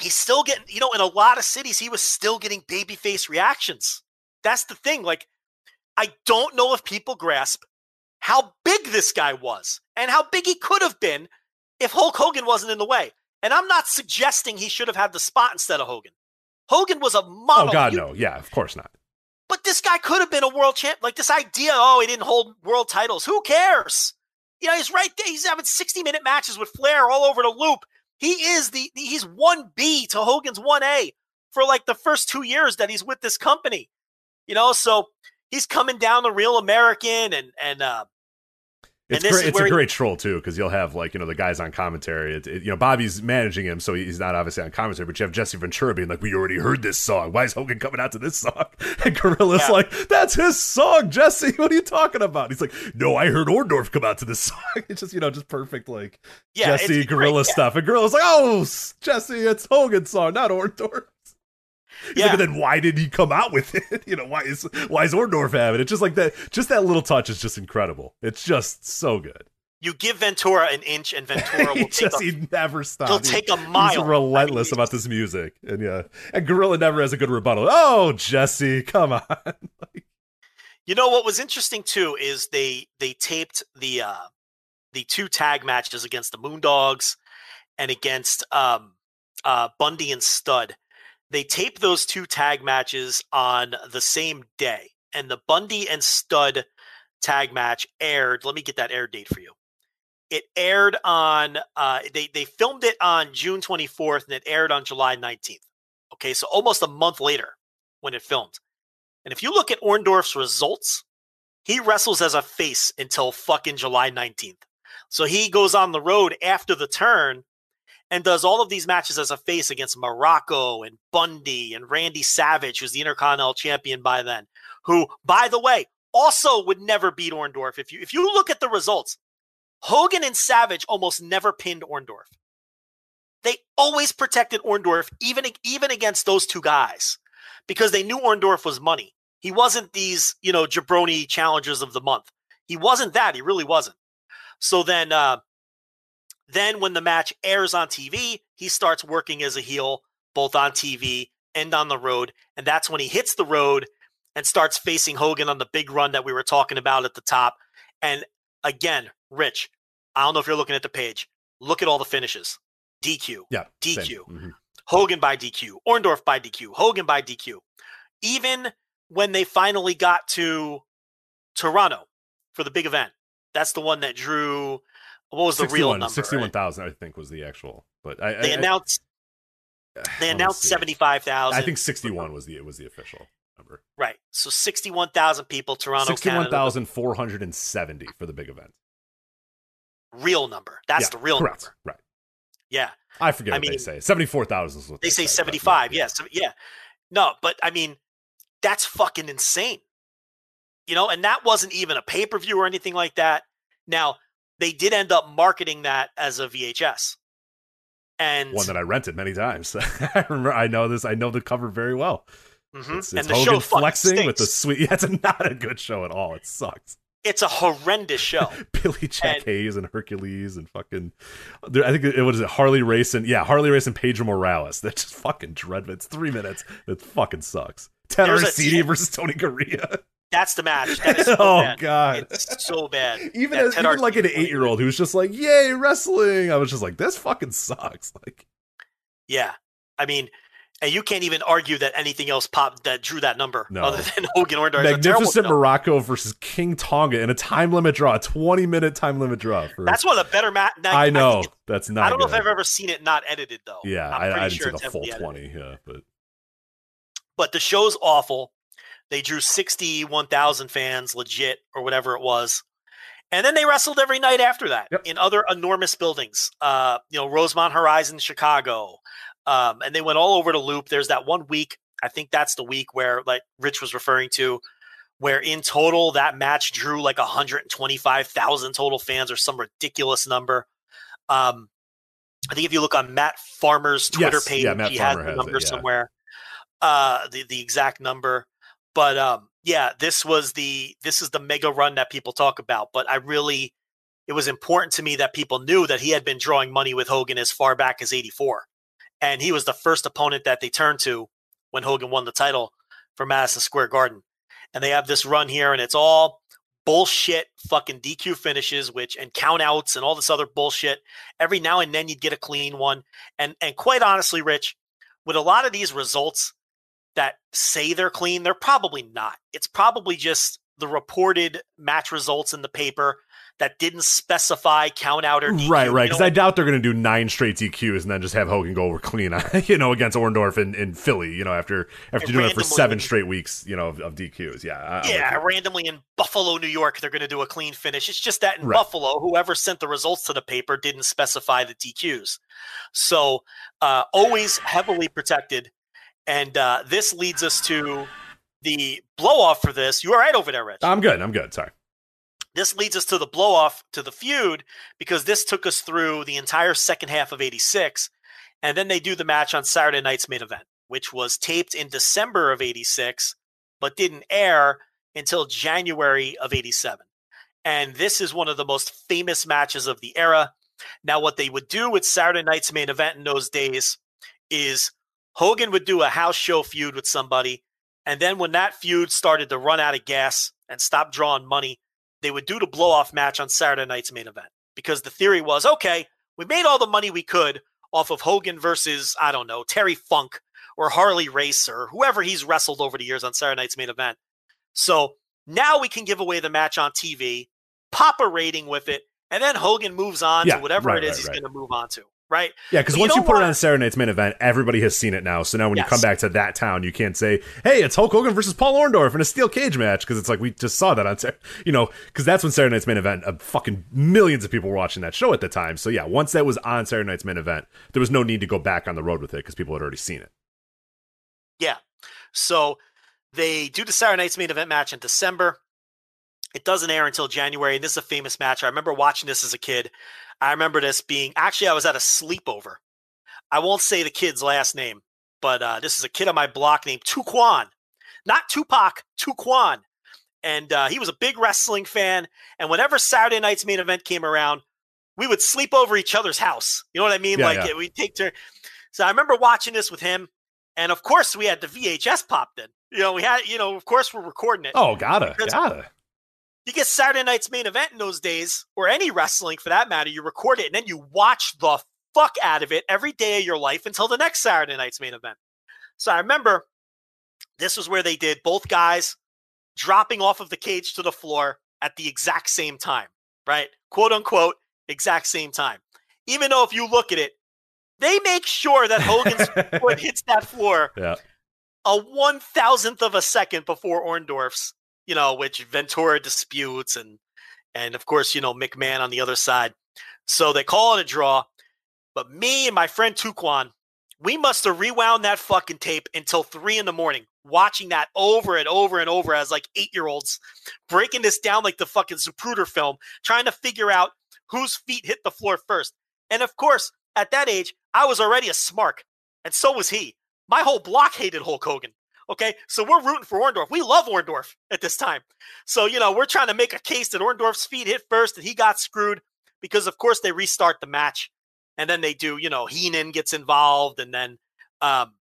he's still getting, you know, in a lot of cities, he was still getting babyface reactions. That's the thing. Like, I don't know if people grasp how big this guy was and how big he could have been if Hulk Hogan wasn't in the way. And I'm not suggesting he should have had the spot instead of Hogan. Hogan was a model. Oh God, You- no. Yeah, of course not. But this guy could have been a world champ. Like this idea, oh, he didn't hold world titles. Who cares? You know, he's right there. He's having 60 minute matches with Flair all over the loop. He is the, the he's 1B to Hogan's 1A for like the first two years that he's with this company. You know, so he's coming down the real American and and uh It's this great. is It's a he- great troll too, because you'll have like you know the guys on commentary. It, it- you know Bobby's managing him, so he's not obviously on commentary. But you have Jesse Ventura being like, "We already heard this song. Why is Hogan coming out to this song?" And Gorilla's Yeah. like, "That's his song, Jesse. What are you talking about?" He's like, "No, I heard Orndorff come out to this song." It's just you know just perfect like yeah, Jesse great. Gorilla Yeah. stuff. And Gorilla's like, "Oh, Jesse, it's Hogan's song, not Orndorff." He's Yeah. like, and then why did he come out with it? You know, why is why is Orndorff having it? Just like that, just that little touch is just incredible. It's just so good. You give Ventura an inch and Ventura will take just a, he never stops. he'll take a mile. He's relentless I mean, about this music, and yeah, and Gorilla never has a good rebuttal. Oh, Jesse, come on! You know what was interesting too is they they taped the uh the two tag matches against the Moondogs and against um, uh, Bundy and Studd. They taped those two tag matches on the same day, and the Bundy and Studd tag match aired. Let me get that air date for you. It aired on. Uh, they they filmed it on June 24th, and it aired on July 19th. Okay, so almost a month later when it filmed. And if you look at Orndorff's results, he wrestles as a face until fucking July 19th. So he goes on the road after the turn and does all of these matches as a face against Muraco and Bundy and Randy Savage, who's the Intercontinental Champion by then, who, by the way, also would never beat Orndorff. If you if you look at the results, Hogan and Savage almost never pinned Orndorff. They always protected Orndorff, even even against those two guys, because they knew Orndorff was money. He wasn't these, you know, jabroni challengers of the month. He wasn't that. He really wasn't. So then, uh, then when the match airs on TV, he starts working as a heel, both on TV and on the road. And that's when he hits the road and starts facing Hogan on the big run that we were talking about at the top. And again, Rich, I don't know if you're looking at the page. Look at all the finishes. DQ. Yeah. DQ. Mhm. Hogan by DQ. Orndorff by DQ. Hogan by DQ. Even when they finally got to Toronto for the big event, that's the one that drew. What was the real 61 number? right? 61,000, I think, was the actual. But I, They I, announced. I, They announced seventy five thousand. I think 61 was the it was the official number. right. So sixty one thousand people. Toronto, Canada. 61,470 for the big event. Real number. That's Yeah, the real correct. number. Right. Yeah. I forget I what they say. 74,000 is what They say but 75. yeah, Yes. Yeah. No, but I mean, that's fucking insane. You know, and that wasn't even a pay per view or anything like that. Now, they did end up marketing that as a VHS. And, One that I rented many times. I remember. I know this. I know the cover very well. Mhm. It's, and it's the Hogan show flexing with the sweet. Yeah, it's not a good show at all. It sucks. It's a horrendous show. Billy Jack And- Haynes and Hercules and fucking. I think it was it Harley Race and yeah Harley Race and Pedro Morales. That's just fucking dreadful. It's three minutes. It fucking sucks. There's a versus Tony Garea. That's the match. That is so oh bad. god. It's so bad. even as, even like an eight year old who's just like yay wrestling. I was just like this fucking sucks. Like Yeah. I mean, and you can't even argue that anything else popped that drew that number No. other than Hogan Orndorff. Magnificent. Muraco versus King Tonga in a time limit draw, a twenty minute time limit draw. For, That's one of the better match. I know that's not. I don't know if. I've ever seen it not edited though. Yeah, I'm I, I didn't sure see the full heavily edited. twenty. Yeah, but But the show's awful. They drew sixty-one thousand fans, legit or whatever it was, and then they wrestled every night after that Yep. in other enormous buildings. Uh, you know, Rosemont Horizon, Chicago, um, and they went all over the loop. There's that one week. I think that's the week where, like Rich was referring to, where in total that match drew like 125,000 total fans or some ridiculous number. Um, I think if you look on Matt Farmer's Twitter Yes, page, yeah, Matt he Farmer has the has it, number yeah. somewhere. Uh, the the exact number, but um, yeah, this was the this is the mega run that people talk about. But I really, it was important to me that people knew that he had been drawing money with Hogan as far back as '84, and he was the first opponent that they turned to when Hogan won the title for Madison Square Garden. And they have this run here, and it's all bullshit fucking DQ finishes, which and countouts and all this other bullshit. Every now and then you'd get a clean one. And and quite honestly, Rich, with a lot of these results that say they're clean, they're probably not. It's probably just the reported match results in the paper that didn't specify count out or DQ. right, right. You Because know, I doubt they're going to do nine straight DQs and then just have Hogan go over clean, you know, against Orndorff in, in Philly. You know, after after doing it for seven straight weeks, you know, of, of DQs. Yeah, I, yeah, you. randomly in Buffalo, New York, they're going to do a clean finish. It's just that in Right. Buffalo, whoever sent the results to the paper didn't specify the DQs. So uh, always heavily protected. And uh, this leads us to the blow off for this. You all right over there, Rich? I'm good. I'm good. Sorry. this leads us to the blow off to the feud because this took us through the entire second half of 86 and then they do the match on saturday night's main event which was taped in december of 86 but didn't air until january of 87 and this is one of the most famous matches of the era now what they would do with saturday night's main event in those days is hogan would do a house show feud with somebody and then when that feud started to run out of gas and stop drawing money they would do the blow off match on Saturday night's main event because the theory was okay, We made all the money we could off of Hogan versus, I don't know, Terry Funk or Harley Race or whoever he's wrestled over the years on Saturday Night's main event. So now we can give away the match on TV, pop a rating with it, and then Hogan moves on Yeah, to whatever right, it is right, he's right. going to move on to, right? Yeah, because once you, put it wanna- on Saturday Night's main event, everybody has seen it now. So now when you come back to that town, you can't say, "Hey, it's Hulk Hogan versus Paul Orndorff in a steel cage match," because it's like we just saw that on, you know, because that's when Saturday Night's main event. Uh, fucking millions of people were watching that show at the time. So yeah, once that was on Saturday Night's main event, there was no need to go back on the road with it because people had already seen it. Yeah. So they do the Saturday Night's main event match in December. It doesn't air until January. And this is a famous match. I remember watching this as a kid. I remember this being actually, I was at a sleepover. I won't say the kid's last name, but uh, this is a kid on my block named Tuquan. Not Tupac, Tuquan. And uh, he was a big wrestling fan. And whenever Saturday Night's main event came around, we would sleep over each other's house. You know what I mean? Yeah, like yeah. we'd take turn. So I remember watching this with him. And of course, we had the VHS popped in. You know, we had, you know, of course, we're recording it. Oh, gotta, gotta. You get Saturday night's main event in those days, or any wrestling for that matter, you record it and then you watch the fuck out of it every day of your life until the next Saturday night's main event. So I remember this was where they did both guys dropping off of the cage to the floor at the exact same time, right? Quote unquote, exact same time. Even though if you look at it, they make sure that Hogan's foot hits that floor Yeah, a one thousandth of a second before Orndorff's, you know, which Ventura disputes and and of course, you know, McMahon on the other side. So they call it a draw. But me and my friend Tuquan, we must have rewound that fucking tape until three in the morning, watching that over and over and over as like eight year olds, breaking this down like the fucking Zapruder film, trying to figure out whose feet hit the floor first. And of course, at that age, I was already a smark, and so was he. My whole block hated Hulk Hogan. Okay, so we're rooting for Orndorff. We love Orndorff at this time. So, you know, we're trying to make a case that Orndorff's feet hit first and he got screwed because, of course, they restart the match. And then they do, you know, Heenan gets involved and then um,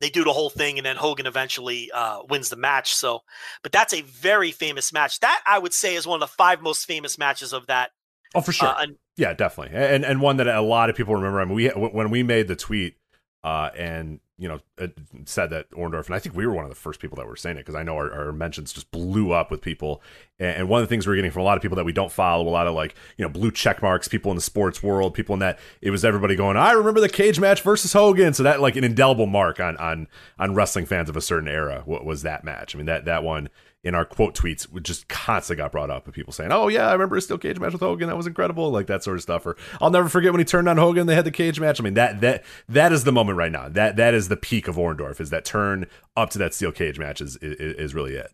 they do the whole thing. And then Hogan eventually uh, wins the match. So, but that's a very famous match. That I would say is one of the five most famous matches of that. oh for sure. Uh, and Yeah, definitely, and and one that a lot of people remember. I mean, we when we made the tweet, uh, and you know, uh, said that Orndorff, and I think we were one of the first people that were saying it because I know our, our mentions just blew up with people. And, one of the things we're getting from a lot of people that we don't follow, a lot of like you know blue check marks, people in the sports world, people in that it was everybody going, I remember the cage match versus Hogan. So that like an indelible mark on on on wrestling fans of a certain era. Was that match? I mean that that one in our quote tweets would just constantly got brought up with people saying, "Oh yeah, I remember a steel cage match with Hogan. That was incredible." Like that sort of stuff. Or I'll never forget when he turned on Hogan. They had the cage match. I mean that that that is the moment right now. That that is the peak of Orndorff. Is that turn up to that steel cage match is is, is really it.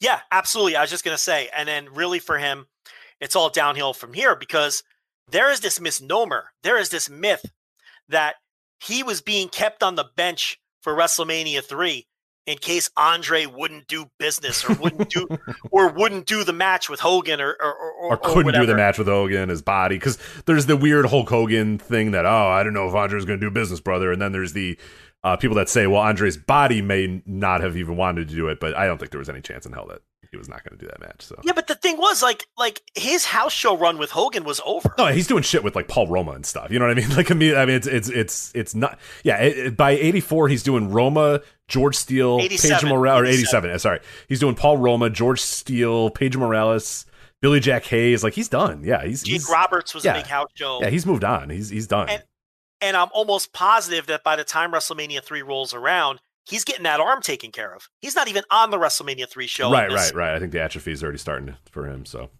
Yeah, absolutely. I was just to say, and then really for him, it's all downhill from here because there is this misnomer, there is this myth that he was being kept on the bench for WrestleMania 3 in case Andre wouldn't do business or wouldn't do or wouldn't do the match with Hogan or or, or, Or couldn't do the match with Hogan, his body, because there's the weird Hulk Hogan thing that oh I don't know if Andre's going to do business, brother, and then there's the uh, people that say well Andre's body may not have even wanted to do it, but I don't think there was any chance in hell that he was not going to do that match. So Yeah, but the thing was like like his house show run with Hogan was over. No, he's doing shit with like Paul Roma and stuff. You know what I mean? Like, I mean, I mean, it's it's it's it's not. Yeah, it, it- by '84, he's doing Roma, George Steele, 87, Pedro Morales, or 87. '87. uh, Sorry, he's doing Paul Roma, George Steele, Pedro Morales, Billy Jack Haynes. Like, he's done. Yeah, he's, Jake he's Roberts was yeah. a big house show. yeah, he's moved on. He's he's done. And- And I'm almost positive that by the time WrestleMania 3 rolls around, he's getting that arm taken care of. He's not even on the WrestleMania 3 show. right, this. right, right. I think the atrophy is already starting for him. So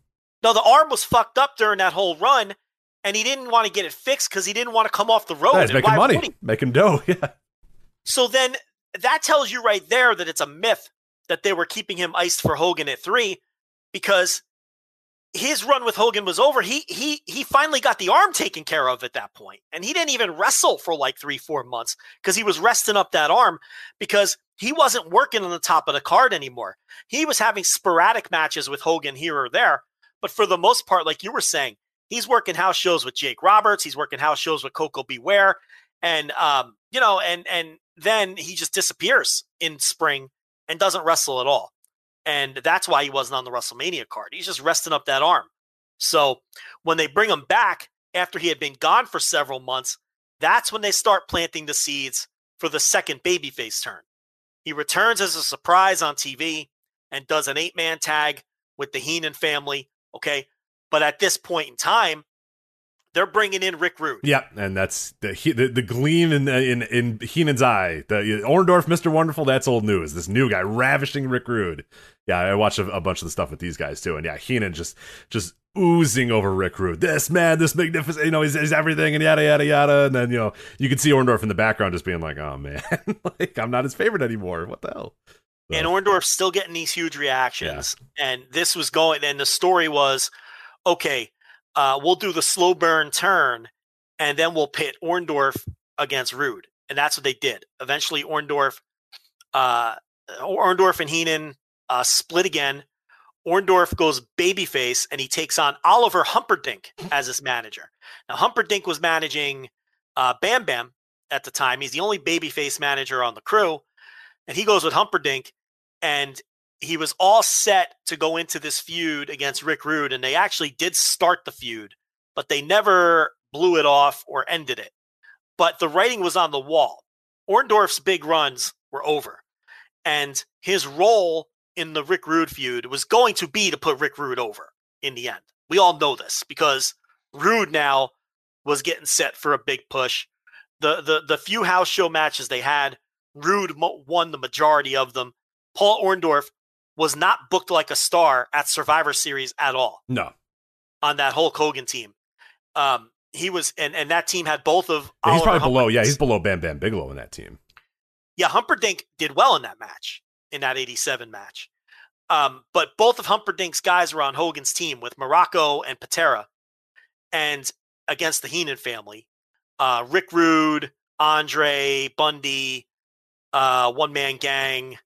No, the arm was fucked up during that whole run, and he didn't want to get it fixed because he didn't want to come off the road. yeah, he's making money, he? making dough. Yeah, So then that tells you right there that it's a myth that they were keeping him iced for Hogan at three because his run with Hogan was over. He he he finally got the arm taken care of at that point, and he didn't even wrestle for like three four months because he was resting up that arm because he wasn't working on the top of the card anymore. He was having sporadic matches with Hogan here or there, but for the most part, like you were saying, he's working house shows with Jake Roberts. He's working house shows with Koko B. Ware, and um, you know, and and then he just disappears in spring and doesn't wrestle at all. And that's why he wasn't on the WrestleMania card. He's just resting up that arm. So when they bring him back, after he had been gone for several months, that's when they start planting the seeds for the second babyface turn. He returns as a surprise on TV and does an eight man tag with the Heenan family. Okay. But at this point in time, they're bringing in Rick Rude. Yeah, and that's the he- the, the gleam in uh, in in Heenan's eye. The Orndorff, Mister Wonderful. That's old news. This new guy ravishing Rick Rude. Yeah, I watched a, a bunch of the stuff with these guys too, and yeah, Heenan just just oozing over Rick Rude. This man, this magnificent, you know, he's, he's everything, and yada yada yada. And then you know you can see Orndorff in the background just being like, "Oh man, like I'm not his favorite anymore. What the hell?" So, And Orndorff's still getting these huge reactions. And this was going, and the story was okay, uh, we'll do the slow burn turn, and then we'll pit Orndorff against Rude. And that's what they did. Eventually, Orndorff, uh, Orndorff and Heenan uh, split again. Orndorff goes babyface and he takes on Oliver Humperdink as his manager. Now, Humperdink was managing uh, Bam Bam at the time. He's the only babyface manager on the crew. And he goes with Humperdink and he was all set to go into this feud against Rick Rude. And they actually did start the feud, but they never blew it off or ended it. But the writing was on the wall. Orndorff's big runs were over. And his role in the Rick Rude feud was going to be to put Rick Rude over in the end. We all know this because Rude now was getting set for a big push. The the the few house show matches they had, Rude won the majority of them. Paul Orndorff was not booked like a star at Survivor Series at all no, on that Hulk Hogan team. Um, he was, and and that team had both of. Yeah, he's probably below. Yeah, he's below Bam Bam Bigelow in that team. yeah, Humperdink did well in that match, in that 87 match. Um, but both of Humperdink's guys were on Hogan's team with Muraco and Patera and against the Heenan family. Uh, Rick Rude, Andre, Bundy, uh, One Man Gang.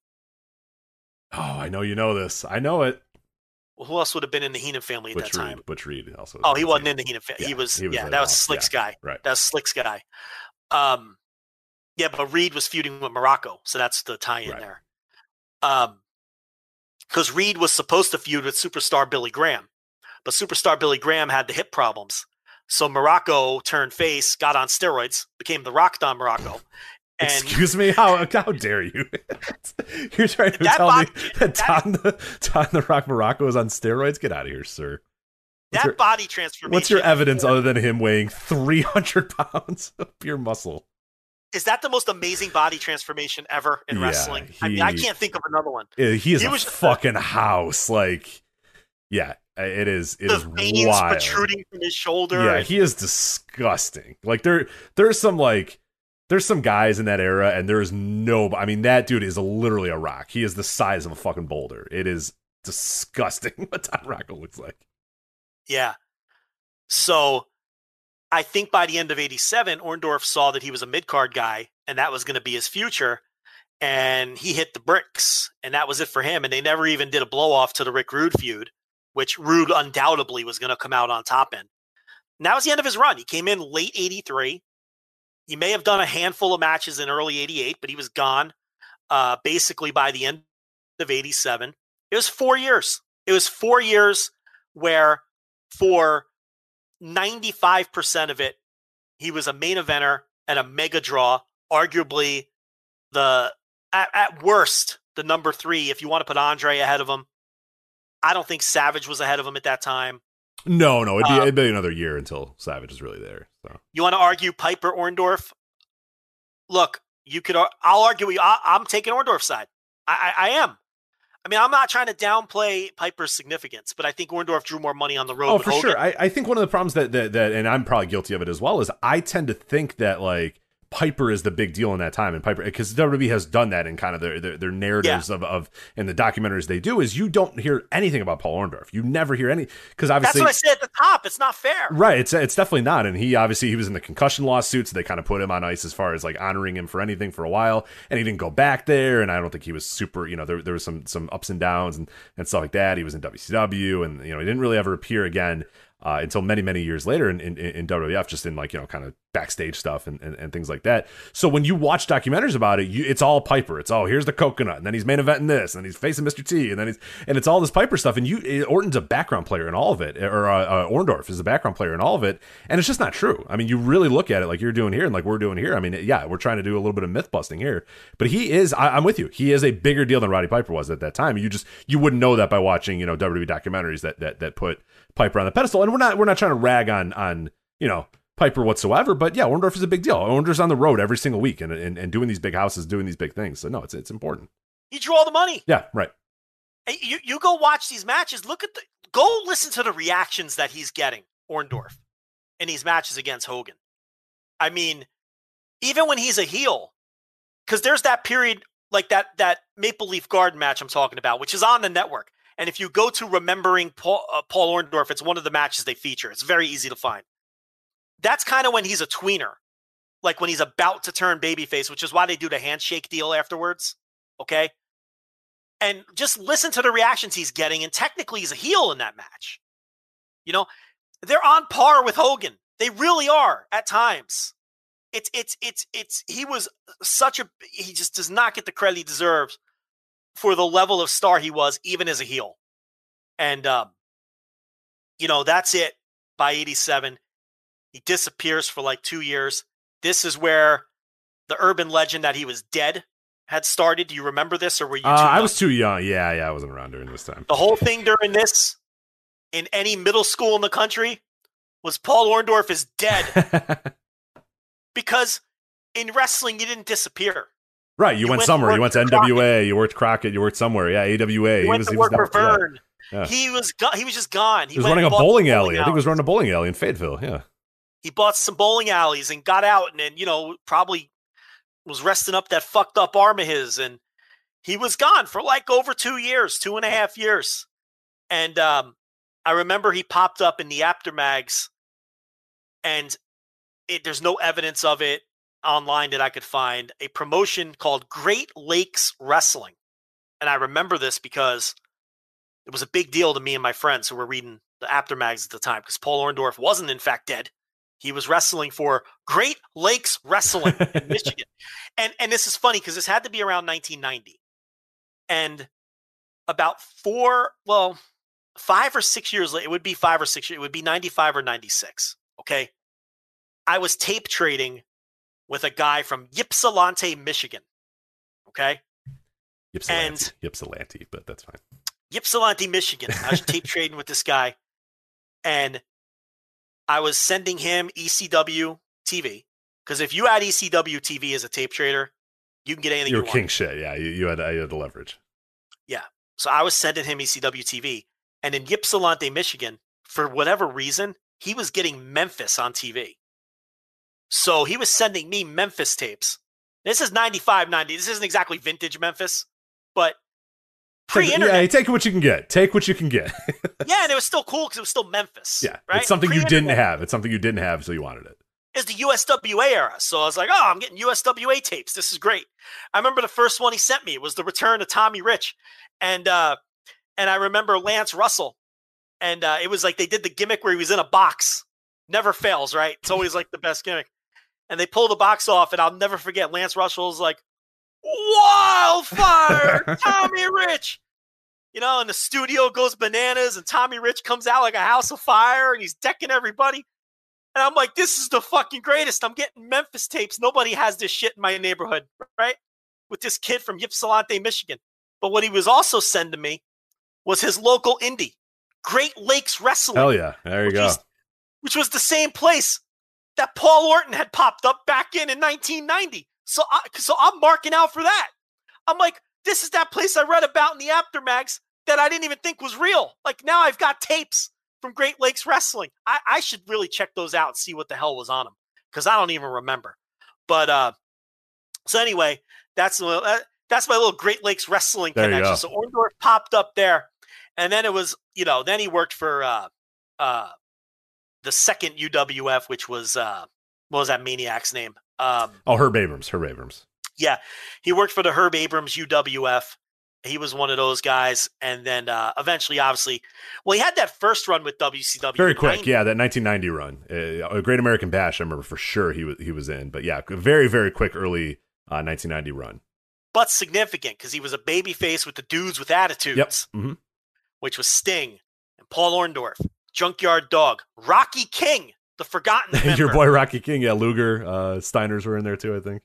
Oh, I know you know this. I know it. Who else would have been in the Heenan family at Butch that Reed. time? Butch Reed also. Oh, he wasn't in the Heenan family. Yeah, he was, he was yeah, that was Slick's yeah, guy. right. That was Slick's guy. Um, yeah, but Reed was feuding with Muraco, so that's the tie-in Right. there. Um, because Reed was supposed to feud with superstar Billy Graham, but superstar Billy Graham had the hip problems, so Muraco turned face, got on steroids, became the Rock Don Muraco, and Excuse me, how how dare you? You're trying to tell body- me that Don the Don the Rock Muraco is on steroids? Get out of here, sir. What's that your, body transformation. what's your evidence other than him weighing 300 pounds of pure muscle? Is that the most amazing body transformation ever in Yeah, wrestling? I mean, I can't think of another one. Uh, He is He a was just fucking house. Like, yeah, uh, it is. It the is veins wild. protruding from his shoulder. Yeah, and- he is disgusting. Like there, there's some like, there's some guys in that era, and there's no. I mean, that dude is literally a rock. He is the size of a fucking boulder. It is disgusting what Don Rocco looks like. Yeah. So I think by the end of 87, Orndorff saw that he was a mid card guy and that was going to be his future. And he hit the bricks and that was it for him. And they never even did a blow off to the Rick Rude feud, which Rude undoubtedly was going to come out on top in. And that the end of his run. He came in late 83. He may have done a handful of matches in early 88, but he was gone uh, basically by the end of 87. It was four years. It was four years where for 95% of it, he was a main eventer and a mega draw, arguably the, at, at worst, the number three, if you want to put Andre ahead of him. I don't think Savage was ahead of him at that time. No, no, it'd be, Um, it'd be another year until Savage is really there. So You want to argue Piper Orndorff? Look, you could. I'll argue. you. I, I'm taking Orndorff's side. I, I, I am. I mean, I'm not trying to downplay Piper's significance, but I think Orndorff drew more money on the road. Oh, for Hogan. sure. I, I think one of the problems that, that that and I'm probably guilty of it as well is I tend to think that like Piper is the big deal in that time, and Piper because WWE has done that in kind of their their, their narratives of of and the documentaries they do is you don't hear anything about Paul Orndorff. You never hear any because obviously That's what I said at the top. It's not fair. Right, it's it's definitely not, and he obviously he was in the concussion lawsuit, so they kind of put him on ice as far as like honoring him for anything for a while, and he didn't go back there, and I don't think he was super, you know, there there was some some ups and downs and and stuff like that. He was in WCW, and you know, he didn't really ever appear again uh, until many many years later in, in in WWF, just in like you know kind of backstage stuff and, and, and things like that. So when you watch documentaries about it, you, it's all Piper. It's oh here's the coconut, and then he's main eventing this, and he's facing Mr. T, and then he's and it's all this Piper stuff. And you eh, Orton's a background player in all of it, or uh, uh, Orndorff is a background player in all of it, and it's just not true. I mean, you really look at it like you're doing here and like we're doing here. I mean, yeah, we're trying to do a little bit of myth busting here, but he is. I, I'm with you. He is a bigger deal than Roddy Piper was at that time. You just you wouldn't know that by watching you know WWE documentaries that that that put Piper on the pedestal. And we're not we're not trying to rag on on you know Piper whatsoever. But yeah, Orndorff is a big deal. Orndorff's on the road every single week and, and and doing these big houses, doing these big things. So no, it's it's important. He drew all the money. Yeah, right. Hey, You you go watch these matches. Look at the go listen to the reactions that he's getting, Orndorff, in these matches against Hogan. I mean, even when he's a heel, because there's that period like that that Maple Leaf Garden match I'm talking about, which is on the network. And if you go to remembering Paul, uh, Paul Orndorff, it's one of the matches they feature. It's very easy to find. That's kind of when he's a tweener, like when he's about to turn babyface, which is why they do the handshake deal afterwards. Okay. And just listen to the reactions he's getting. And technically, he's a heel in that match. You know, they're on par with Hogan. They really are at times. It's, it's, it's, it's, he was such a, he just does not get the credit he deserves for the level of star he was, even as a heel. And, um, you know, that's it by 87. He disappears for like two years. This is where the urban legend that he was dead had started. Do you remember this, or were you? Too Uh, I was too young. Yeah, yeah, I wasn't around during this time. The whole thing during this, in any middle school in the country, was Paul Orndorff is dead because in wrestling you didn't disappear. right, you, You went went somewhere. You went to NWA. You worked Crockett. You worked somewhere. Yeah, AWA. He went to work for never- yeah. Yeah. He was go- he was just gone. He, He was running a some bowling alley. I think he was running a bowling alley in Fayetteville. Yeah. He bought some bowling alleys and got out, and then you know probably was resting up that fucked up arm of his, and he was gone for like over two years, two and a half years. And um, I remember he popped up in the Apter mags, and it, there's no evidence of it online that I could find. A promotion called Great Lakes Wrestling, and I remember this because it was a big deal to me and my friends who were reading the Apter mags at the time because Paul Orndorff wasn't in fact dead. He was wrestling for Great Lakes Wrestling in Michigan. And and this is funny because this had to be around 1990. And about four, well, five or six years later, it would be five or six years, it would be 95 or 96. Okay. I was tape trading with a guy from Ypsilanti, Michigan. Okay. Ypsilanti. And- Ypsilanti, but that's fine. Ypsilanti, Michigan. I was tape trading with this guy, and I was sending him ECW TV because if you had ECW TV as a tape trader, you can get anything You want. you, king shit. Yeah, you, you had you had the leverage. Yeah, so I was sending him ECW TV, and in Ypsilanti, Michigan, for whatever reason, he was getting Memphis on TV. So he was sending me Memphis tapes. This is 95, 90. This isn't exactly vintage Memphis, but pre-internet. yeah, take what you can get. Take what you can get. yeah, and it was still cool because it was still Memphis. yeah, right? it's something you didn't have. It's something you didn't have, so you wanted it. is the USWA era. So I was like, oh, I'm getting USWA tapes. This is great. I remember the first one he sent me was the return of Tommy Rich. And uh and I remember Lance Russell. And uh it was like they did the gimmick where he was in a box. Never fails, right? It's always like the best gimmick. And they pull the box off, and I'll never forget Lance Russell was like, Wildfire, Tommy Rich. You know, and the studio goes bananas, and Tommy Rich comes out like a house of fire, and he's decking everybody. And I'm like, this is the fucking greatest. I'm getting Memphis tapes. Nobody has this shit in my neighborhood, right? With this kid from Ypsilanti, Michigan. But what he was also sending me was his local indie, Great Lakes Wrestling, Hell yeah! There you which go. was, which was the same place that Paul Orton had popped up back in in 1990. So, I, so I'm marking out for that. I'm like, this is that place I read about in the Apter mags that I didn't even think was real. Like now I've got tapes from Great Lakes Wrestling. I, I should really check those out and see what the hell was on them because I don't even remember. But uh, so anyway, that's that, that's my little Great Lakes Wrestling There connection. So Orndorff popped up there, and then it was you know then he worked for uh, uh, the second UWF, which was uh, what was that maniac's name? Um, Oh, Herb Abrams. Herb Abrams. Yeah, he worked for the Herb Abrams UWF, he was one of those guys, and then uh, eventually, obviously, well, he had that first run with WCW. Very quick, 90. yeah. That 1990 run, uh, a Great American Bash. I remember for sure he was he was in, but yeah, very very quick early uh, 1990 run. but significant because he was a baby face with the dudes with attitudes, Yep. hmm which was Sting and Paul Orndorff, Junkyard Dog, Rocky King, the forgotten your boy Rocky King, yeah, Luger, uh, Steiners were in there too. I think,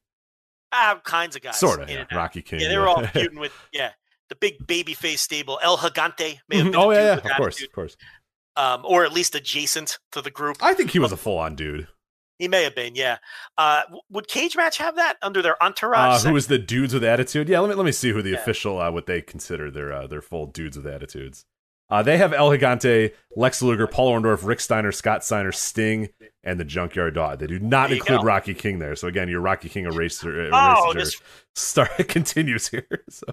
ah, kinds of guys, sort of. Yeah. Rocky King. Yeah, they were all feuding with yeah the big baby face stable. El Gigante been oh yeah, yeah, of course, attitude, of course. um, or at least adjacent to the group. I think he was a full on dude. He may have been, yeah. Uh, would Cage Match have that under their Uh, entourage? who was the dudes with attitude? Yeah, let me let me see who the Yeah. official uh, what they consider their uh, their full dudes with attitudes. Uh, they have El Gigante, Lex Luger, Paul Orndorff, Rick Steiner, Scott Steiner, Sting, and the Junkyard Dog. They do not include go. Rocky King there. So again, your Rocky King eraser, Oh, eraser this- start continues here. So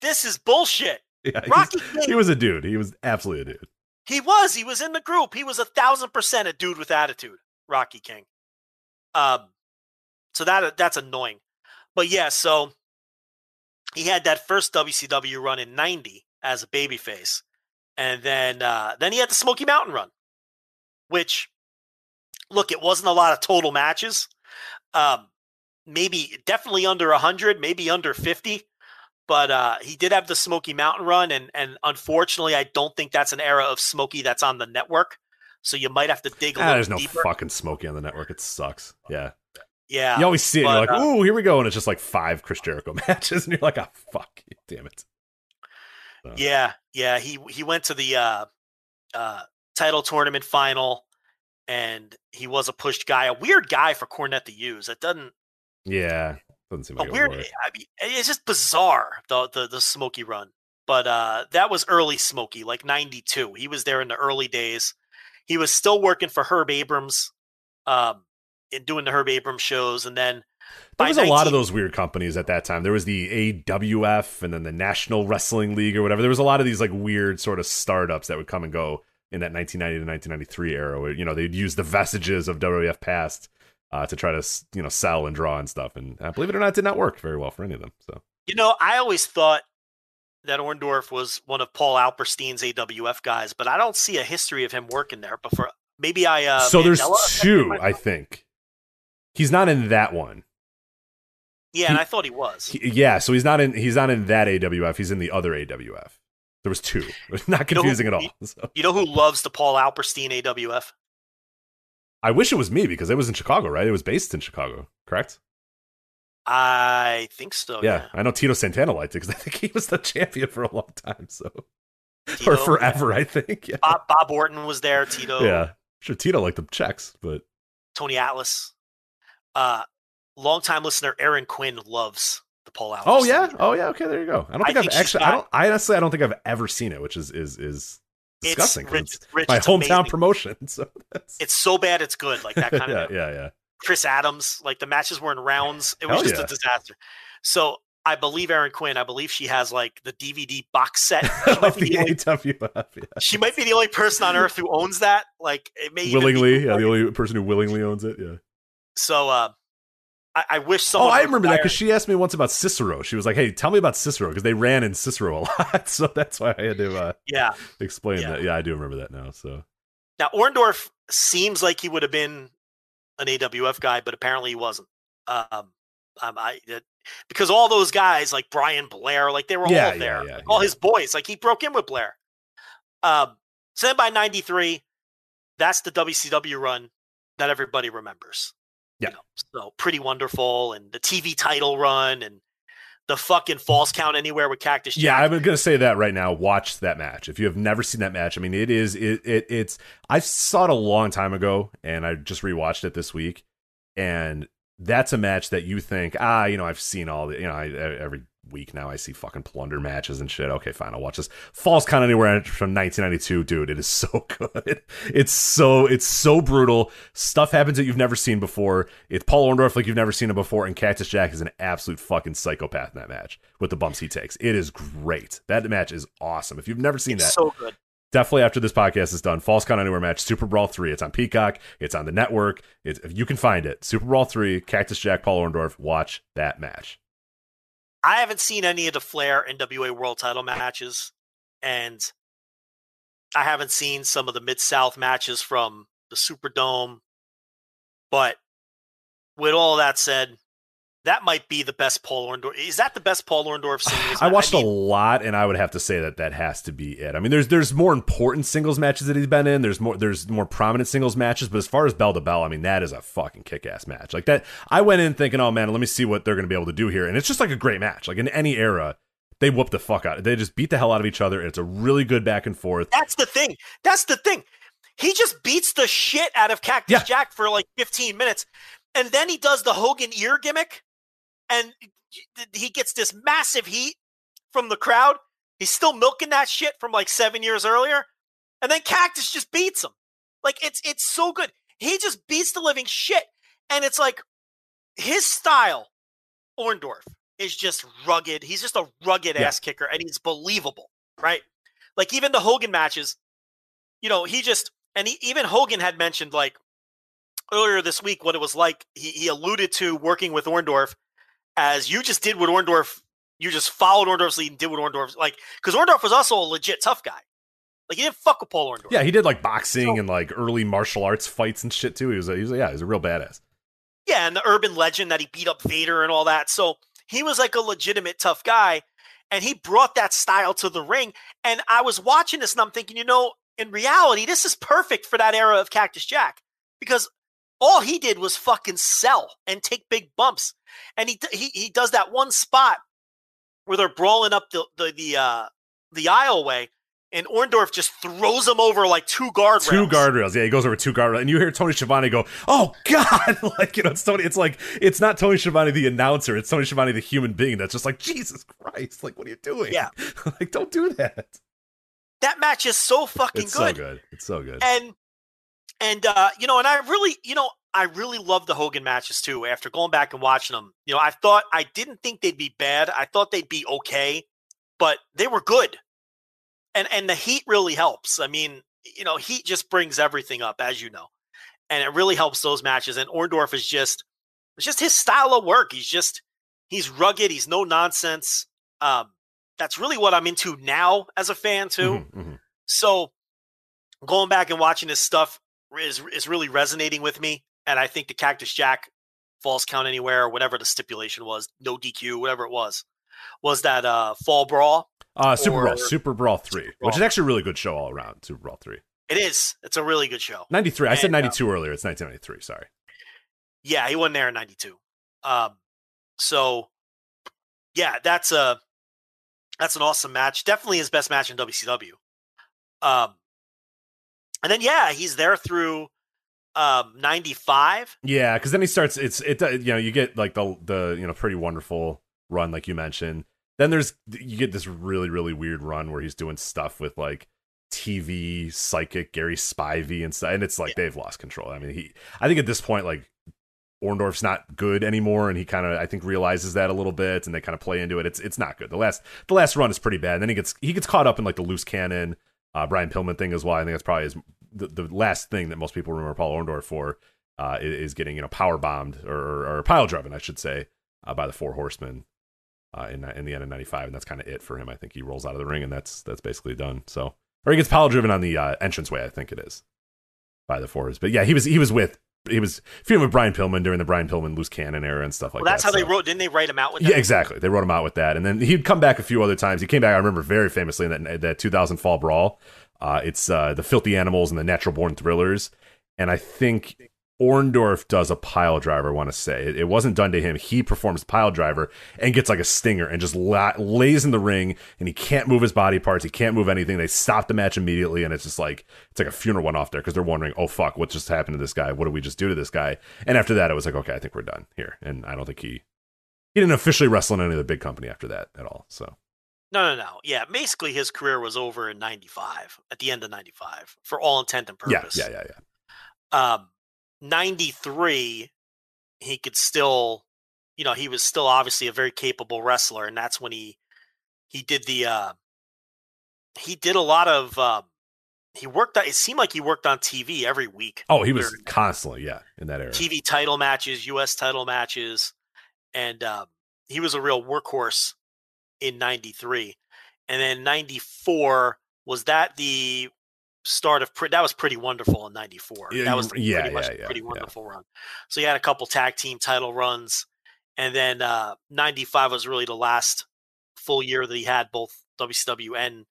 this is bullshit. yeah, Rocky King, he was a dude. He was absolutely a dude. he was, he was in the group. He was a thousand percent a dude with attitude. Rocky King. Um, so that that's annoying, but yeah. So he had that first WCW run in '90 as a babyface, and then uh, then he had the Smoky Mountain run, which look, it wasn't a lot of total matches. Um, maybe definitely under 100, maybe under 50. But uh, he did have the Smoky Mountain run, and and unfortunately, I don't think that's an era of Smoky that's on the network. So you might have to dig a Ah, little there's no deeper. fucking Smoky on the network. It sucks. Yeah. yeah, You always see it. And you're but, like, uh, ooh, here we go. And it's just like five Chris Jericho matches. And you're like, ah, fuck. Damn it. So, yeah, yeah. He he went to the uh, uh, title tournament final, and he was a pushed guy, a weird guy for Cornette to use. It doesn't Yeah. Doesn't seem like it weird. I mean, it's just bizarre the the the Smoky run. But uh, that was early Smoky, like '92. He was there in the early days. He was still working for Herb Abrams, um, and doing the Herb Abrams shows, and then There was a lot of those weird companies at that time. There was the AWF and then the National Wrestling League or whatever. There was a lot of these like weird sort of startups that would come and go in that 1990 to 1993 era. Where you know they'd use the vestiges of WWF past uh, to try to you know sell and draw and stuff. And uh, believe it or not, it did not work very well for any of them. So You know, I always thought that Orndorff was one of Paul Alperstein's AWF guys, but I don't see a history of him working there before. Maybe I. Uh, so there's Mandela affected two, I think. He's not in that one. Yeah, and I thought he was. He- yeah, so he's not in he's not in that AWF. He's in the other AWF. There was two. It's not You know who- confusing at all. So. you know who loves the Paul Alperstein AWF? I wish it was me because it was in Chicago, right? It was based in Chicago, correct? I think so. yeah, Yeah. I know Tito Santana liked it because I think he was the champion for a long time, so Tito, or forever. I think. Yeah, Bob, Bob Orton was there. Tito. yeah. Sure, Tito liked the checks, but Tony Atlas. Uh, longtime listener Aaron Quinn loves the Paul Alperstein. oh yeah, oh yeah. Okay, there you go. I don't think I have actually. I don't. I honestly, I don't think I've ever seen it, which is is is It's rich- it's rich, my it's hometown amazing. promotion. So that's, It's so bad it's good. Like that kind yeah, of yeah, yeah. Chris Adams. Like the matches were in rounds. It was Hell just yeah. a disaster. So I believe Aaron Quinn. I believe she has like the DVD box set. She might, Of be the only, AWF, yeah. she might be the only person on earth who owns that. Like it may even be willingly. Yeah, the only person who willingly owns it. Yeah. So uh, I, I wish Oh. I remember that because she asked me once about Cicero. She was like, "Hey, tell me about Cicero," because they ran in Cicero a lot. so that's why I had to uh, Yeah. explain Yeah. that. Yeah, I do remember that now. So Now Orndorff seems like he would have been an AWF guy, but apparently he wasn't. Um, um I that, because all those guys like Brian Blair, like they were Yeah, all there, yeah, Like, all his boys. Like he broke in with Blair. Um, so then by '93, that's the WCW run that everybody remembers. Yeah. know, so pretty wonderful, and the TV title run, and the fucking false count anywhere with Cactus. yeah, I'm gonna say that right now. Watch that match if you have never seen that match. I mean, it is it, it it's I saw it a long time ago, and I just rewatched it this week, and that's a match that you think ah you know I've seen all the you know I, every week now I see fucking plunder matches and shit. Okay, fine, I'll watch this. Falls Count Anywhere from 1992, dude. It is so good. It's so it's so brutal. Stuff happens that you've never seen before. It's Paul Orndorff like you've never seen him before, and Cactus Jack is an absolute fucking psychopath in that match with the bumps he takes. It is great. That match is awesome. If you've never seen it's that, so good. definitely after this podcast is done, Falls Count Anywhere match, Super Brawl 3. It's on Peacock. It's on the network. It's, if you can find it, Super Brawl 3, Cactus Jack, Paul Orndorff, watch that match. I haven't seen any of the Flair NWA World Title matches, and I haven't seen some of the Mid South matches from the Superdome. But with all that said, that might be the best Paul Orndorff. Is that the best Paul Orndorff singles? I watched mean, a lot, and I would have to say that that has to be it. I mean, there's there's more important singles matches that he's been in. There's more there's more prominent singles matches, but as far as bell to bell, I mean, that is a fucking kick ass match. Like that, I went in thinking, oh man, let me see what they're going to be able to do here, and it's just like a great match. Like in any era, they whoop the fuck out. They just beat the hell out of each other. And it's a really good back and forth. That's the thing. That's the thing. He just beats the shit out of Cactus Yeah. Jack for like 15 minutes. And then he does the Hogan ear gimmick. And he gets this massive heat from the crowd. He's still milking that shit from like seven years earlier. And then Cactus just beats him. Like it's it's so good. He just beats the living shit. And it's like his style, Orndorff, is just rugged. He's just a rugged Yeah. ass kicker and he's believable, right? Like even the Hogan matches, you know, he just and he, even Hogan had mentioned like earlier this week what it was like. He, he alluded to working with Orndorff as you just did with Orndorff, you just followed Orndorff's lead and did what Orndorff like because Orndorff was also a legit tough guy. Like he didn't fuck with Paul Orndorff. Yeah, he did like boxing So- and like early martial arts fights and shit too. He was, a, he was, a, yeah, he was a real badass. Yeah, and the urban legend that he beat up Vader and all that. So he was like a legitimate tough guy. And he brought that style to the ring. And I was watching this and I'm thinking, you know, in reality, this is perfect for that era of Cactus Jack because all he did was fucking sell and take big bumps. And he he, he does that one spot where they're brawling up the the the uh the aisleway and Orndorff just throws him over like two guardrails. Two guardrails. Yeah, he goes over two guardrails, and you hear Tony Schiavone go, "Oh God!" like you know, it's Tony. It's like it's not Tony Schiavone the announcer. It's Tony Schiavone the human being. That's just like Jesus Christ. Like, what are you doing? Yeah. like don't do that. That match is so fucking good. It's good. so good. It's so good. and and uh you know and i really you know i really love the hogan matches too after going back and watching them you know i thought i didn't think they'd be bad. I thought they'd be okay but they were good. And and the heat really helps. I mean you know heat just brings everything up as you know and it really helps those matches. And orndorff is just it's just his style of work. He's just he's rugged. He's no nonsense. Um that's really what i'm into now as a fan too. Mhm, mhm. so going back and watching this stuff is is really resonating with me, and I think the Cactus Jack falls count anywhere, or whatever the stipulation was, no DQ, whatever it was, was that uh fall brawl. Uh, Super Brawl, Super Brawl three, Brawl. which is actually a really good show all around. Super Brawl three. It is. It's a really good show. Ninety three. I said uh, ninety two earlier. It's nineteen ninety three. Sorry. Yeah, he wasn't there in '92. Um, so yeah, that's a that's an awesome match. Definitely his best match in WCW. Um, and then yeah, he's there through um '95. Yeah, because then he starts. It's it. You know, you get like the the you know pretty wonderful run like you mentioned. Then there's you get this really really weird run where he's doing stuff with like TV psychic Gary Spivey and stuff, and it's like they've lost control. I mean, he. I think at this point like. Orndorff's not good anymore, and he kind of I think realizes that a little bit, and they kind of play into it. It's it's not good. The last the last run is pretty bad. And then he gets he gets caught up in like the loose cannon, uh, Brian Pillman thing as well. I think that's probably his, the the last thing that most people remember Paul Orndorff for uh, is, is getting you know power bombed or, or, pile driven, I should say, uh, by the Four Horsemen uh, in in the end of '95, and that's kind of it for him. I think he rolls out of the ring, and that's that's basically done. So, or he gets pile driven on the uh, entranceway, I think it is, by the Fours. But yeah, he was he was with he was feuding with Brian Pillman during the Brian Pillman loose cannon era and stuff like that. well, that's that. how they wrote. Didn't they write him out with yeah, exactly. They wrote him out with that, and then he'd come back a few other times. He came back, I remember, very famously in that that 2000 Fall Brawl. Uh, it's uh, the Filthy Animals and the Natural Born Thrillers, and I think Orndorff does a pile driver. I want to say it, it wasn't done to him. He performs pile driver and gets like a stinger and just la- lays in the ring, and he can't move his body parts. He can't move anything. They stop the match immediately, and it's just like it's like a funeral went off there because they're wondering, oh fuck, what just happened to this guy? What did we just do to this guy? And after that, it was like, okay, I think we're done here, and I don't think he he didn't officially wrestle in any of the big company after that at all. So No, no, no. Yeah, basically his career was over in '95, at the end of '95, for all intent and purpose. yeah, yeah, yeah. yeah. Um, '93, he could still, you know, he was still obviously a very capable wrestler, and that's when he he did the uh he did a lot of um he worked on it seemed like he worked on TV every week. Oh, he was constantly yeah in that era. TV title matches, US title matches, and um he was a real workhorse in 93. And then 94 was that the start of that was pretty wonderful in 94. Yeah, that was you- yeah, pretty much yeah, a yeah, pretty wonderful run. So he had a couple tag team title runs and then uh 95 was really the last full year that he had both WCW and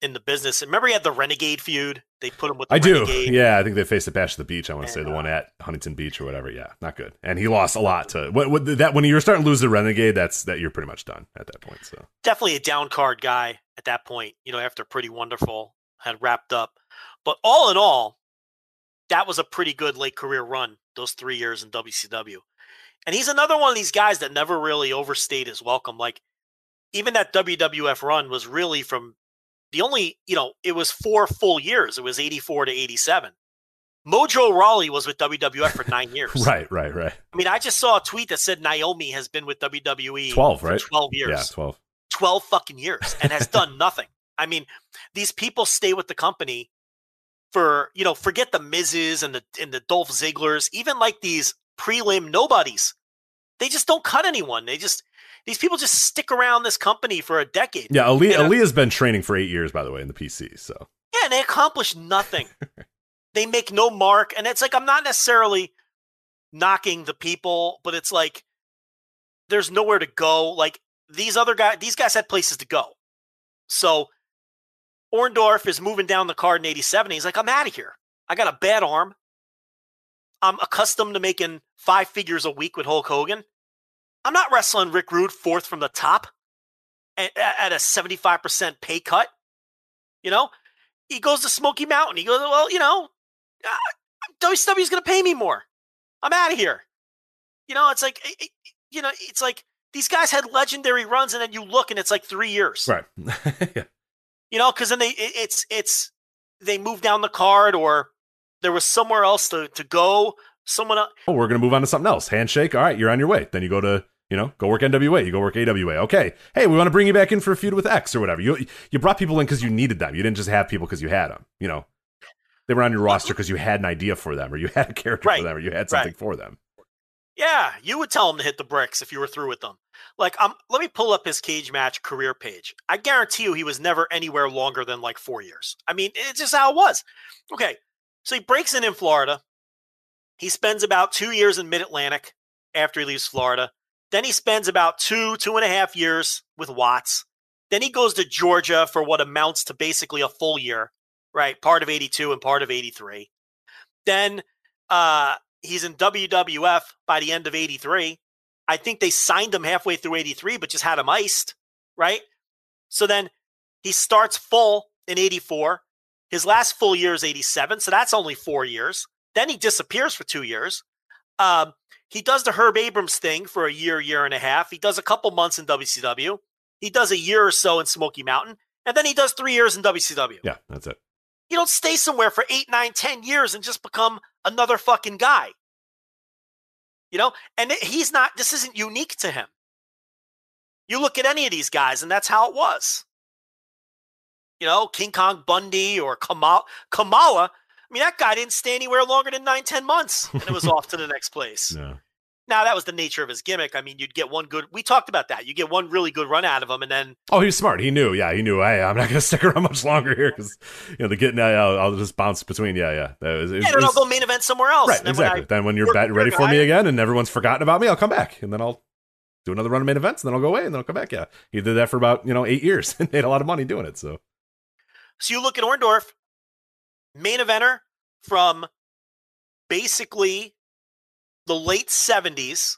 in the business. And remember he had the Renegade feud? They put him with the I do. Renegade. Yeah, I think they faced the Bash at the Beach. I want to say the one uh, at Huntington Beach or whatever. Yeah, not good. And he lost a lot to what, what that when you're starting to lose the Renegade. That's that you're pretty much done at that point. So definitely a down card guy at that point, you know, after Pretty Wonderful had wrapped up. But all in all, that was a pretty good late career run, those three years in WCW. And he's another one of these guys that never really overstayed his welcome. Like, even that WWF run was really from the only, you know, it was four full years. It was 84 to 87. Mojo Rawley was with WWF for nine years. right, right, right. I mean, I just saw a tweet that said Naomi has been with WWE 12, for right? 12 years. Yeah, twelve. 12 fucking years and has done nothing. I mean, these people stay with the company for, you know, forget the Miz's and the and the Dolph Zigglers, even like these prelim nobodies. They just don't cut anyone. They just these people just stick around this company for a decade. Yeah, Ali, uh, Aliyah's been training for eight years, by the way, in the PC. So Yeah, and they accomplish nothing. they make no mark. And it's like I'm not necessarily knocking the people, but it's like there's nowhere to go. Like these other guys, these guys had places to go. So Orndorff is moving down the card in 87. He's like, I'm out of here. I got a bad arm. I'm accustomed to making five figures a week with Hulk Hogan. I'm not wrestling Rick Rude fourth from the top at, at a 75% pay cut. You know, he goes to Smoky Mountain. He goes, well, you know, uh, WCW's going to pay me more. I'm out of here. You know, it's like, it- you know, it's like these guys had legendary runs, and then you look, and it's like three years. right. yeah. You know, because then they, it, it's, it's, they move down the card, or there was somewhere else to to go. Someone, el- Oh, we're gonna move on to something else. Handshake. All right, you're on your way. Then you go to you know go work NWA. You go work AWA. Okay. Hey, we want to bring you back in for a feud with X or whatever. You you brought people in because you needed them. You didn't just have people because you had them. You know, they were on your roster because you had an idea for them, or you had a character Right, for them, or you had right. something for them. Yeah, you would tell him to hit the bricks if you were through with them. Like, um, let me pull up his cage match career page. I guarantee you, he was never anywhere longer than like four years. I mean, it's just how it was. Okay, so he breaks in in Florida. He spends about two years in Mid Atlantic after he leaves Florida. Then he spends about two, two and a half years with Watts. Then he goes to Georgia for what amounts to basically a full year, right? Part of 82 and part of 83. Then uh, he's in WWF by the end of 83. I think they signed him halfway through 83, but just had him iced, right? So then he starts full in 84. His last full year is 87, so that's only four years. Then he disappears for two years. Um, he does the Herb Abrams thing for a year, year and a half. He does a couple months in WCW. He does a year or so in Smoky Mountain, and then he does three years in WCW. Yeah, that's it. You don't stay somewhere for eight, nine, ten years and just become another fucking guy. You know, and he's not. This isn't unique to him. You look at any of these guys, and that's how it was. You know, King Kong Bundy or Kamala. Kamala. I mean, that guy didn't stay anywhere longer than nine, ten months, and it was off to the next place. No. Now that was the nature of his gimmick. I mean, you'd get one good. We talked about that. You get one really good run out of him, and then Oh, he was smart. He knew. Yeah, he knew. Hey, I'm not going to stick around much longer here because you know the getting. Uh, I'll, I'll just bounce between. Yeah, yeah. That was, yeah, then I'll go main event somewhere else. right, then exactly. I- then when you're ready for me again and everyone's forgotten about me, I'll come back and then I'll do another run of main events. And then I'll go away and then I'll come back. Yeah, he did that for about you know eight years and made a lot of money doing it. So So you look at Orndorff, main eventer from basically the late 70s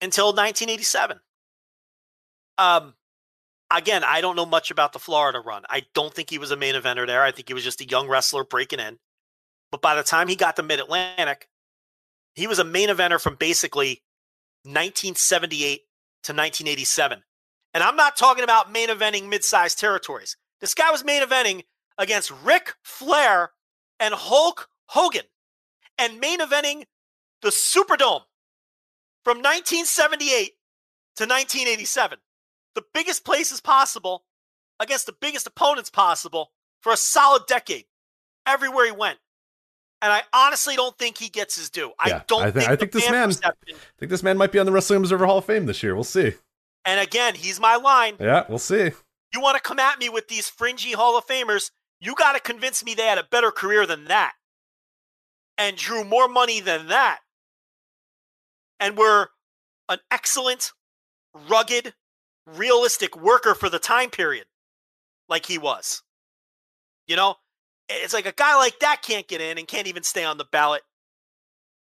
until 1987. Um, again, I don't know much about the Florida run. I don't think he was a main eventer there. I think he was just a young wrestler breaking in. But by the time he got to Mid Atlantic, he was a main eventer from basically 1978 to 1987. And I'm not talking about main eventing mid sized territories. This guy was main eventing against Ric Flair and Hulk Hogan and main eventing the Superdome from 1978 to 1987. The biggest places possible against the biggest opponents possible for a solid decade. Everywhere he went. and I honestly don't think he gets his due. I don't I think- think, I think this man- perception- I think this man might be on the Wrestling Observer Hall of Fame this year. We'll see. and again, he's my line. Yeah, we'll see. You want to come at me with these fringy Hall of Famers? You got to convince me they had a better career than that, and drew more money than that, and were an excellent, rugged, realistic worker for the time period, like he was. You know, it's like a guy like that can't get in and can't even stay on the ballot.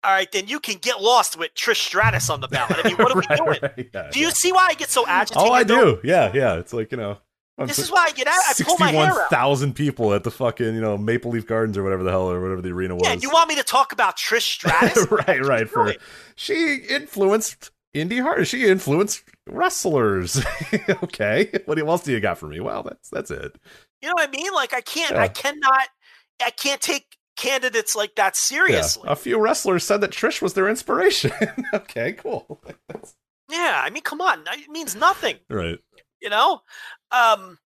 All right, then you can get lost with Trish Stratus on the ballot. I mean, what are we doing? right, yeah, Do you yeah. see why I get so oh, agitated? Oh, I though? do. Yeah, yeah. It's like you know. I'm This so- is why I get out. I pull my hair out. thousand people at the fucking you know Maple Leaf Gardens or whatever the hell or whatever the arena was. Yeah, you want me to talk about Trish Stratus? right, right. For doing? she influenced indie heart. She influenced wrestlers. okay, what else do you got for me? Well, that's that's it. You know what I mean? Like I can't, Yeah. I cannot, I can't take candidates like that Yeah, seriously. a few wrestlers said that Trish was their inspiration. okay, cool. Yeah, I mean, come on, it means nothing. right. You know, um,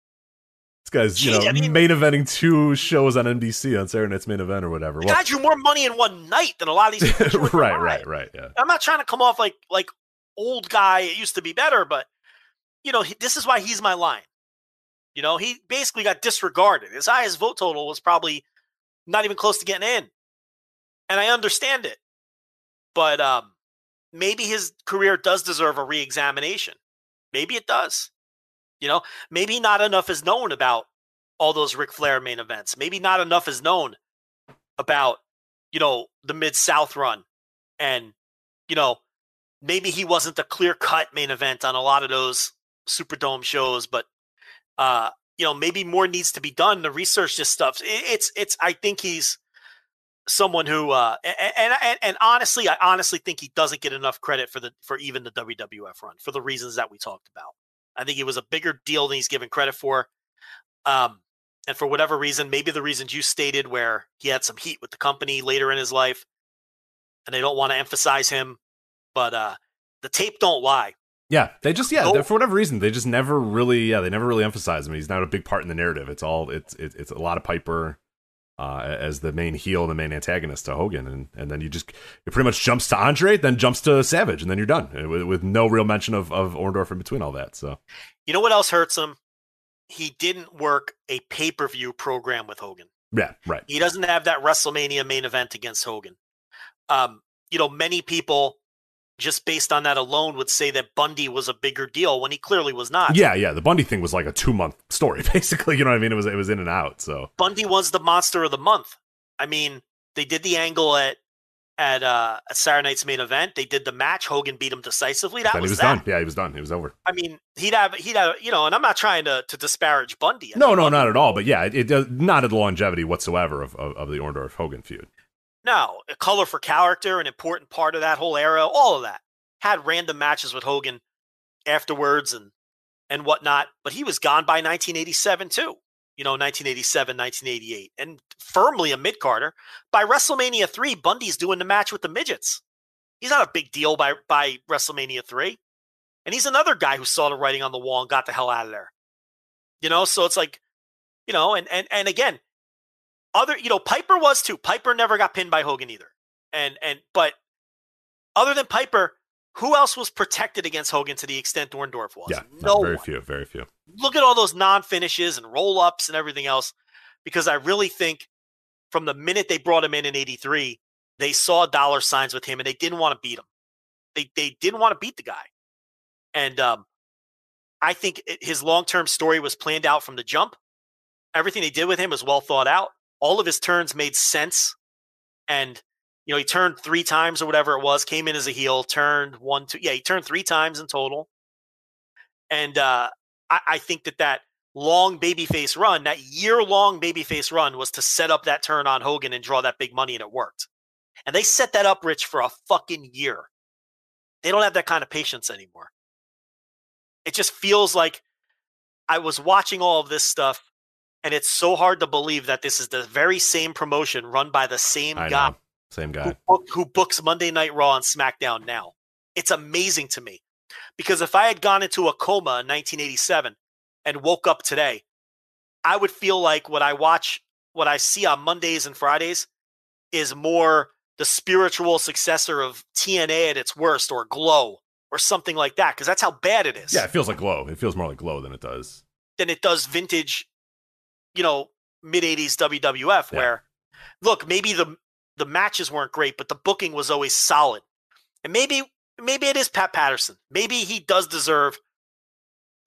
This guy's, you know, I mean- main eventing two shows on NBC on Saturday Night's main event or whatever. the Well, guy drew more money in one night than a lot of these people. drew in their right, right, right. Yeah. I'm not trying to come off like like old guy. It used to be better, but you know, he, this is why he's my line. You know, he basically got disregarded. His highest vote total was probably not even close to getting in, and I understand it. But um, maybe his career does deserve a reexamination. Maybe it does. You know, maybe not enough is known about all those Ric Flair main events. Maybe not enough is known about you know the Mid South run and you know, maybe he wasn't the clear cut main event on a lot of those Superdome shows, but uh, you know, maybe more needs to be done to research this stuff. It, it's it's I think he's someone who uh and and and honestly, I honestly think he doesn't get enough credit for the for even the WWF run for the reasons that we talked about. I think it was a bigger deal than he's given credit for. Um and for whatever reason, maybe the reasons you stated where he had some heat with the company later in his life, and they don't want to emphasize him, but uh the tape don't lie. Yeah, they just yeah, for whatever reason, they just never really yeah, they never really emphasize him. He's not a big part in the narrative. It's all it's it's, it's a lot of Piper uh, as the main heel the main antagonist to Hogan, and and then you just it pretty much jumps to Andre, then jumps to Savage, and then you're done with, with no real mention of of Orndorff in between all that. So You know what else hurts him? He didn't work a pay per view program with Hogan. yeah, right. He doesn't have that WrestleMania main event against Hogan. Um, you know, many people just based on that alone would say that Bundy was a bigger deal when he clearly was not. Yeah, yeah. The Bundy thing was like a two month story, basically. You know what I mean? It was it was in and out. So Bundy was the monster of the month. I mean, they did the angle at at uh at Saturday night's main event. They did the match. Hogan beat him decisively. That then he was, was that. done. Yeah, he was done. He was over. I mean, he'd have he'd have you know, and I'm not trying to to disparage Bundy. I No, no, Bundy- not at all. But yeah, it, it does not at the longevity whatsoever of of, of the Orndorff Hogan feud. No, a color for character, an important part of that whole era, all of that. Had random matches with Hogan afterwards and and whatnot, but he was gone by 1987 too. You know, 1987, 1988, and firmly a mid Carter. By WrestleMania three, Bundy's doing the match with the midgets. He's not a big deal by by WrestleMania three, and he's another guy who saw the writing on the wall and got the hell out of there. You know, so it's like, you know, and and and again, other you know Piper was too. Piper never got pinned by Hogan either. And and but other than Piper, who else was protected against Hogan to the extent Orndorff was? Yeah, no very one. few, very few. Look at all those non finishes and roll ups and everything else, because I really think from the minute they brought him in in '83, they saw dollar signs with him and they didn't want to beat him. They they didn't want to beat the guy, and um, I think it, his long term story was planned out from the jump. Everything they did with him was well thought out. All of his turns made sense, and you know he turned three times or whatever it was. Came in as a heel, turned one, two, yeah, he turned three times in total. And uh, I, I think that that long babyface run, that year long babyface run, was to set up that turn on Hogan and draw that big money, and it worked. And they set that up, Rich, for a fucking year. They don't have that kind of patience anymore. It just feels like I was watching all of this stuff, and it's so hard to believe that this is the very same promotion run by the same I guy know. Same who, guy. book, who books Monday Night Raw and SmackDown now. It's amazing to me because if I had gone into a coma in 1987 and woke up today, I would feel like what I watch, what I see on Mondays and Fridays is more the spiritual successor of TNA at its worst or Glow or something like that because that's how bad it is. Yeah, it feels like glow. It feels more like glow than it does. Than it does vintage, you know, mid 80s WWF Yeah. where look, maybe the the matches weren't great, but the booking was always solid. And maybe maybe it is Pat Patterson. Maybe he does deserve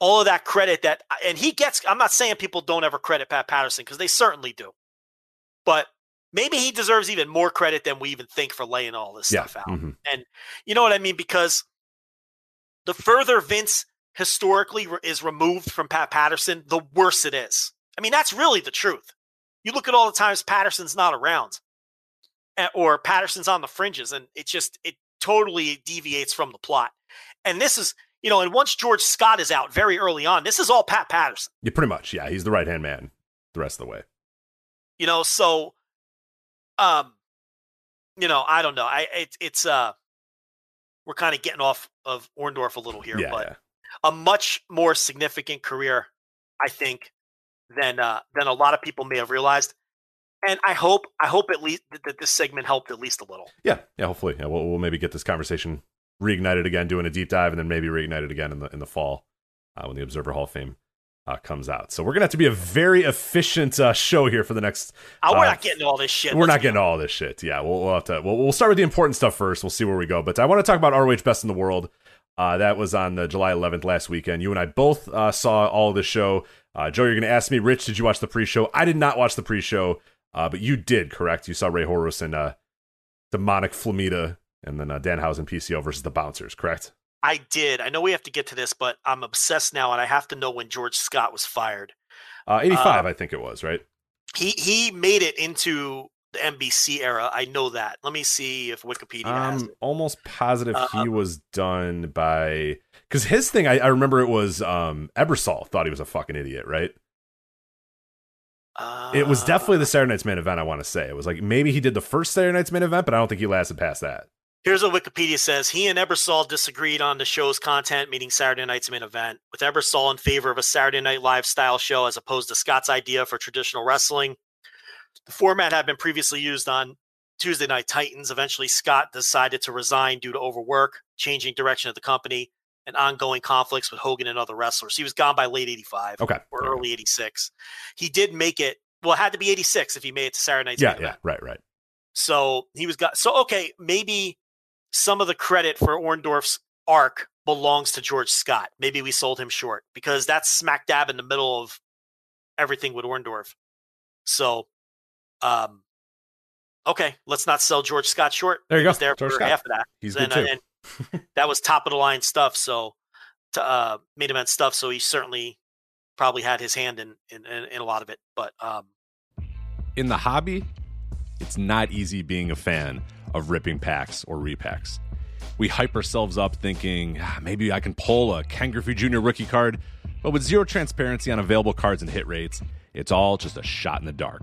all of that credit that and he gets I'm not saying people don't ever credit Pat Patterson because they certainly do. But maybe he deserves even more credit than we even think for laying all this Yeah. stuff out. mhm. You know what I mean? Because the further Vince historically is removed from Pat Patterson, the worse it is. I mean, that's really the truth. You look at all the times Patterson's not around, eh, or Patterson's on the fringes, and it just it totally deviates from the plot. And this is, you know, and once George Scott is out very early on, this is all Pat Patterson. Yeah, pretty much. Yeah, he's the right hand man the rest of the way. you know so um you know i don't know i it, it's uh we're kind of getting off of orndorff a little here yeah, but yeah. a much more significant career i think than uh than a lot of people may have realized and i hope i hope at least that, this segment helped at least a little Yeah, yeah. Hopefully, yeah, we'll, we'll maybe get this conversation reignited again, doing a deep dive, and then maybe reignited again in the in the fall uh, when the Observer Hall of Fame uh, comes out. So we're gonna have to be a very efficient uh, show here for the next. oh, we're Uh, not getting all this shit We're Let's not be getting all this shit. Yeah, we'll, we'll have to. We'll, we'll start with the important stuff first. We'll see where we go. But I want to talk about ROH Best in the World. Uh, that was on the July 11th last weekend. You and I both uh, saw all of the show. Uh, Joe, you're going to ask me, Rich, did you watch the pre-show? I did not watch the pre-show, uh, but you did, correct? You saw Rey Horus and uh, Demonic Flamita, and then uh, Danhausen PCO versus the Bouncers, correct? I did. I know we have to get to this, but I'm obsessed now, and I have to know when George Scott was fired. Uh, 85, Uh, I think it was, right? He he made it into the NBC era. I know that. Let me see if Wikipedia I'm almost positive Uh, he was done by because his thing. I, I remember it was um, Ebersol thought he was a fucking idiot, right? It was definitely the Saturday Night's main event. I want to say it was like maybe he did the first Saturday Night's main event, but I don't think he lasted past that. Here's what Wikipedia says. He and Ebersol disagreed on the show's content, meaning Saturday night's main event, with Ebersol in favor of a Saturday Night Live style show as opposed to Scott's idea for traditional wrestling. The format had been previously used on Tuesday Night Titans. Eventually, Scott decided to resign due to overwork, changing direction of the company, and ongoing conflicts with Hogan and other wrestlers. He was gone by late 85 Okay, or Okay. early 86. He did make it, well, it had to be 86 if he made it to Saturday Night's Yeah, yeah, event. right, right. So he was got so okay, maybe some of the credit for Orndorff's arc belongs to George Scott. Maybe we sold him short because that's smack dab in the middle of everything with Orndorff. So um okay, let's not sell George Scott short. There you He go, there George for Scott. half of that. He's And, good too. and that was top of the line stuff. So to uh main event stuff. So he certainly probably had his hand in in, in, in a lot of it. But um in the hobby, it's not easy being a fan of ripping packs or repacks. We hype ourselves up thinking "Ah, maybe I can pull a Ken Griffey Jr. rookie card, but with zero transparency on available cards and hit rates, it's all just a shot in the dark.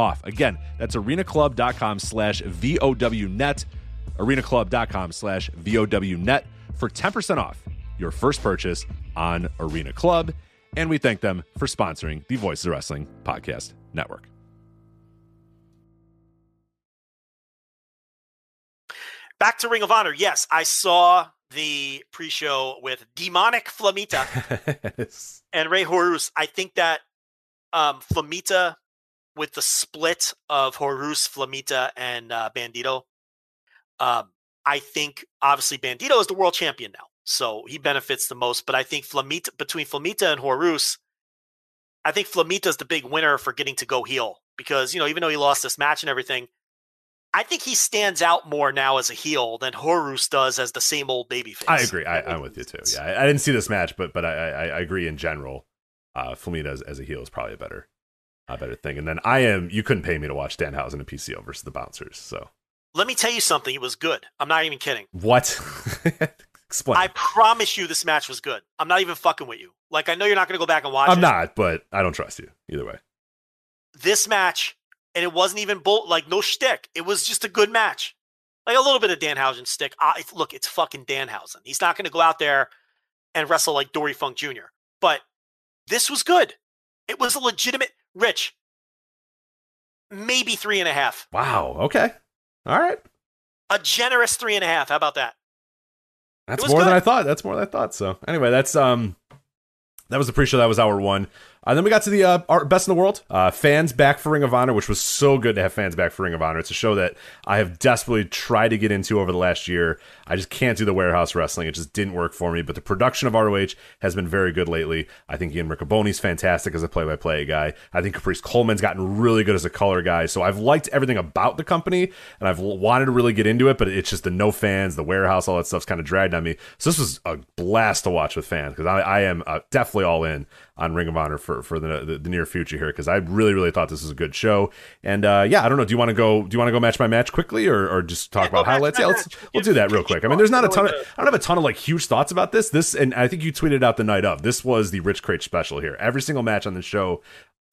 off. Again, that's arenaclub.com slash VOWnet. arenaclub.com slash VOWnet for 10% off your first purchase on Arena Club. And we thank them for sponsoring the Voices of Wrestling Podcast Network. Back to Ring of Honor. Yes, I saw the pre-show with Demonic Flamita and Rey Horus. I think that um, Flamita, with the split of Horus, Flamita, and uh, Bandito, um, I think obviously Bandito is the world champion now, so he benefits the most. But I think Flamita between Flamita and Horus, I think Flamita is the big winner for getting to go heel because you know even though he lost this match and everything, I think he stands out more now as a heel than Horus does as the same old babyface. I agree. I, I'm with you too. Yeah, I, I didn't see this match, but but I I, I agree in general. Uh, Flamita as, as a heel is probably a better a better thing. And then I am. You couldn't pay me to watch Danhausen and PCO versus the Bouncers. So Let me tell you something. It was good. I'm not even kidding. what? Explain. I promise you, this match was good. I'm not even fucking with you. Like I know you're not going to go back and watch I'm it. not, but I don't trust you either way. This match, and it wasn't even bull like no shtick. It was just a good match, like a little bit of Danhausen stick. Uh, it's, look, it's fucking Danhausen. He's not going to go out there and wrestle like Dory Funk Jr. But this was good. It was a legitimate. Rich, maybe three and a half. Wow. Okay. All right. A generous three and a half. How about that? That's more than. I thought. That's more than I thought. So anyway, that's um, that was the pre-show. That was hour one. Uh, then we got to the uh, best in the world. Uh, fans back for Ring of Honor, which was so good to have fans back for Ring of Honor. It's a show that I have desperately tried to get into over the last year. I just can't do the warehouse wrestling. It just didn't work for me. But the production of ROH has been very good lately. I think Ian Riccoboni's fantastic as a play-by-play guy. I think Caprice Coleman's gotten really good as a color guy. So I've liked everything about the company, and I've wanted to really get into it. But it's just the no fans, the warehouse, all that stuff's kind of dragged on me. So this was a blast to watch with fans because I, I am uh, definitely all in on Ring of Honor for for the the, the near future here because I really really thought this was a good show. And uh, yeah, I don't know. Do you want to go? Do you want to go match by match quickly, or, or just talk Yeah, about highlights? Yeah, let's we'll do that real quick. I mean, there's not a ton. Of, I don't have a ton of like huge thoughts about this. This and I think you tweeted out the night of. This was the Rich Kraetsch special here. Every single match on the show.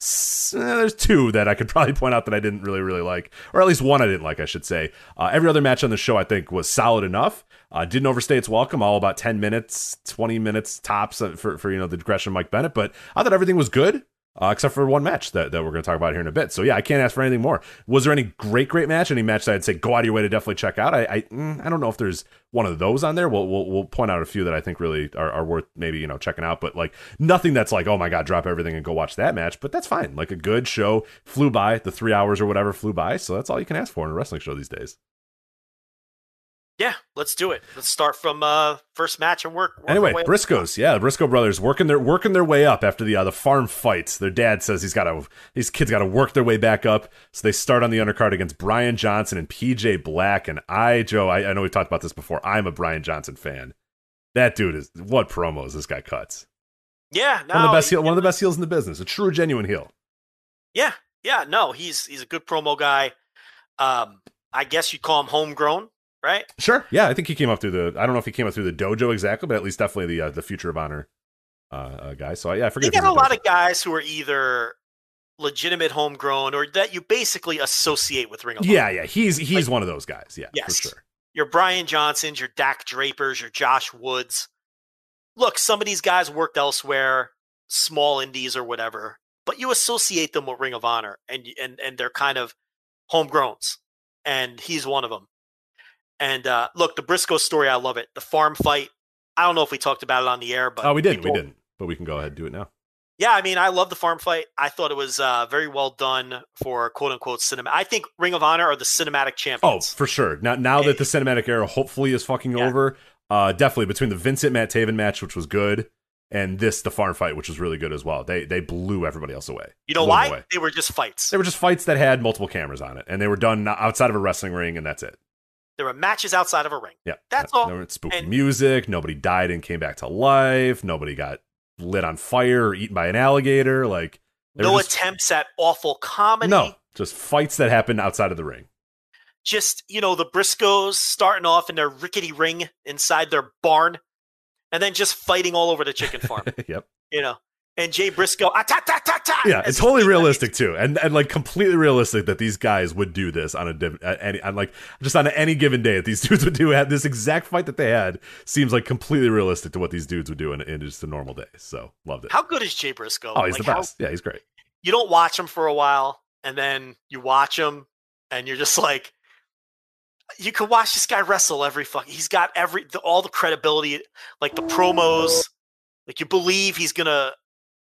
eh, There's two that I could probably point out that I didn't really, really like, or at least one I didn't like, I should say. Uh, every other match on the show I think was solid enough. Uh, didn't overstay its welcome. All about ten minutes, twenty minutes tops uh, for for you know the digression of Mike Bennett. But I thought everything was good. Uh, except for one match that, that we're going to talk about here in a bit. So yeah, I can't ask for anything more. Was there any great, great match? Any match that I'd say go out of your way to definitely check out? I I, mm, I don't know if there's one of those on there. We'll, we'll we'll point out a few that I think really are, are worth maybe you know checking out. But like nothing that's like oh my god, drop everything and go watch that match. But that's fine. Like a good show flew by. The three hours or whatever flew by. So that's all you can ask for in a wrestling show these days. Yeah, let's do it. Let's start from uh first match and work. work Anyway. Briscoes, yeah, the Briscoe brothers working their working their way up after the uh, the farm fights. Their dad says he's got to these kids got to work their way back up. So they start on the undercard against Brian Johnson and PJ Black. And I, Joe, I, I know we've talked about this before. I'm a Brian Johnson fan. That dude is what promos this guy cuts. Yeah, no, One of the best he- heel, one of the best heels in the business. A true genuine heel. Yeah, yeah, no, he's he's a good promo guy. Um, I guess you'd call him homegrown, right? Sure. Yeah, I think he came up through the. I don't know if he came up through the dojo exactly, but at least definitely the uh, the Future of Honor uh, uh, guy. So yeah, I forget. You got a lot dojo. of guys who are either legitimate homegrown or that you basically associate with Ring of Honor. Yeah, yeah, he's he's Like- one of those guys. Yeah, Yes. for sure. your Brian Johnsons, your Dak Drapers, your Josh Woods. Look, some of these guys worked elsewhere, small indies or whatever, but you associate them with Ring of Honor, and and and they're kind of homegrowns, and he's one of them. And uh, look, the Briscoe story, I love it. The farm fight. I don't know if we talked about it on the air, but Oh, we didn't. people- We didn't. But we can go ahead and do it now. Yeah, I mean, I love the farm fight. I thought it was uh, very well done for quote unquote cinema. I think Ring of Honor are the cinematic champions. Oh, for sure. Now, now that the cinematic era hopefully is fucking Yeah. over, uh, definitely between the Vincent Matt Taven match, which was good, and this the farm fight, which was really good as well. They they blew everybody else away. you know Blew why? away. They were just fights. They were just fights that had multiple cameras on it, and they were done outside of a wrestling ring, and that's it. There were matches outside of a ring. Yeah, That's all. There spooky And- music. Nobody died and came back to life. Nobody got lit on fire or eaten by an alligator. Like No just- attempts at awful comedy. No, just fights that happened outside of the ring. Just, you know, the Briscoes starting off in their rickety ring inside their barn and then just fighting all over the chicken farm, yep. you know. And Jay Briscoe, ah, ta, ta, ta, ta, Yeah, it's totally realistic too, and and like completely realistic that these guys would do this on a div- at any on like just on any given day that these dudes would do had this exact fight that they had seems like completely realistic to what these dudes would do in, in just a normal day. So loved it. How good is Jay Briscoe? oh, he's Like, the how- best. yeah, he's great. you don't watch him for a while and then you watch him and you're just like you could watch this guy wrestle every fuck he's got every the, all the credibility like the promos like you believe he's gonna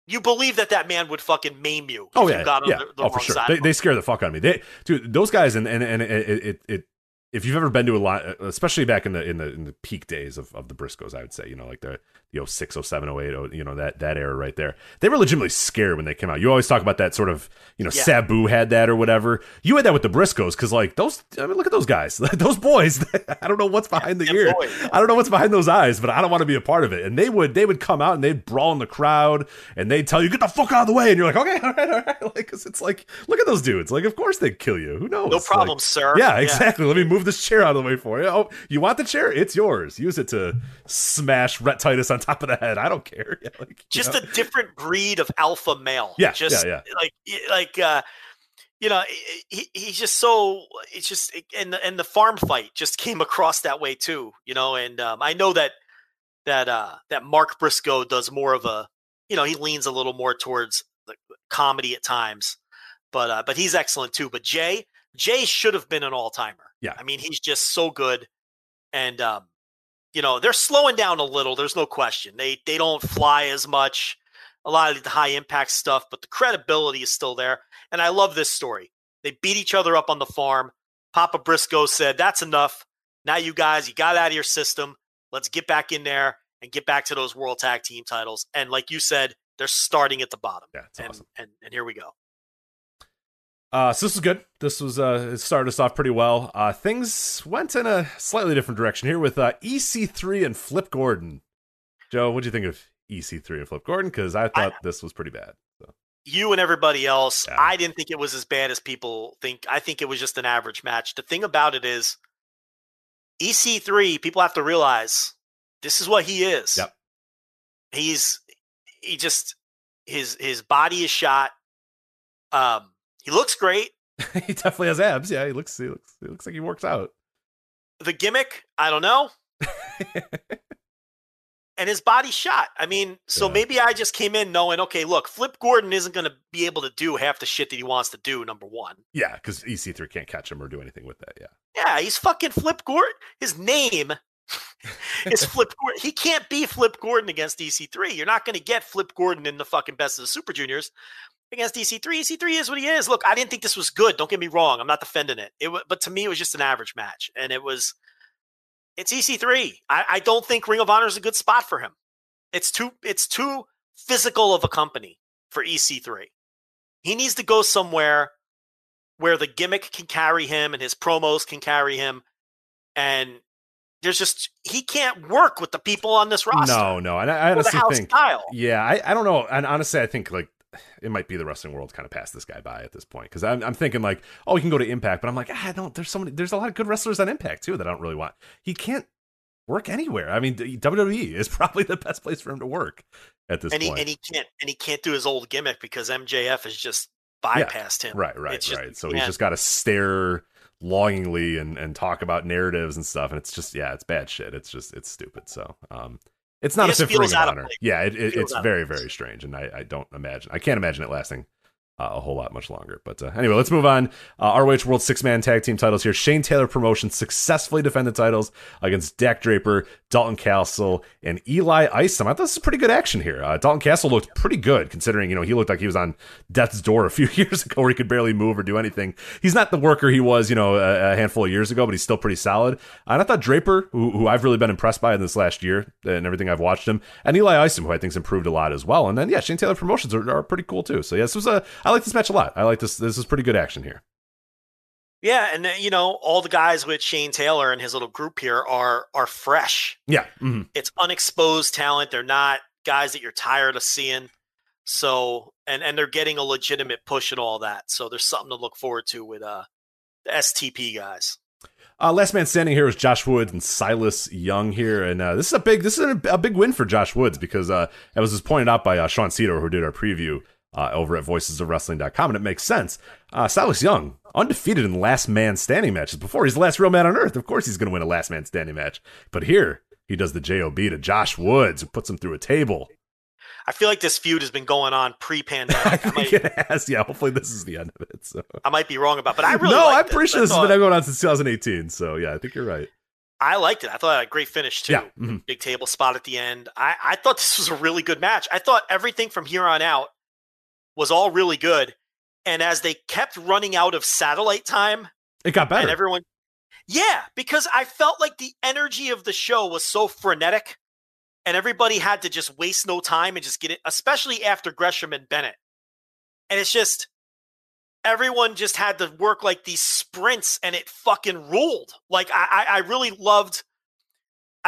you believe that that man would fucking maim you Oh if yeah, you got on yeah. the, the oh for sure. side They, they scare the fuck out of me. They, dude, those guys, and and and it, it, it if you've ever been to a lot, especially back in the in the in the peak days of, of the Briscoes, I would say, you know, like the the 06, 07, 08, oh, you know, that that era right there. They were legitimately scared when they came out. You always talk about that sort of, you know, Yeah. Sabu had that or whatever. You had that with the Briscoes because like those. I mean, look at those guys, those boys. I don't know what's behind the ear. boys. I don't know what's behind those eyes, but I don't want to be a part of it. And they would they would come out and they'd brawl in the crowd and they'd tell you get the fuck out of the way, and you're like, okay, all right, all right, like 'cause it's like, look at those dudes. Like, of course they'd kill you. Who knows? no Like, problem sir yeah, exactly. Let me move this chair out of the way for you. Oh, you want the chair? It's yours. Use it to smash Rhett Titus on top of the head. I don't care. Yeah, like, just know? a different breed of alpha male Yeah, just yeah, like like uh you know he, he's just so it's just and the, and the farm fight just came across that way too you know and um, i know that that uh that mark briscoe does more of a you know he leans a little more towards the comedy at times but uh but he's excellent too but jay jay should have been an all-timer Yeah. i mean he's just so good and um you know they're slowing down a little there's no question. They they don't fly as much a lot of the high impact stuff but the credibility is still there and i love this story. They beat each other up on the farm. Papa briscoe said that's enough. Now you guys you got out of your system. Let's get back in there and get back to those world tag team titles. And like you said they're starting at the bottom Yeah, and, awesome. and and here we go Uh, so this was good. This was uh, it started us off pretty well. Uh, things went in a slightly different direction here with uh, EC3 and Flip Gordon. Joe, what do you think of EC3 and Flip Gordon? Because I thought this was pretty bad. So. you and everybody else, Yeah. I didn't think it was as bad as people think. I think it was just an average match. The thing about it is, EC3, people have to realize this is what he is. Yep. He's he just his his body is shot. Um, he looks great. he definitely has abs. Yeah, he looks he looks he looks like he works out. The gimmick, I don't know. and his body shot. I mean, so Yeah. maybe I just came in knowing, okay, look, Flip Gordon isn't going to be able to do half the shit that he wants to do. Number one. yeah, because EC3 can't catch him or do anything with that. Yeah. Yeah, he's fucking Flip Gordon. His name is Flip Gordon. He can't be Flip Gordon against EC3. You're not going to get Flip Gordon in the fucking best of the Super Juniors against EC3. EC3 is what he is. Look, I didn't think this was good. Don't get me wrong. I'm not defending it. It, but to me, it was just an average match, and it was. It's EC3. I, I don't think Ring of Honor is a good spot for him. It's too. It's too physical of a company for EC3. He needs to go somewhere where the gimmick can carry him and his promos can carry him. And there's just he can't work with the people on this roster. No, no, and I, I Or the honestly house think, style. yeah, I, I don't know, and honestly, I think like it might be the wrestling world kind of passed this guy by at this point because I'm, I'm thinking like, oh, he can go to Impact, but I'm like, ah, I don't. There's so many. There's a lot of good wrestlers on Impact too that I don't really want. He can't work anywhere. I mean, WWE is probably the best place for him to work at this And he point. and he can't and he can't do his old gimmick because MJF has just bypassed him. right, right, just- right. he So he's just got to stare longingly and and talk about narratives and stuff, and it's just yeah, it's bad shit. It's just it's stupid. So um. It's not It a just fit for Ring feels of of Honor. place. Yeah, it, it, it's very, very strange, and I, I don't imagine. I can't imagine it lasting uh, a whole lot much longer. But uh, anyway, let's move on. Uh, ROH World Six Man Tag Team titles here. Shane Taylor Promotions successfully defended titles against Dak Draper, Dalton Castle, and Eli Isom. I thought this was pretty good action here. Uh, Dalton Castle looked pretty good considering you know he looked like he was on death's door a few years ago where he could barely move or do anything. He's not the worker he was you know a, a handful of years ago, but he's still pretty solid. And I thought Draper, who, who I've really been impressed by in this last year and everything I've watched him, and Eli Isom, who I think's improved a lot as well. And then yeah, Shane Taylor Promotions are, are pretty cool too. So yeah, this was a I like this match a lot. I like this. This is pretty good action here. Yeah, and uh, you know, all the guys with Shane Taylor and his little group here are are fresh. Yeah. mhm. It's unexposed talent. They're not guys that you're tired of seeing. So, and and they're getting a legitimate push and all that. So there's something to look forward to with uh the STP guys. Uh, last man standing here was Josh Woods and Silas Young here, and uh, this is a big this is a, a big win for Josh Woods because uh, that was just pointed out by uh, Sean Cedar who did our preview uh, over at voicesofwrestling.com, and it makes sense. Uh, Silas Young undefeated in last man standing matches before he's the last real man on earth. Of course, he's going to win a last man standing match, but here he does the job to Josh Woods, who puts him through a table. I feel like this feud has been going on pre-pandemic. I I might, it has. Yeah, hopefully this is the end of it. So. I might be wrong about, but I really no, I'm pretty sure this has been going on since 2018. So yeah, I think you're right. I liked it. I thought it had a great finish too. Yeah, mhm. Big table spot at the end. I, I thought this was a really good match. I thought everything from here on out was all really good. And as they kept running out of satellite time, It got better. and everyone, yeah, because I felt like the energy of the show was so frenetic, and everybody had to just waste no time and just get it, especially after Gresham and Bennett. And it's just everyone just had to work like these sprints, and it fucking ruled. Like I, I, I really loved.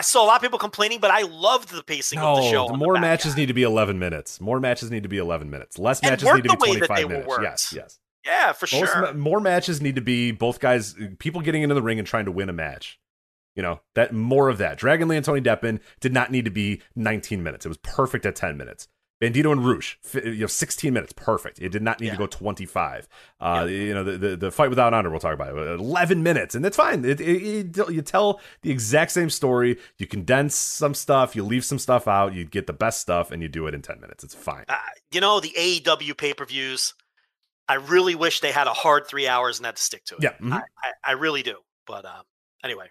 I saw a lot of people complaining, but I loved the pacing of the show. the more back matches end. need to be 11 minutes. More matches need to be 11 minutes. Less And matches need to be the way that 25 minutes. Yes, yes. Yeah, for Most sure. more matches need to be both guys, uh, people getting into the ring and trying to win a match. You know that more of that. Dragon Lee and Tony Deppen did not need to be 19 minutes. It was perfect at 10 minutes. Bandito and Rouge, you know, 16 minutes, perfect. It did not need to go 25. Uh, You know, the, the the fight without honor, we'll talk about it. 11 minutes, and that's fine. It, it, it- you tell the exact same story. You condense some stuff, you leave some stuff out, you get the best stuff, and you do it in 10 minutes. It's fine. uh, you know, the AEW pay per views, I really wish they had a hard three hours and had to stick to it. Yeah, mhm. I, I, I really do. But um, anyway,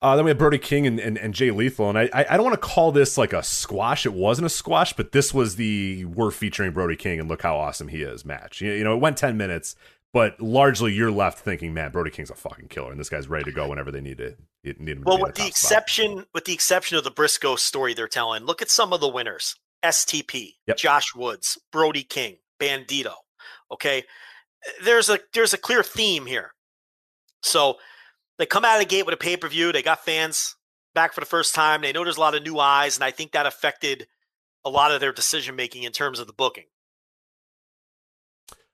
Uh, then we have Brody King and, and, and Jay Lethal, and I I don't want to call this like a squash. It wasn't a squash, but this was the we're featuring Brody King and look how awesome he is match. You, you know, it went ten minutes, but largely you're left thinking, man, Brody King's a fucking killer, and this guy's ready to go whenever they need it. Need him to well, with the spot. exception with the exception of the Briscoe story they're telling, look at some of the winners: STP, Yep. Josh Woods, Brody King, Bandito. Okay, there's a there's a clear theme here. So they come out of the gate with a pay per view. They got fans back for the first time. They know there's a lot of new eyes, and I think that affected a lot of their decision making in terms of the booking.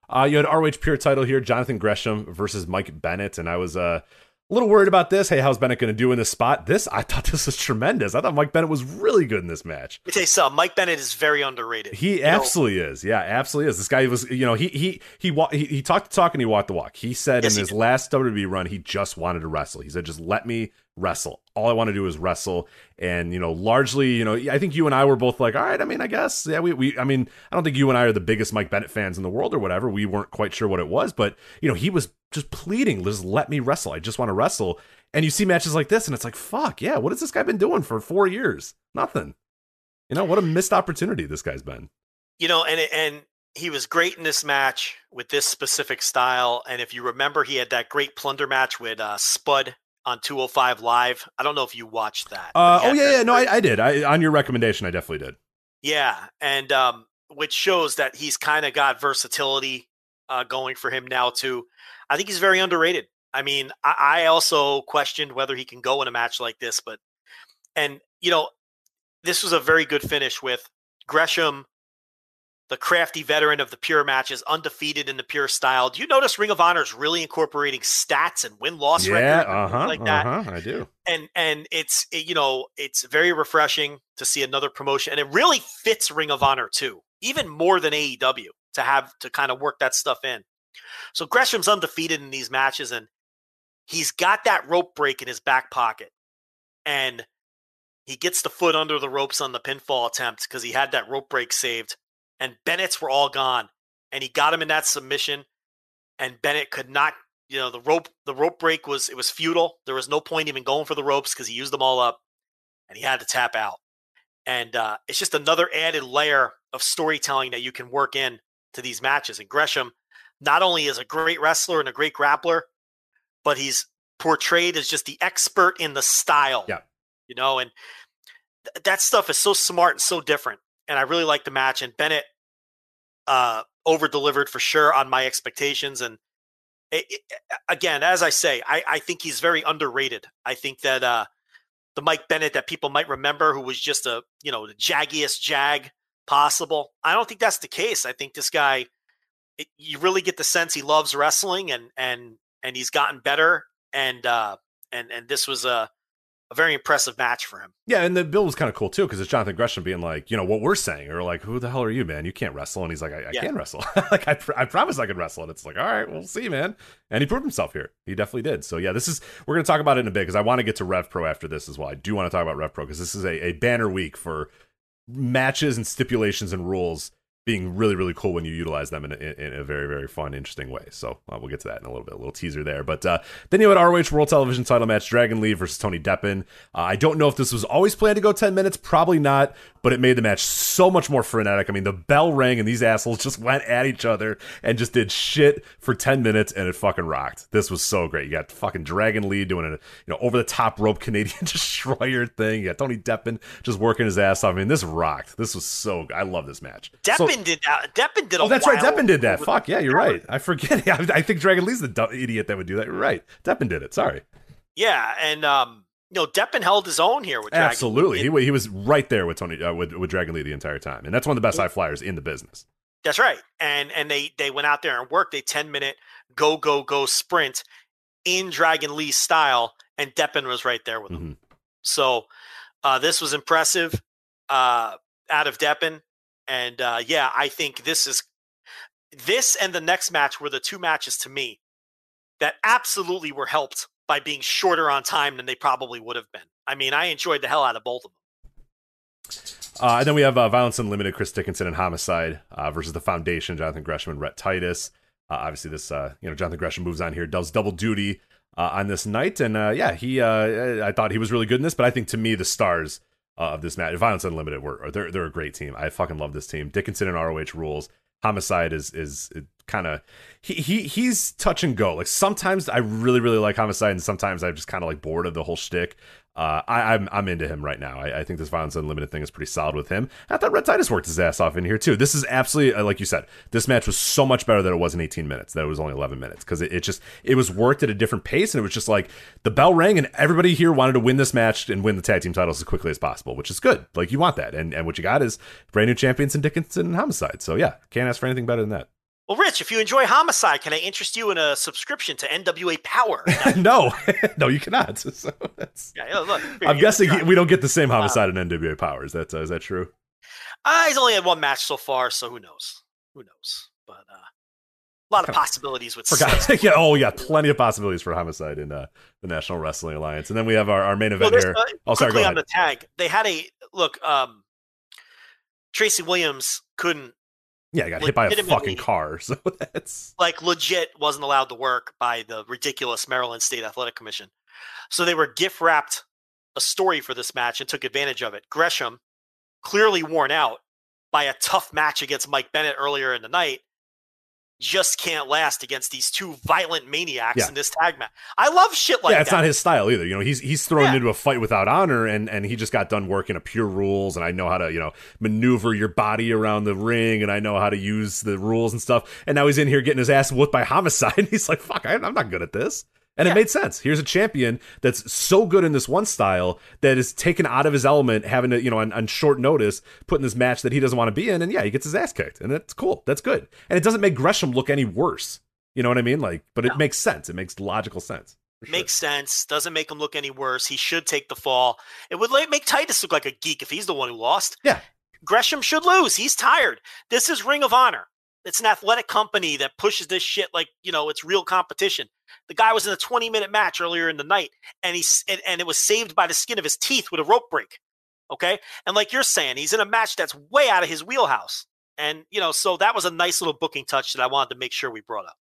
Uh, you had ROH Pure title here, Jonathan Gresham versus Mike Bennett, and I was uh, a little worried about this. Hey, how's Bennett going to do in this spot? This I thought this was tremendous. I thought Mike Bennett was really good in this match. Let me tell you something. Mike Bennett is very underrated. He You know, absolutely is. Yeah, absolutely is. This guy was, you know, he he he wa- he, he talked the talk and he walked the walk. He said Yes, in he his did. last WWE run, he just wanted to wrestle. He said, "Just let me wrestle. All I want to do is wrestle." And you know, largely, you know, I think you and I were both like, "All right, I mean, I guess, yeah, we we, I mean, I don't think you and I are the biggest Mike Bennett fans in the world or whatever. We weren't quite sure what it was, but you know, he was just pleading, just let me wrestle. I just want to wrestle." And you see matches like this, and it's like, "Fuck yeah, what has this guy been doing for four years? Nothing." You know, what a missed opportunity this guy's been. you know, and and he was great in this match with this specific style. And if you remember, he had that great plunder match with uh, Spud on 205 Live. I don't know if you watched that. Uh, oh yeah, yeah. No, I, I did. I on your recommendation, I definitely did. yeah, and um, which shows that he's kind of got versatility uh, going for him now too. I think he's very underrated. I mean, I, I also questioned whether he can go in a match like this, but and you know, this was a very good finish with Gresham, the crafty veteran of the pure matches, undefeated in the pure style. Do you notice Ring of Honor is really incorporating stats and win loss yeah, records uh-huh, like that? uh huh. I do. and and it's it- you know it's very refreshing to see another promotion and it really fits ring of honor too even more than aew to have to kind of work that stuff in so gresham's undefeated in these matches and he's got that rope break in his back pocket and he gets the foot under the ropes on the pinfall attempt because he had that rope break saved and bennett's were all gone and he got him in that submission. And Bennett could not, you know, the rope the rope break was it was futile. There was no point even going for the ropes because he used them all up, and he had to tap out. And uh, it's just another added layer of storytelling that you can work in to these matches. And Gresham not only is a great wrestler and a great grappler, but he's portrayed as just the expert in the style. Yeah. You know, and th- that stuff is so smart and so different. And I really like the match. And Bennett uh, over delivered for sure on my expectations. And it, it, again, as I say, I, I think he's very underrated. I think that uh, the Mike Bennett that people might remember, who was just a you know the jaggiest jag possible. I don't think that's the case. I think this guy, it, you really get the sense he loves wrestling and and and he's gotten better. And uh, and and this was a a very impressive match for him. Yeah, and the bill was kind of cool too because it's Jonathan Gresham being like, you know, what we're saying, or like, who the hell are you, man? You can't wrestle, and he's like, I, I Yeah. can wrestle. like, I, pr- I promise I can wrestle, and it's like, all right, we'll see, man. And he proved himself here. He definitely did. So yeah, this is we're gonna talk about it in a bit because I want to get to Rev Pro after this as well. I do want to talk about Rev Pro because this is a, a banner week for matches and stipulations and rules being really really cool when you utilize them in a, in a very very fun interesting way. So uh, we'll get to that in a little bit a little teaser there. But uh, then you had ROH World Television title match Dragon Lee versus Tony Deppen. Uh, I don't know if this was always planned to go 10 minutes probably not but it made the match so much more frenetic I mean the bell rang and these assholes just went at each other and just did shit for 10 minutes and it fucking rocked this was so great you got fucking Dragon Lee doing a you know over the top rope Canadian destroyer thing you got Tony Deppen just working his ass off I mean this rocked this was so I love this match So- Deppen did uh, Deppen did. A Oh, that's right. Deppen did that. Fuck yeah, you're right. I forget. I, I think Dragon Lee's the dumb idiot that would do that. You're right. Deppen did it. Sorry. Yeah, and um, you know, Deppen held his own here with Dragon. Absolutely. Lee. He, he was right there with Tony uh, with, with Dragon Lee the entire time, and that's one of the best high flyers in the business. That's right. And and they they went out there and worked a 10 minute go go go sprint in Dragon Lee style and Deppen was right there with them. Mhm. So uh, this was impressive uh, out of Deppen and uh, yeah, I think this is this and the next match were the two matches to me that absolutely were helped by being shorter on time than they probably would have been. I mean, I enjoyed the hell out of both of them. Uh, and then we have uh, Violence Unlimited, Chris Dickinson, and Homicide uh, versus the Foundation, Jonathan Gresham and Rhett Titus. Uh, obviously, this uh, you know Jonathan Gresham moves on here, does double duty uh, on this night, and yeah, he I thought he was really good in this, but I think to me the stars of this match, Violence Unlimited, were they're they're a great team. I fucking love this team. Dickinson and ROH rules. Homicide is is kind of he, he he's touch and go. Like sometimes I really really like Homicide, and sometimes I'm just kind of like bored of the whole shtick. Uh, I, I'm I'm into him right now. I, I think this Violence Unlimited thing is pretty solid with him. I thought Rhett Titus worked his ass off in here too. This is absolutely uh, like you said. This match was so much better that it wasn't 18 minutes. That it was only 11 minutes because it, it just it was worked at a different pace and it was just like the bell rang and everybody here wanted to win this match and win the tag team titles as quickly as possible, which is good. Like you want that, and and what you got is brand new champions in Dickinson and Homicide. So yeah, can't ask for anything better than that. Well, Rich, if you enjoy Homicide, can I interest you in a subscription to NWA Power? no, no, you cannot. So that's, yeah, look. I'm guessing Uh, we don't get the same homicide in NWA Powers. That's uh, is that true? uh, he's only had one match so far, so who knows? Who knows? But uh, a lot of possibilities with Forgot. Yeah. Oh, yeah. Plenty of possibilities for homicide in uh, the National Wrestling Alliance, and then we have our, our main event there's, here. uh, oh, sorry. Go ahead. on the tag, they had a look. Um, Tracy Williams couldn't yeah, I got hit by a fucking car. So that's like legit wasn't allowed to work by the ridiculous Maryland State Athletic Commission. So they were gift wrapped a story for this match and took advantage of it. Gresham, clearly worn out by a tough match against Mike Bennett earlier in the night, just can't last against these two violent maniacs Yeah. in this tag match. I love shit like yeah, it's that. not his style either. You know, he's he's thrown Yeah. into a fight without honor, and and he just got done working a pure rules, and I know how to you know maneuver your body around the ring, and I know how to use the rules and stuff. And now he's in here getting his ass whooped by homicide, and he's like, "Fuck, I, I'm not good at this." And Yeah. it made sense. Here's a champion that's so good in this one style that is taken out of his element, having to, you know, on, on short notice, put in this match that he doesn't want to be in. And yeah, he gets his ass kicked. And that's cool. That's good. And it doesn't make Gresham look any worse. You know what I mean? Like, but it makes sense. It makes logical sense. sure. Makes sense. Doesn't make him look any worse. He should take the fall. It would make Titus look like a geek if he's the one who lost. Yeah. Gresham should lose. He's tired. This is Ring of Honor. It's an athletic company that pushes this shit like, you know, it's real competition. The guy was in a 20 minute match earlier in the night and he's and, and it was saved by the skin of his teeth with a rope break. Okay? And like you're saying, he's in a match that's way out of his wheelhouse. And you know, so that was a nice little booking touch that I wanted to make sure we brought up.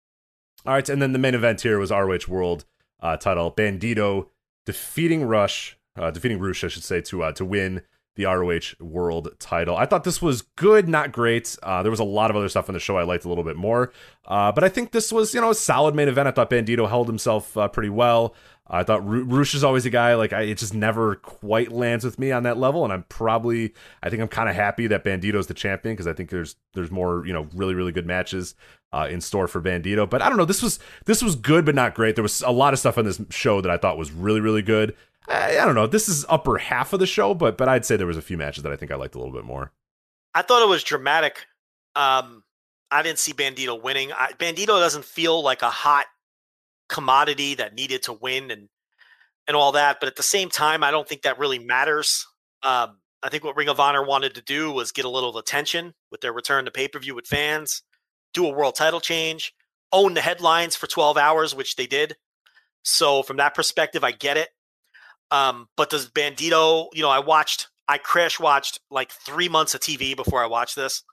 All right, and then the main event here was ROH World uh, title. Bandito defeating Rush, uh, defeating Rush, I should say, to uh, to win the ROH World title. I thought this was good, not great. Uh, there was a lot of other stuff on the show I liked a little bit more, uh, but I think this was you know a solid main event. I thought Bandito held himself uh, pretty well. I thought Ru- Rush is always a guy like I, it just never quite lands with me on that level, and I'm probably I think I'm kind of happy that Bandito's the champion because I think there's there's more you know really really good matches uh, in store for Bandito. But I don't know, this was this was good but not great. There was a lot of stuff on this show that I thought was really really good. I, don't know, this is upper half of the show, but but I'd say there was a few matches that I think I liked a little bit more. I thought it was dramatic. Um, I didn't see Bandito winning. I, Bandito doesn't feel like a hot commodity that needed to win and and all that. But at the same time, I don't think that really matters. Um, I think what Ring of Honor wanted to do was get a little attention with their return to pay per view with fans, do a world title change, own the headlines for 12 hours, which they did. So from that perspective, I get it. Um, but does Bandito, you know, I watched, I crash watched like three months of TV before I watched this.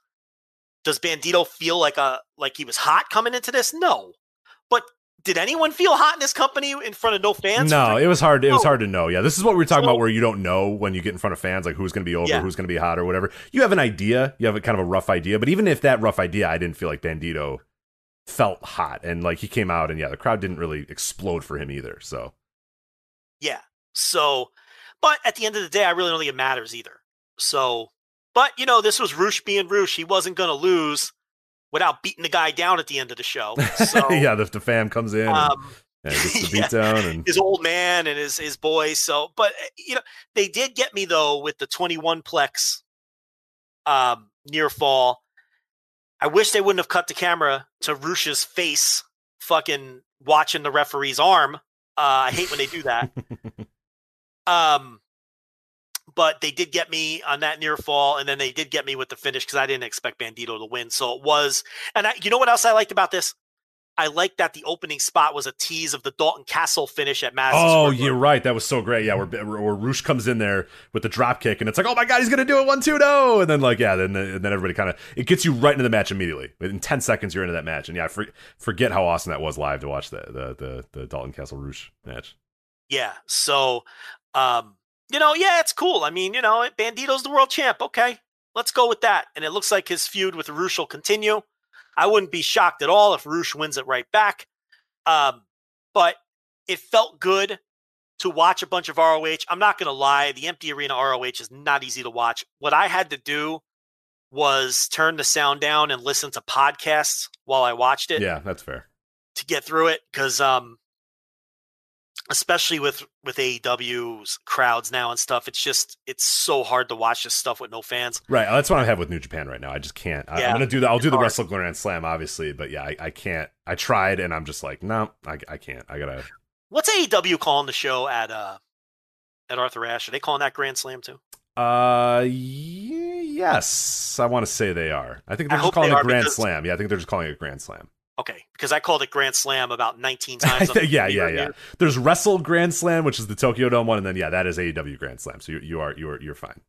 Does Bandito feel like a like he was hot coming into this? No. But did anyone feel hot in this company in front of no fans? No, it was hard. It was hard to know. Yeah, this is what we were talking So- about, where you don't know when you get in front of fans, like who's going to be over, Yeah. who's going to be hot, or whatever. You have an idea. You have a kind of a rough idea. But even if that rough idea, I didn't feel like Bandito felt hot, and like he came out, and yeah, the crowd didn't really explode for him either. So Yeah. So, but at the end of the day, I really don't think it matters either. So, but you know, this was Rush being Rush. He wasn't going to lose without beating the guy down at the end of the show. So, yeah, the, the fam comes in and, um, and gets the yeah. beat down, and his old man and his his boys. So, but eh, you know, they did get me though with the 21 plex um, near fall. I wish they wouldn't have cut the camera to Rush's face, fucking watching the referee's arm. Uh, I hate when they do that. um, but they did get me on that near fall, and then they did get me with the finish because I didn't expect Bandito to win. So it was, and I, you know what else I liked about this? I liked that the opening spot was a tease of the Dalton Castle finish at Madison. Oh, you're right. That was so great. Yeah, where where Rush comes in there with the drop kick, and it's like, oh my god, he's gonna do it one two no, and then like yeah, then and then everybody kind of it gets you right into the match immediately. In ten seconds, you're into that match, and yeah, I for, forget how awesome that was live to watch the the the, the Dalton Castle Rush match. Yeah. So, um, you know, yeah, it's cool. I mean, you know, Bandito's the world champ. Okay, let's go with that. And it looks like his feud with Rush will continue. I wouldn't be shocked at all if Rush wins it right back. Um, but it felt good to watch a bunch of ROH. I'm not going to lie, the empty arena ROH is not easy to watch. What I had to do was turn the sound down and listen to podcasts while I watched it Yeah, that's fair. to get through it because um especially with with AEW's crowds now and stuff it's just it's so hard to watch this stuff with no fans Right, that's what I have with New Japan right now. I just can't. I, Yeah, I'm gonna do that. I'll do the hard. Wrestle Grand Slam, obviously, but yeah, I, I can't. I tried, and I'm just like, no, I, I can't. I gotta. what's AEW calling the show at uh at Arthur Ashe are they calling that Grand Slam too Uh, yes, I want to say they are. I think they're just calling it Grand because- Slam. Yeah, I think they're just calling it Grand Slam. Okay because I called it Grand Slam about 19 times on the yeah, yeah, yeah. There's Wrestle Grand Slam, which is the Tokyo Dome one, and then yeah, that is AEW Grand Slam. So you, you are you are you're fine.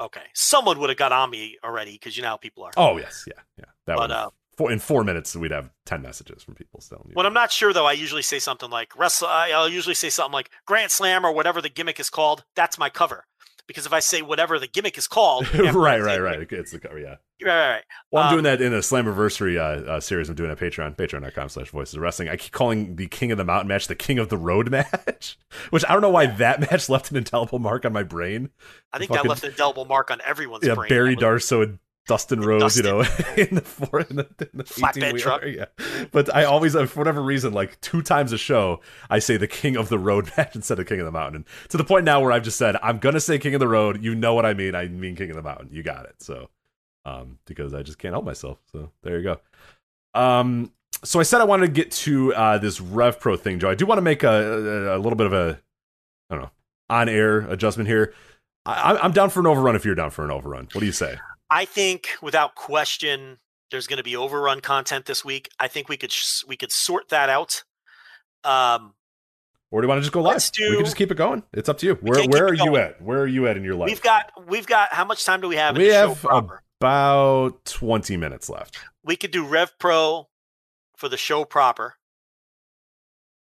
okay someone would have got on me already because you know how people are Oh yes, yeah, yeah. That But, uh, four, in four minutes we'd have ten messages from people telling you. When I'm not sure, though, I usually say something like wrestle. I- I'll usually say something like Grand Slam or whatever the gimmick is called. That's my cover. Because if I say whatever the gimmick is called, right, right, right. It's the cover, yeah. right, right, right. Well, I'm Um, doing that in a Slammiversary uh, uh, series. I'm doing at Patreon, patreon.com slash voices of wrestling. I keep calling the King of the Mountain match the King of the Road match, which I don't know why that match left an indelible mark on my brain. I think fucking- that left an indelible mark on everyone's brain. yeah, brain. Barry Darsow and Dustin Rhodes, you know, in the four in the, in the Flatbed truck. Yeah, but I always, uh, for whatever reason, like two times a show, I say the King of the Road match instead of King of the Mountain. And to the point now where I've just said I'm gonna say King of the Road. You know what I mean? I mean King of the Mountain. You got it. So, um, because I just can't help myself. So there you go. Um, so I said I wanted to get to uh this Rev Pro thing, Joe. I do want to make a, a, a little bit of a, I don't know, on air adjustment here. I, I'm down for an overrun if you're down for an overrun. What do you say? I think, without question, there's going to be overrun content this week. I think we could sh- we could sort that out. Um, Or do you want to just go live? Let's we do- can just keep it going. It's up to you. Where where are you at? Where are you at in your life? we've got we've got how much time do we have? in we the have about 20 minutes left. We could do Rev Pro for the show proper,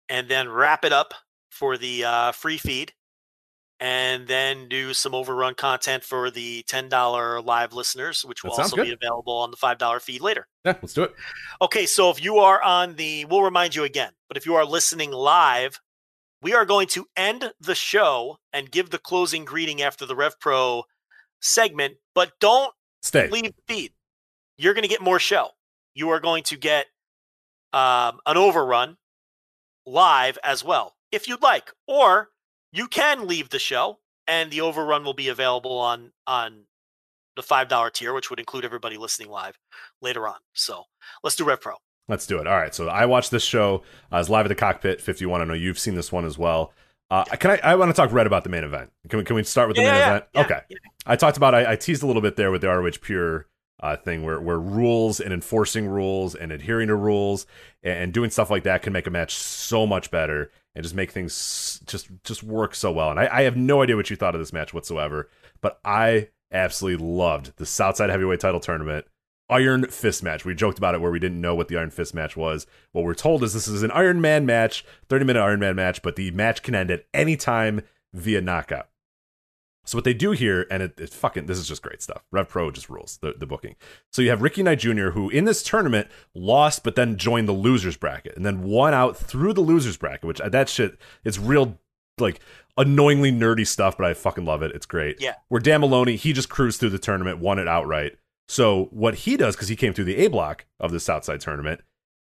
and then wrap it up for the uh, free feed, and then do some overrun content for the ten dollar live listeners, which will also be available on the five dollar feed later. Yeah, let's do it. Okay, so if you are on the, we'll remind you again, but if you are listening live, we are going to end the show and give the closing greeting after the Rev Pro segment, but don't Stay. leave the feed. You're going to get more show. You are going to get um, an overrun live as well, if you'd like, or you can leave the show and the overrun will be available on on the five dollar tier, which would include everybody listening live later on. So let's do Rev Pro. Let's do it. All right. So I watched this show. Uh, it's live at the cockpit 51. I know you've seen this one as well. Uh, can I? I want to talk red about the main event. Can we? Can we start with the Yeah, main yeah, event? yeah, okay. yeah. I talked about. I, I teased a little bit there with the ROH Pure uh, thing, where where rules and enforcing rules and adhering to rules and, and doing stuff like that can make a match so much better and just make things just just work so well. And I, I have no idea what you thought of this match whatsoever, but I absolutely loved the Southside Heavyweight Title Tournament. Iron Fist match. We joked about it where we didn't know what the Iron Fist match was. What we're told is this is an Iron Man match, 30 minute Iron Man match, but the match can end at any time via knockout. So what they do here, and it, it's fucking this is just great stuff. Rev Pro just rules the, the booking. So you have Ricky Knight Jr., who in this tournament lost, but then joined the losers bracket and then won out through the losers bracket, which that shit it's real like annoyingly nerdy stuff, but I fucking love it. It's great. Yeah. Where Dan Maloney, he just cruised through the tournament, won it outright. So what he does, because he came through the A block of the Southside tournament,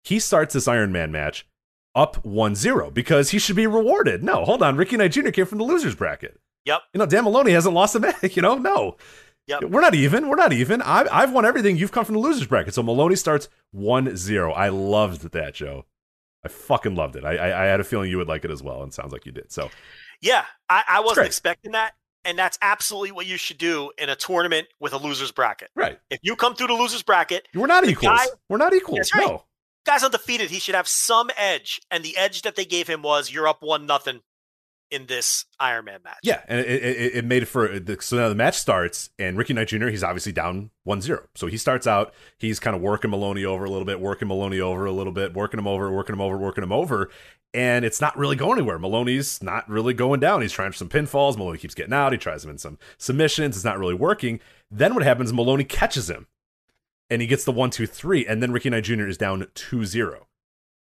he starts this Iron Man match up 1-0 because he should be rewarded. No, hold on. Ricky Knight Jr. came from the losers bracket. Yep. You know, Dan Maloney hasn't lost a match. You know, no. Yep. We're not even. We're not even. I've, I've won everything. You've come from the losers bracket. So Maloney starts 1-0. I loved that, Joe. I fucking loved it. I, I, I had a feeling you would like it as well, and it sounds like you did. So Yeah, I, I wasn't expecting that. And that's absolutely what you should do in a tournament with a loser's bracket. right, If you come through the loser's bracket, we're not equals. guy- we're not equals. Right. No. guy's undefeated. He should have some edge. And the edge that they gave him was you're up one nothing in this Iron Man match. Yeah, and it, it, it made it for uh, the, so now the match starts, and Ricky Knight Jr. He's obviously down 1-0. So he starts out, he's kind of working Maloney over a little bit, working Maloney over a little bit, working him over, working him over, working him over, and it's not really going anywhere. Maloney's not really going down. He's trying for some pinfalls. Maloney keeps getting out. He tries him in some submissions. It's not really working. Then what happens? Maloney catches him, and he gets the one, two, three, and then Ricky Knight Jr. is down 2-0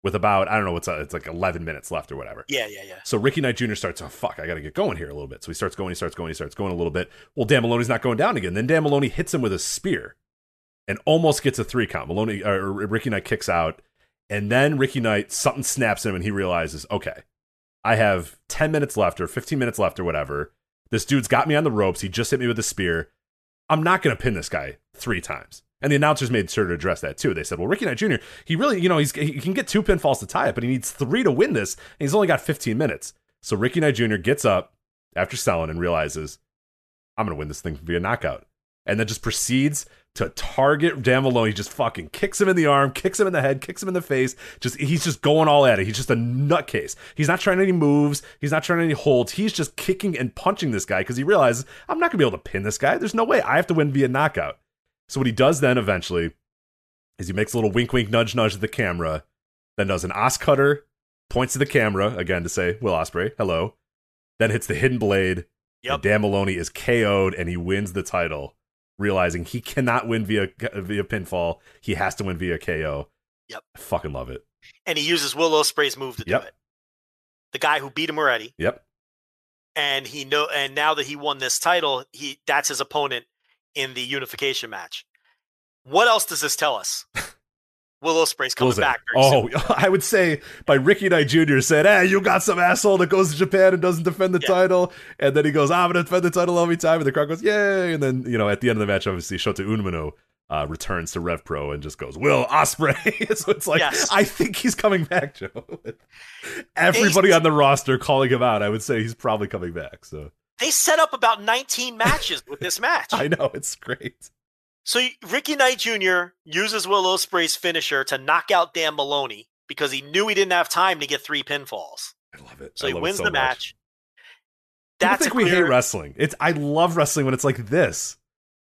with about I don't know what's uh, it's like 11 minutes left or whatever. Yeah, yeah, yeah. So Ricky Knight Jr. starts, oh fuck, I got to get going here a little bit. So he starts going, he starts going, he starts going a little bit. Well, Dan Maloney's not going down again. Then Dan Maloney hits him with a spear and almost gets a three count. Maloney or Ricky Knight kicks out, and then Ricky Knight something snaps him, and he realizes, okay, I have 10 minutes left or 15 minutes left or whatever. This dude's got me on the ropes. He just hit me with a spear. I'm not going to pin this guy three times. And the announcers made sure to address that too. They said, "Well, Ricky Knight Jr. He really, you know, he's he can get two pinfalls to tie it, but he needs three to win this, and he's only got 15 minutes." So Ricky Knight Jr. gets up after selling and realizes, "I'm going to win this thing via knockout," and then just proceeds to target Dan Maloney. He just fucking kicks him in the arm, kicks him in the head, kicks him in the face. Just he's just going all at it. He's just a nutcase. He's not trying any moves. He's not trying any holds. He's just kicking and punching this guy because he realizes I'm not to be able to pin this guy. There's no way. I have to win via knockout. So what he does then eventually is he makes a little wink, wink, nudge, nudge at the camera, then does an os cutter, points to the camera again to say Will Ospreay, hello, then hits the hidden blade. Yep. Dan Maloney is KO'd and he wins the title, realizing he cannot win via via pinfall. He has to win via KO. Yep. I fucking love it. And he uses Will Ospreay's move to Yep. do it. The guy who beat him already. Yep. And he know and now that he won this title, he that's his opponent in the unification match. What else does this tell us? Will Ospreay's coming back soon. Oh, I would say by Ricky Knight Jr. said, "Hey, you got some asshole that goes to Japan and doesn't defend the Yeah. title," and then he goes, "I'm gonna defend the title every time," and the crowd goes, "Yay!" And then you know, at the end of the match, obviously, Shota Umino uh, returns to Rev Pro and just goes, "Will Ospreay." so it's like, Yes. I think he's coming back, Joe. Everybody on the roster calling him out. I would say he's probably coming back. So They set up about 19 matches with this match. I know it's great. So Ricky Knight Jr. uses Will Ospreay's finisher to knock out Dan Maloney because he knew he didn't have time to get three pinfalls. I love it. So I he wins so the much. match. That's think a we hate wrestling. It's I love wrestling when it's like this.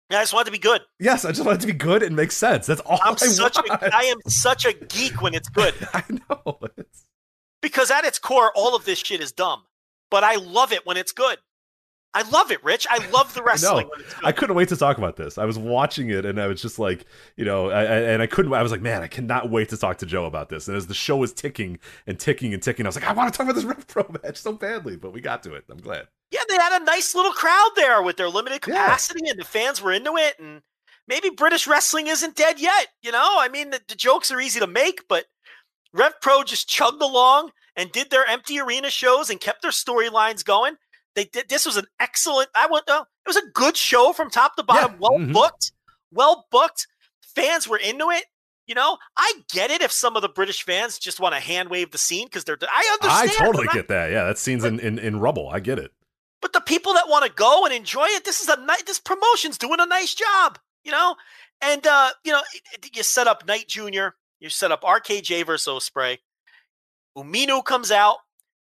I just want it to be good. Yes, I just want it to be good and make sense. That's all I'm I such want. a, I am such a geek when it's good I know. It's, because at its core, all of this shit is dumb. But I love it when it's good. I love it, Rich. I love the wrestling when it's good. I couldn't wait to talk about this. I was watching it and I was just like, you know, I, I, and I couldn't. I was like, man, I cannot wait to talk to Joe about this. And as the show was ticking and ticking and ticking, I was like, I want to talk about this Rev Pro match so badly, but we got to it. I'm glad. Yeah, they had a nice little crowd there with their limited capacity, and the fans were into it. And maybe British wrestling isn't dead yet. You know, I mean, the, the jokes are easy to make, but Rev Pro just chugged along and did their empty arena shows and kept their storylines going. They did. This was an excellent. I went. Uh, it was a good show from top to bottom. Yeah, Well mhm. booked. Well booked. Fans were into it. You know, I get it if some of the British fans just want to hand wave the scene because they're. I understand. I totally but I- get that. Yeah, that scene's in, in, in rubble. I get it. but the people that want to go and enjoy it, this is a nice. This promotion's doing a nice job, you know. And uh, you know, you set up Knight Junior, you set up RKJ versus Ospreay. Umino comes out.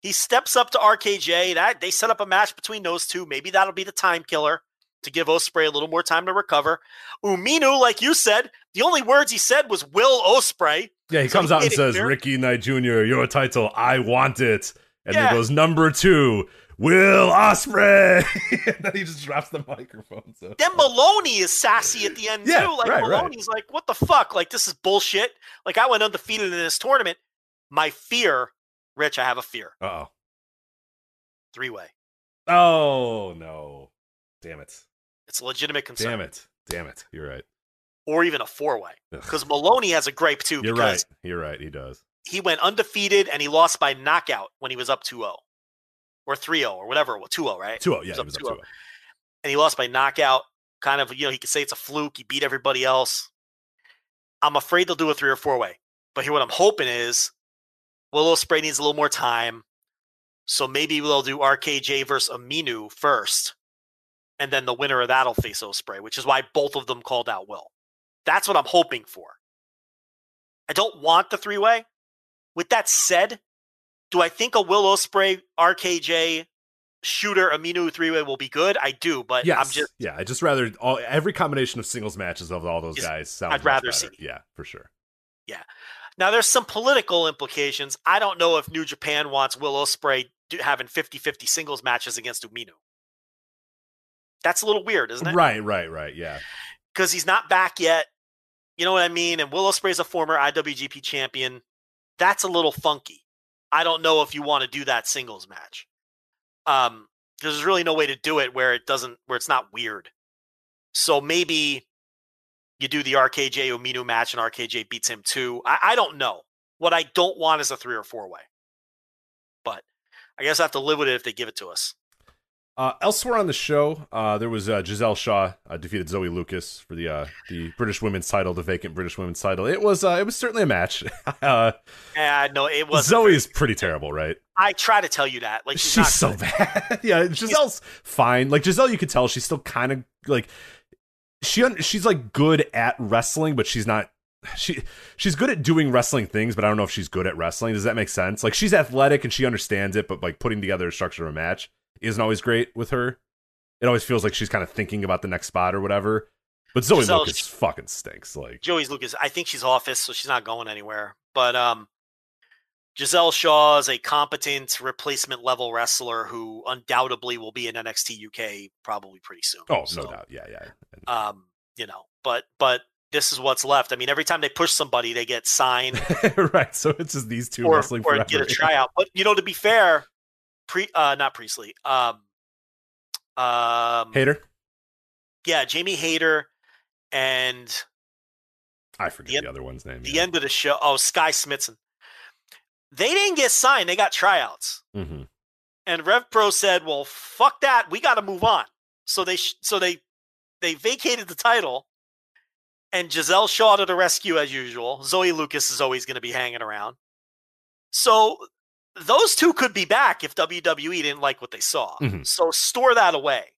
He steps up to RKJ. That they set up a match between those two. Maybe that'll be the time killer to give Ospreay a little more time to recover. Umino, like you said, the only words he said was "Will Ospreay." Yeah, he So comes he out and says, clear. Ricky Knight Jr., your title, I want it. And Yeah. then goes, number two, Will Ospreay. and then he just drops the microphone. So Then Maloney is sassy at the end Yeah, too. Like right, right. Maloney's like, "What the fuck? Like this is bullshit." Like I went undefeated in this tournament. My fear, Rich, I have a fear. Uh oh. Three way. Oh, no. Damn it. It's a legitimate concern. Damn it. Damn it. You're right. Or even a four way. Because Maloney has a gripe too. You're because right. You're right. He does. he went undefeated and he lost by knockout when he was up 2-0 or 3-0 or whatever it 2-0 right 2 0. Yeah, He was up was up 2-0. and he lost by knockout kind of you know he could say it's a fluke he beat everybody else i'm afraid they'll do a three or four way but here what i'm hoping is Will Ospreay needs a little more time so maybe we'll do rkj versus Umino first and then the winner of that'll face Ospreay, which is why both of them called out Will. That's what I'm hoping for. I don't want the three way. With that said, do I think a Will Ospreay RKJ Shota Umino three way will be good? I do, but Yes. I'm just yeah, I just rather all, every combination of singles matches of all those guys sounds I'd rather better. see. Yeah, for sure. Now there's some political implications. I don't know if New Japan wants Will Ospreay having 50-50 singles matches against Umino. That's a little weird, isn't it? Right, right, right. Yeah. because he's not back yet. You know what I mean? And Will Ospreay's a former IWGP champion. That's a little funky. I don't know if you want to do that singles match. Um, there's really no way to do it where it doesn't where it's not weird. So maybe you do the RKJ Umino match and RKJ beats him too. I, I don't know. What I don't want is a three or four way. But I guess I have to live with it if they give it to us. Uh, elsewhere on the show, uh, there was uh, Giselle Shaw uh, defeated Zoe Lucas for the uh, the British Women's title, the vacant British Women's title. It was uh, it was certainly a match. uh, no, it was Zoe is pretty terrible, right? I try to tell you that. Like she's, she's, not so bad. yeah, Giselle's fine. Like Giselle, you could tell she's still kind of like she un- she's like good at wrestling, but she's not. She she's good at doing wrestling things, but I don't know if she's good at wrestling. Does that make sense? Like she's athletic and she understands it, but like putting together a structure of a match isn't always great with her. It always feels like she's kind of thinking about the next spot or whatever. But Zoe Giselle, Lucas she- fucking stinks. Like Joey's Lucas. I think she's office, so she's not going anywhere. But um, Giselle Shaw is a competent replacement level wrestler who undoubtedly will be in NXT UK probably pretty soon. oh So, no doubt, yeah, yeah. Um, you know, but but this is what's left. I mean, every time they push somebody, they get signed right. So it's just these two or, wrestling or forever. get a tryout. But you know, to be fair, pre uh not Priestley. Um, um, Hayter, yeah, Jamie Hayter and I forget The the, other one's name. the end of the show. Oh, Skye Smitson. They didn't get signed. They got tryouts. hmm And Rev Pro said, "Well, fuck that. We got to move on." So they sh- so they they vacated the title, and Giselle Shaw to the rescue as usual. Zoe Lucas is always going to be hanging around. So those two could be back if WWE didn't like what they saw. Mhm. So store that away.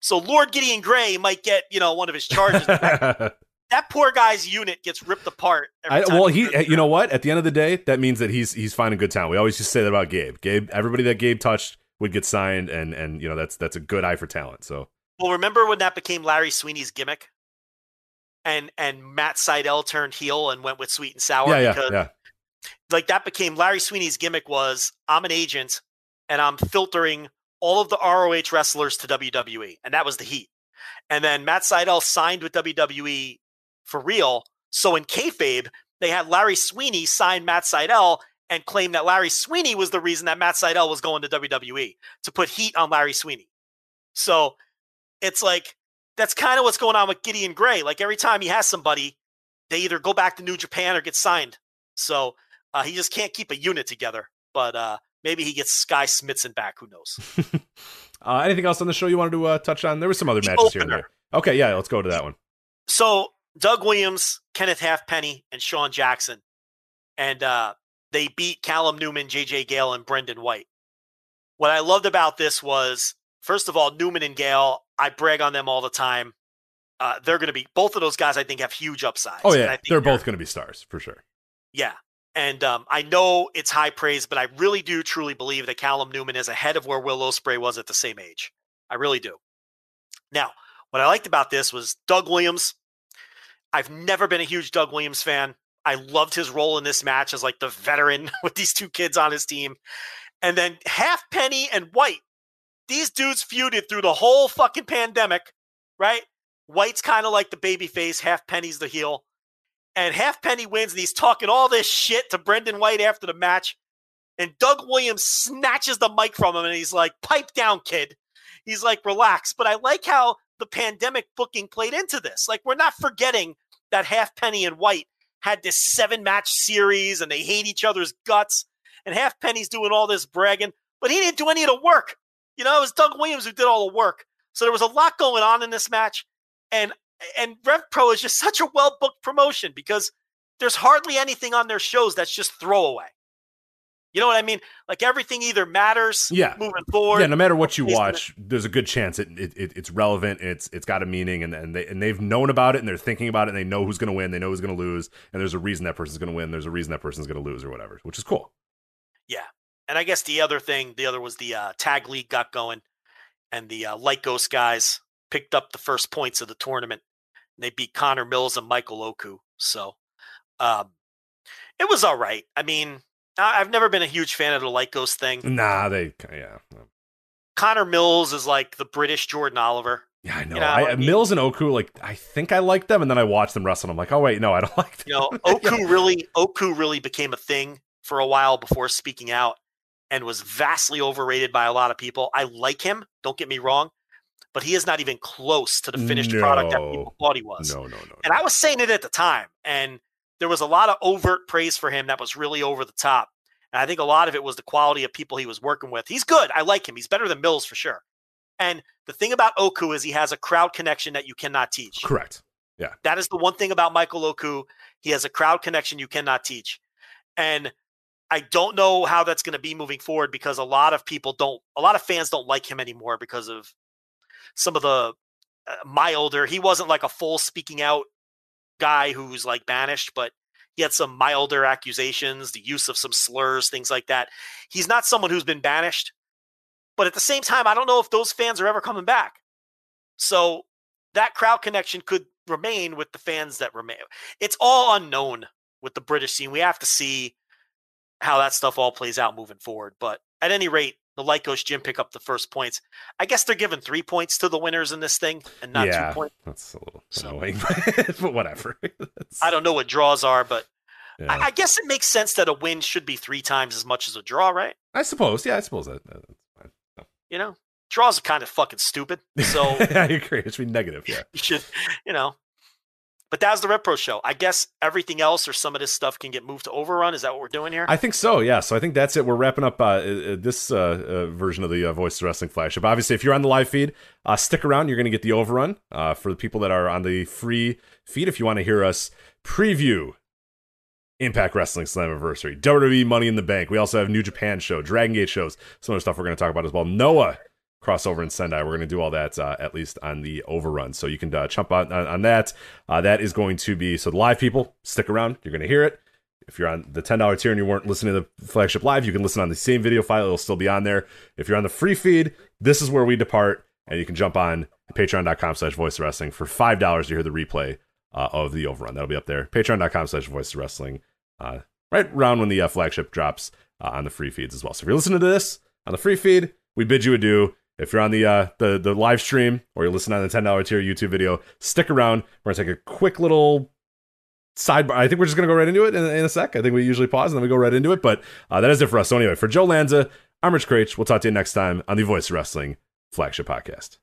So Lord Gideon Grey might get you know one of his charges. that poor guy's unit gets ripped apart. Every I, time well, he he, you know what? At the end of the day, that means that he's he's finding good talent. We always just say that about Gabe. Gabe, everybody that Gabe touched would get signed, and and you know that's that's a good eye for talent. So Well, remember when that became Larry Sweeney's gimmick, and and Matt Sydal turned heel and went with Sweet and Sour yeah, yeah, because yeah. like that became Larry Sweeney's gimmick was I'm an agent and I'm filtering all of the ROH wrestlers to WWE, and that was the Heat. And then Matt Sydal signed with WWE for real. So in kayfabe, they had Larry Sweeney sign Matt Sydal and claim that Larry Sweeney was the reason that Matt Sydal was going to WWE to put heat on Larry Sweeney. So it's like that's kind of what's going on with Gideon Grey. Like every time he has somebody, they either go back to New Japan or get signed. So uh, he just can't keep a unit together. But uh, maybe he gets Skye Smitson back. Who knows? uh, anything else on the show you wanted to uh, touch on? There were some other The matches here and opener. there. Okay, yeah, let's go to that one. So Doug Williams, Kenneth Halfpenny, and Sean Jackson, and uh, they beat Callum Newman, J.J. Gale, and Brendan White. What I loved about this was, first of all, Newman and Gale. I brag on them all the time. Uh, they're going to be both of those guys. I think have huge upsides. Oh yeah, I think they're both going to be stars for sure. Yeah. And um, I know it's high praise, but I really do truly believe that Callum Newman is ahead of where Will Ospreay was at the same age. I really do. Now, what I liked about this was Doug Williams. I've never been a huge Doug Williams fan. I loved his role in this match as like the veteran with these two kids on his team. And then Halfpenny and White. These dudes feuded through the whole fucking pandemic, right? White's kind of like the baby face, Halfpenny's the heel and Halfpenny wins, and he's talking all this shit to Brendan White after the match. And Doug Williams snatches the mic from him, and he's like, "Pipe down, kid." He's like, "Relax." But I like how the pandemic booking played into this. Like, we're not forgetting that Halfpenny and White had this seven-match series, and they hate each other's guts. And Halfpenny's doing all this bragging, but he didn't do any of the work. You know, it was Doug Williams who did all the work. So there was a lot going on in this match, and and Rev Pro is just such a well booked promotion because there's hardly anything on their shows that's just throwaway. You know what I mean? Like everything either matters Yeah. moving forward. yeah, no matter what you watch, there's a good chance it, it, it it's relevant. It's it's got a meaning, and and they and they've known about it, and they're thinking about it, and they know who's going to win, they know who's going to lose, and there's a reason that person's going to win. There's a reason that person's going to lose, or whatever, which is cool. Yeah. And I guess the other thing, the other was the uh, tag league got going, and the uh, Light Ghost guys picked up the first points of the tournament. And They beat Connor Mills and Michael Oku. So um, it was all right. I mean, I've never been a huge fan of the Light Ghost thing. Nah, they yeah Connor Mills is like the British Jordan Oliver. yeah I know. You know, I, I mean- Mills and Oku, like I think I like them, and then I watch them wrestle, and I'm like, oh wait, no, I don't like them. You know, Oku really Oku really became a thing for a while before speaking out and was vastly overrated by a lot of people. I like him, don't get me wrong, but he is not even close to the finished product that people thought he was. No, no, no. And I was saying it at the time, and there was a lot of overt praise for him that was really over the top. And I think a lot of it was the quality of people he was working with. He's good. I like him. He's better than Mills for sure. And the thing about Oku is he has a crowd connection that you cannot teach. Correct. Yeah. That is the one thing about Michael Oku. He has a crowd connection you cannot teach. And I don't know how that's going to be moving forward because a lot of people don't, a lot of fans don't like him anymore because of some of the uh, milder. He wasn't like a full speaking out guy who's like banished, but he had some milder accusations, the use of some slurs, things like that. He's not someone who's been banished, but at the same time, I don't know if those fans are ever coming back. So that crowd connection could remain with the fans that remain. It's all unknown with the British scene. We have to see how that stuff all plays out moving forward. But at any rate, the Lykos Gym pick up the first points. I guess they're giving three points to the winners in this thing and not yeah, two points. that's a little So- annoying, but whatever. I don't know what draws are, but yeah. I, I guess it makes sense that a win should be three times as much as a draw, right? I suppose. Yeah, I suppose that, that- that's fine. Oh. You know, draws are kind of fucking stupid. So I agree. It should be negative. Yeah. you should, you know. But that was the RevPro show. I guess everything else or some of this stuff can get moved to Overrun. Is that what we're doing here? I think so. Yeah. So I think that's it. We're wrapping up uh, uh, this uh, uh, version of the uh, Voice Wrestling flagship. Obviously, if you're on the live feed, uh, stick around. You're going to get the overrun uh, for the people that are on the free feed. If you want to hear us preview Impact Wrestling Slammiversary, WWE Money in the Bank. We also have New Japan show, Dragon Gate shows, some other stuff we're going to talk about as well. Noah crossover in Sendai. We're going to do all that uh, at least on the overrun. So you can uh, jump on, on, that. Uh, that is going to be so the live people stick around. You're going to hear it. If you're on the ten dollar tier and you weren't listening to the flagship live, you can listen on the same video file. It'll still be on there. If you're on the free feed, this is where we depart, and you can jump on patreon.com slash voice wrestling for five dollars to hear the replay uh, of the overrun. That'll be up there. Patreon.com slash voice wrestling. Uh, right around when the uh, flagship drops on the free feeds as well. So if you're listening to this on the free feed, we bid you adieu. If you're on the uh, the the live stream or you're listening on the ten dollar tier YouTube video, stick around. We're gonna take a quick little sidebar. I think we're just gonna go right into it in, in a sec. I think we usually pause and then we go right into it. But uh, that is it for us. So anyway, for Joe Lanza, I'm Rich Kraetsch. We'll talk to you next time on the Voice Wrestling flagship podcast.